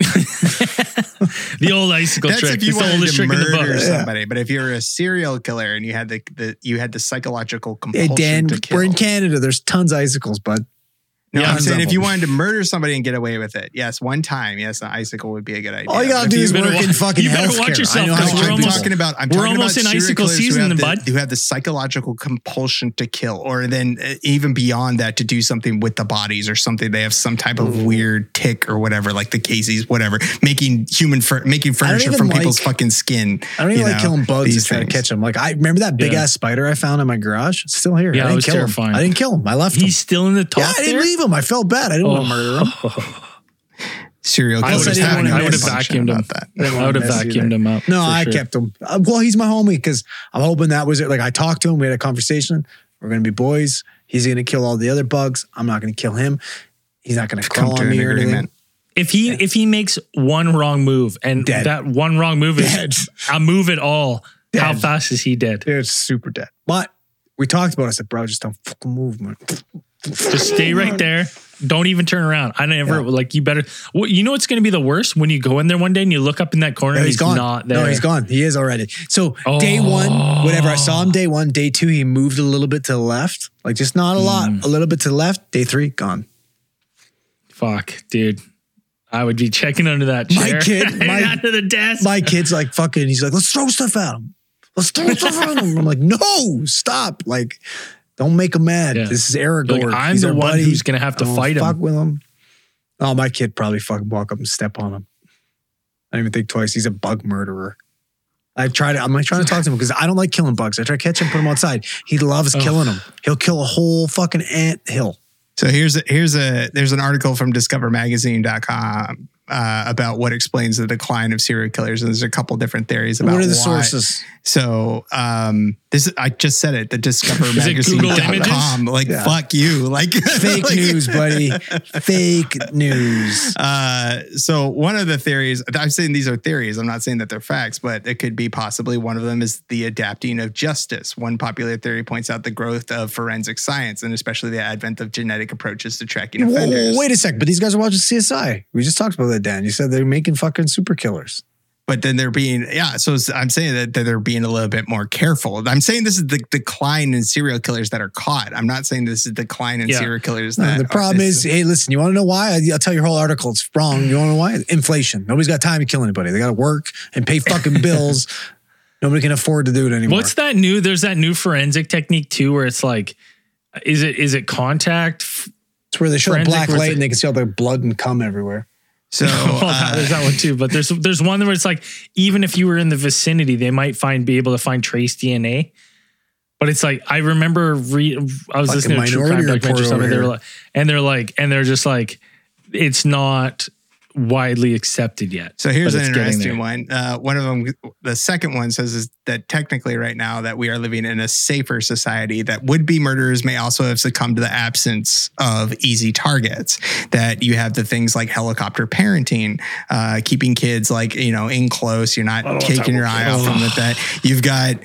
[LAUGHS] [LAUGHS] The old icicle That's trick. if you It's the wanted oldest to in the murder book. somebody. But if you're a serial killer and you had the, the you had the psychological Hey compulsion Dan, to kill. we're in Canada. There's tons of icicles, bud. No, Yeah, I'm saying if you wanted to murder somebody and get away with it, yes, one time, yes, an icicle would be a good idea. All you gotta do is better work in [LAUGHS] fucking you better healthcare. watch yourself, I know because we're I'm almost- talking about. I'm we're talking almost about in icicle killers who season, have the, bud. Who have the psychological compulsion to kill, or then uh, even beyond that, to do something with the bodies or something. They have some type of weird tick or whatever, like the Casey's, whatever, making human fur- making furniture from like- people's fucking skin. I don't even you like killing bugs these to try to catch them. Like I remember that big Yeah. ass spider I found in my garage. It's still here. Yeah, I it didn't was kill terrifying. him. I didn't kill him. I left him. He's still in the top yeah, I didn't leave him. I felt bad. I didn't want to murder him. Oh, [LAUGHS] Serial I would have, having I a would have vacuumed him. that. I would have vacuumed him up. No, I sure. kept him. Uh, well, he's my homie because I'm hoping that was it. Like I talked to him, we had a conversation. We're gonna be boys. He's gonna kill all the other bugs. I'm not gonna kill him. He's not gonna Come crawl to on me or anything. agreement. If he if he makes one wrong move and Dead. that one wrong move is Dead. a move at all, how fast is he dead? Dude, it's super dead. But we talked about. it. I said, bro, just don't fucking move, man. Just stay right there. Don't even turn around. I never Yeah. like you better. Well, you know what's going to be the worst when you go in there one day and you look up in that corner. No, and he's gone. Not there. No, he's gone. He is already. So day Oh. one, whatever I saw him day one, day two, he moved a little bit to the left, like just not a lot, Hmm. a little bit to the left. Day three, gone. Fuck, dude. I would be checking under that My chair. kid- [LAUGHS] my- under the desk. My kid's like fucking. He's like, let's throw stuff at him. Let's throw stuff at him. I'm like, no, stop. Like, don't make him mad. Yeah. This is Aragorn. Like, I'm He's the one buddy. who's gonna have to I don't fight him. Fuck with him. Oh, my kid probably fucking walk up and step on him. I don't even think twice. He's a bug murderer. I try to. I'm like trying to talk to him because I don't like killing bugs. I try to catch him, put him outside. He loves Ugh. killing them. He'll kill a whole fucking ant hill. So here's a, here's a there's an article from discovermagazine.com uh, about what explains the decline of serial killers and there's a couple different theories about what are the why. sources? So um this I just said it the Discover [LAUGHS] Google discovermagazine.com like Yeah. fuck you [LAUGHS] like Fake like- news, buddy. [LAUGHS] Fake news. Uh, so one of the theories, I'm saying these are theories. I'm not saying that they're facts, but it could be possibly one of them is the adapting of justice. One popular theory points out the growth of forensic science and especially the advent of genetic approaches to tracking Whoa, offenders. wait a sec, but these guys are watching CSI. We just talked about that, Dan. You said they're making fucking super killers. But then they're being, yeah. So I'm saying that, that they're being a little bit more careful. I'm saying this is the decline in serial killers that are caught. I'm not saying this is the decline in Yeah. serial killers. No, That the problem this is, hey, listen, you want to know why? I- I'll tell your whole article. It's wrong. You want to know why? Inflation. Nobody's got time to kill anybody. They got to work and pay fucking bills. [LAUGHS] Nobody can afford to do it anymore. What's that new? There's that new forensic technique too, where it's like, is it is it contact? It's where they show the Forensic black light and they can see all their blood and cum everywhere. So [LAUGHS] Well, uh, there's that one too, but there's there's one where it's like even if you were in the vicinity, they might find be able to find trace DNA. But it's like I remember re- I was Fucking listening to a true crime documentary or something. They're here. like, and they're like, and they're just like, it's not widely accepted yet. So here's an interesting one. Uh, one of them, the second one says is that technically right now that we are living in a safer society that would-be murderers may also have succumbed to the absence of easy targets. That you have the things like helicopter parenting, uh, keeping kids like, you know, in close. You're not taking your eye off them with that. You've got,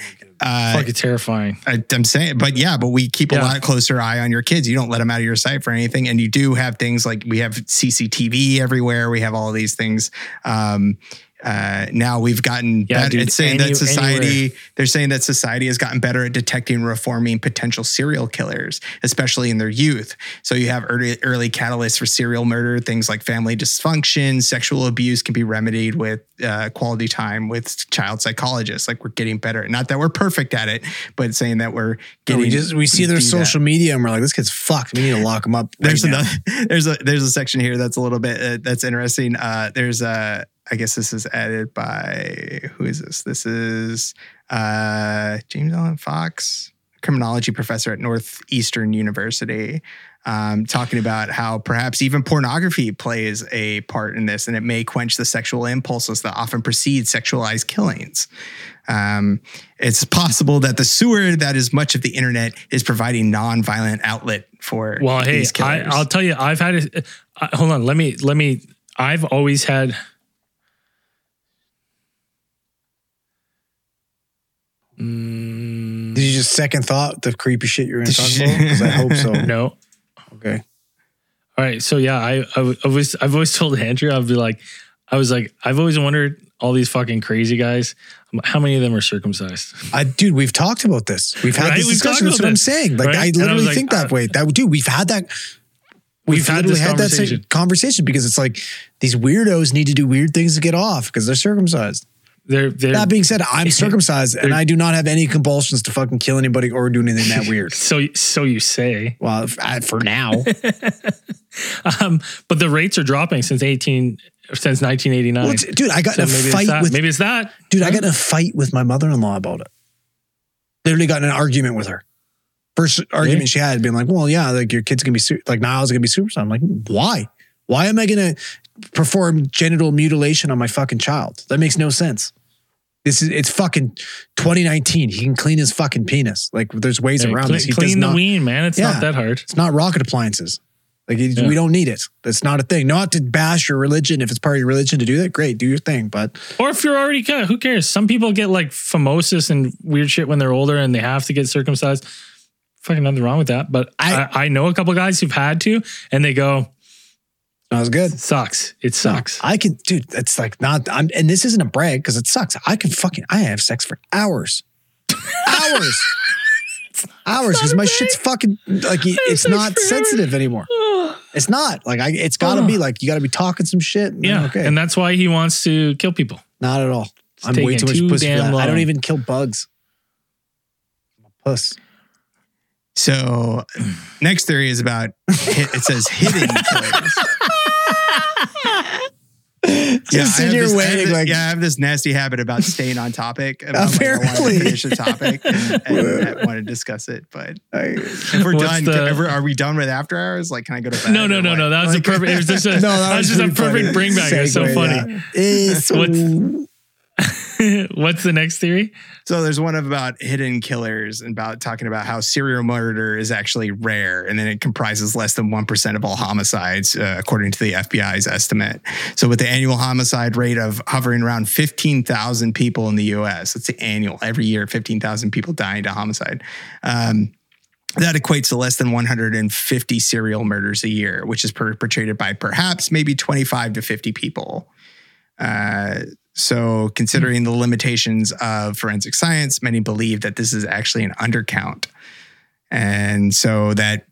uh, Fucking terrifying. I, I'm saying, but yeah, but we keep a lot closer eye on your kids. You don't let them out of your sight for anything, and you do have things like we have CCTV everywhere. We have all these things. Um, uh, now we've gotten Yeah, better. dude, it's saying any- that society. anywhere. They're saying that society has gotten better at detecting, and reforming potential serial killers, especially in their youth. So you have early early catalysts for serial murder. Things like family dysfunction, sexual abuse can be remedied with uh, quality time with child psychologists. Like we're getting better. Not that we're perfect at it, but saying that we're No, getting. we just we see their do that. social media and we're like, this kid's fucked. We need to lock him up. right There's now. another. [LAUGHS] There's a there's a section here that's a little bit uh, that's interesting. Uh, there's a. I guess this is edited by who is this? This is uh, James Alan Fox, criminology professor at Northeastern University, um, talking about how perhaps even pornography plays a part in this, and it may quench the sexual impulses that often precede sexualized killings. Um, it's possible that the sewer that is much of the internet is providing non-violent outlet for Well, hey, I, I'll tell you, I've had a, uh, hold on. Let me, let me, I've always had, mm, Did you just second thought the creepy shit you're going to talk about? 'Cause I [LAUGHS] hope so. no. Okay. All right. So yeah, I, I, I was, I've always told Andrew, I'd be like, I was like, I've always wondered all these fucking crazy guys, how many of them are circumcised? I, dude, we've talked about this. We've had Right? this We've discussion. That's what I'm saying. Like, right? I I literally like, think that uh, way. That dude, we've had that. We've had literally this that conversation. same conversation because it's like these weirdos need to do weird things to get off because they're circumcised. They're, they're, That being said, I'm [LAUGHS] circumcised and I do not have any compulsions to fucking kill anybody or do anything that weird. [LAUGHS] so, so you say, Well, I- for now, [LAUGHS] um, but the rates are dropping since 18, since 1989. Well, dude, I got So in a fight with maybe it's that. dude. I got in a fight with my mother-in-law about it. Literally got in an argument with her. First argument she had, being like, "Well, yeah, like your kid's gonna be su- like Niles gonna be superstar." I'm like, "Why? Why am I gonna perform genital mutilation on my fucking child? That makes no sense." This is it's fucking 2019. He can clean his fucking penis. Like there's ways around clean, this. He does clean the not- ween, man. It's Yeah. not that hard. It's not rocket appliances. Like it- Yeah. we don't need it. That's not a thing. Not to bash your religion. If it's part of your religion to do that, great, do your thing. But Or if you're already cut, who cares? Some people get like phimosis and weird shit when they're older and they have to get circumcised. Fucking nothing wrong with that. But I- I, I, know a couple guys who've had to and they go, that was good. sucks. It sucks. I can, dude. It's like not. I'm, and this isn't a brag because it sucks. I can fucking. I have sex for hours, hours, [LAUGHS] hours. Because my shit's fucking like it's not sensitive anymore. It's not like I. It's got to be like you got to be talking some shit. and yeah. Okay. And that's why he wants to kill people. not at all. I'm way too much too pussy for that. I don't even kill bugs. I'm a puss. So, next theory is about hit, it says hidden killers. [LAUGHS] Just I in have your this- I way, have this- like yeah, I have this nasty habit about staying on topic. About, like, I want Apparently. to finish the topic and, and [LAUGHS] I want to discuss it. But I, if we're What's done, the- can- we're- we done with after hours? Like, can I go to bed? No, no, no, what? no. That was a perfect. It was just a, [LAUGHS] No, that that was was just a perfect funny. bring back. It's so funny. yeah. It's What's- [LAUGHS] What's the next theory? So there's one about hidden killers and about talking about how serial murder is actually rare and then it comprises less than 1% of all homicides, uh, according to the FBI's estimate. So with the annual homicide rate of hovering around 15,000 people in the US, that's the annual, every year, 15,000 people dying to homicide. Um, that equates to less than 150 serial murders a year, which is perpetrated by perhaps maybe 25 to 50 people. Uh, so, considering the limitations of forensic science, many believe that this is actually an undercount. And so, that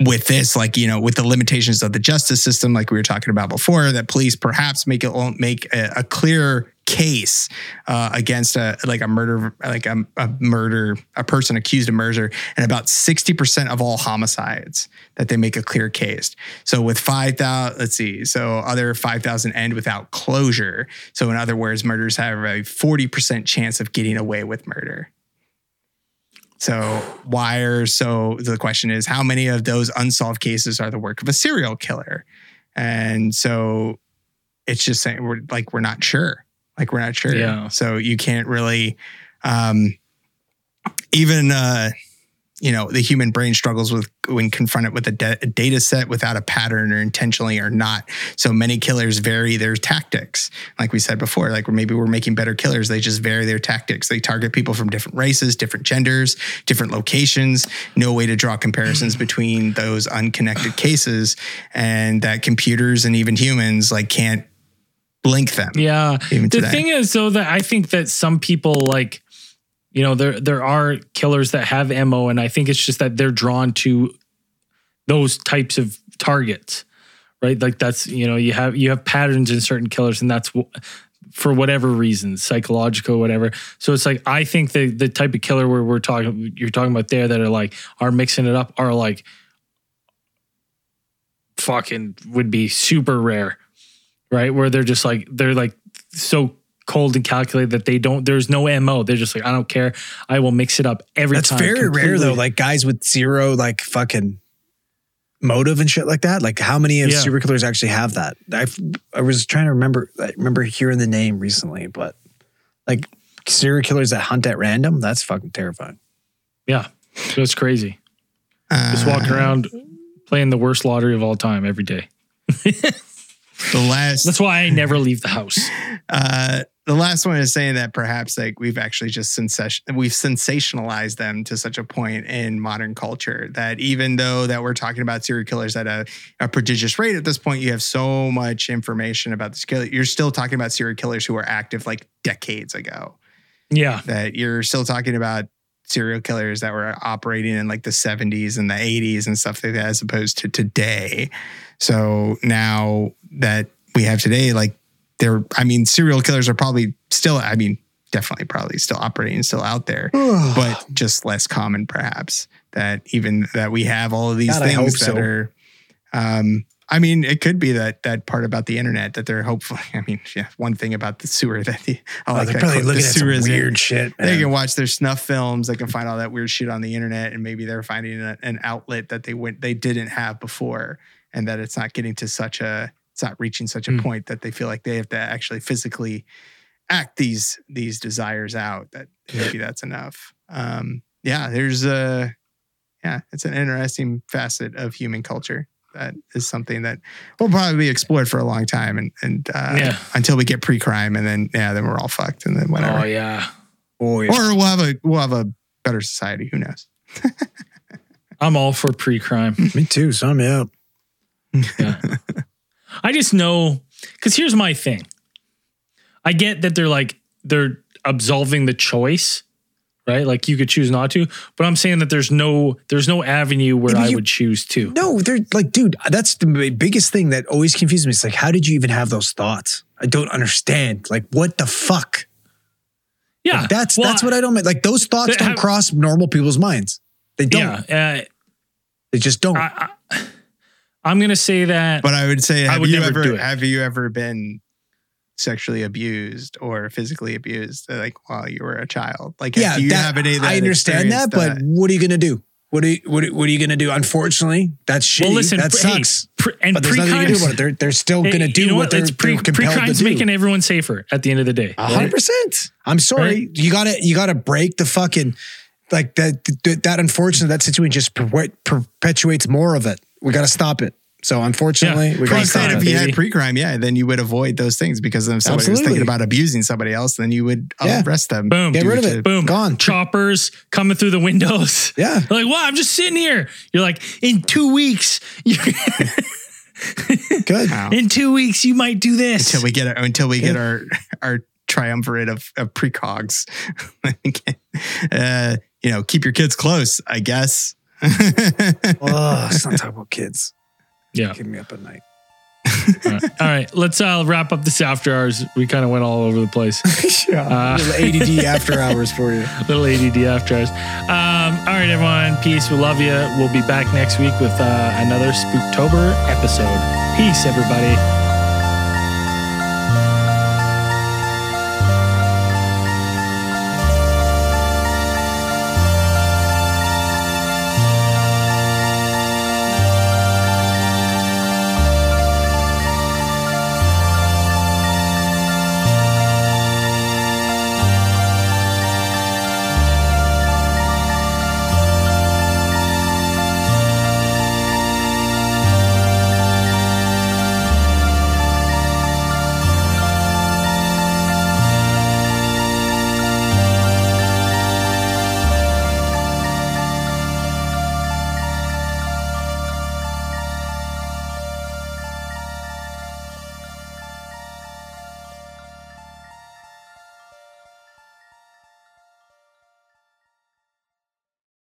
with this, like, you know, with the limitations of the justice system, like we were talking about before, that police perhaps make it won't make a, a clear case uh, against a like a murder, like a, a murder, a person accused of murder, and about 60% of all homicides that they make a clear case. So with 5,000, let's see, so other 5,000 end without closure. So in other words, murders have a 40% chance of getting away with murder. So why are so the question is how many of those unsolved cases are the work of a serial killer? And so it's just saying we're like we're not sure. Like we're not sure. Yeah. So you can't really um even uh you know the human brain struggles with when confronted with a, da- a data set without a pattern or intentionally or not. So many killers vary their tactics. Like we said before like maybe we're making better killers they just vary their tactics. They target people from different races different genders different locations. No way to draw comparisons between those unconnected cases. And that computers and even humans like can't link them Yeah. the today. thing is though that I think that some people like you know there there are killers that have MO and I think it's just that they're drawn to those types of targets. Right? Like that's you know you have you have patterns in certain killers and that's for whatever reasons, psychological whatever. So it's like I think the the type of killer where we're talking you're talking about there that are like are mixing it up are like fucking would be super rare. Right? Where they're just like they're like so cold and calculated that they don't there's no mo they're just like i don't care i will mix it up every That's time That's very rare completely. though. Like guys with zero like fucking motive and shit like that. Like how many of Yeah. serial killers actually have that? I I was trying to remember. I remember hearing the name recently, but like serial killers that hunt at random. That's fucking terrifying. yeah it's crazy just Uh, walking around playing the worst lottery of all time every day [LAUGHS] the last that's why i never leave the house Uh, the last one is saying that perhaps like we've actually just sensation we've sensationalized them to such a point in modern culture that even though that we're talking about serial killers at a, a prodigious rate at this point, you have so much information about this killer. You're still talking about serial killers who were active like decades ago. yeah That you're still talking about serial killers that were operating in like the 70s and the 80s and stuff like that, as opposed to today. So now that we have today, like they're, I mean, serial killers are probably still, I mean, definitely probably still operating, still out there, [SIGHS] but just less common perhaps that even that we have all of these God, things that so. are, um, I mean, it could be that that part about the internet that they're hopefully. [LAUGHS] I mean, yeah, one thing about the sewer that the I Oh, like they're probably quote, looking the at some weird shit. they can watch their snuff films. They can find all that weird shit on the internet, and maybe they're finding a, an outlet that they went they didn't have before, and that it's not getting to such a it's not reaching such a Hmm. point that they feel like they have to actually physically act these these desires out. That maybe that's enough. Um, yeah, there's a yeah, it's an interesting facet of human culture. That is something that will probably be explored for a long time, and and uh, Yeah. until we get pre-crime, and then yeah, then we're all fucked, and then whatever oh yeah Oh, yeah. or we'll have a we'll have a better society. Who knows? [LAUGHS] i'm all for pre-crime Me too. Sign me up. Yeah. I just know because here's my thing. I get that they're like they're absolving the choice, right? Like you could choose not to, but I'm saying that there's no there's no avenue where I you- would choose to. No, they're like, dude, that's the biggest thing that always confuses me. It's like, how did you even have those thoughts? I don't understand. Like, what the fuck? Yeah, Like, that's well, that's what I don't like. Those thoughts don't have- cross normal people's minds. They don't. Yeah, They just uh, don't. I, I, I'm gonna say that. But I would say, I have would you never ever do it. have you ever been sexually abused or physically abused like while you were a child? Like, yeah, do you that- have any? I understand that, but what are you gonna do? What are you, what, are- what are you gonna do? Unfortunately, that's shitty. well, listen, that pre- hey, sucks. pre- and but there's nothing you can do pre-crimes, about it. They're, they're still gonna do you know what, they're, It's pre, they're compelled to pre-crimes do. making everyone safer at the end of the day. A hundred percent. I'm sorry. You gotta you gotta break the fucking like that that, that unfortunate that situation just perpetuates more of it. We gotta stop it. So unfortunately, Yeah. we I'm gotta saying stop if it. you baby. had pre-crime, yeah, then you would avoid those things because if somebody was thinking about abusing somebody else, then you would Yeah. arrest them. Boom. Get rid of it. Boom. Gone. Choppers coming through the windows. [LAUGHS] Yeah. They're like, wow, I'm just sitting here. You're like, in two weeks, you [LAUGHS] Good. Wow. in two weeks, you might do this. until we get our, until we get our our triumvirate of, of precogs. [LAUGHS] uh, you know, keep your kids close, I guess. [LAUGHS] Oh, let's not talk about kids. yeah. Keep me up at night. All right. All right. Let's uh, wrap up this after hours. We kind of went all over the place. [LAUGHS] yeah. Uh, little ADD [LAUGHS] after hours for you. Little ADD after hours. Um, all right, everyone. Peace. We love you. We'll be back next week with uh, another Spooktober episode. Peace, everybody.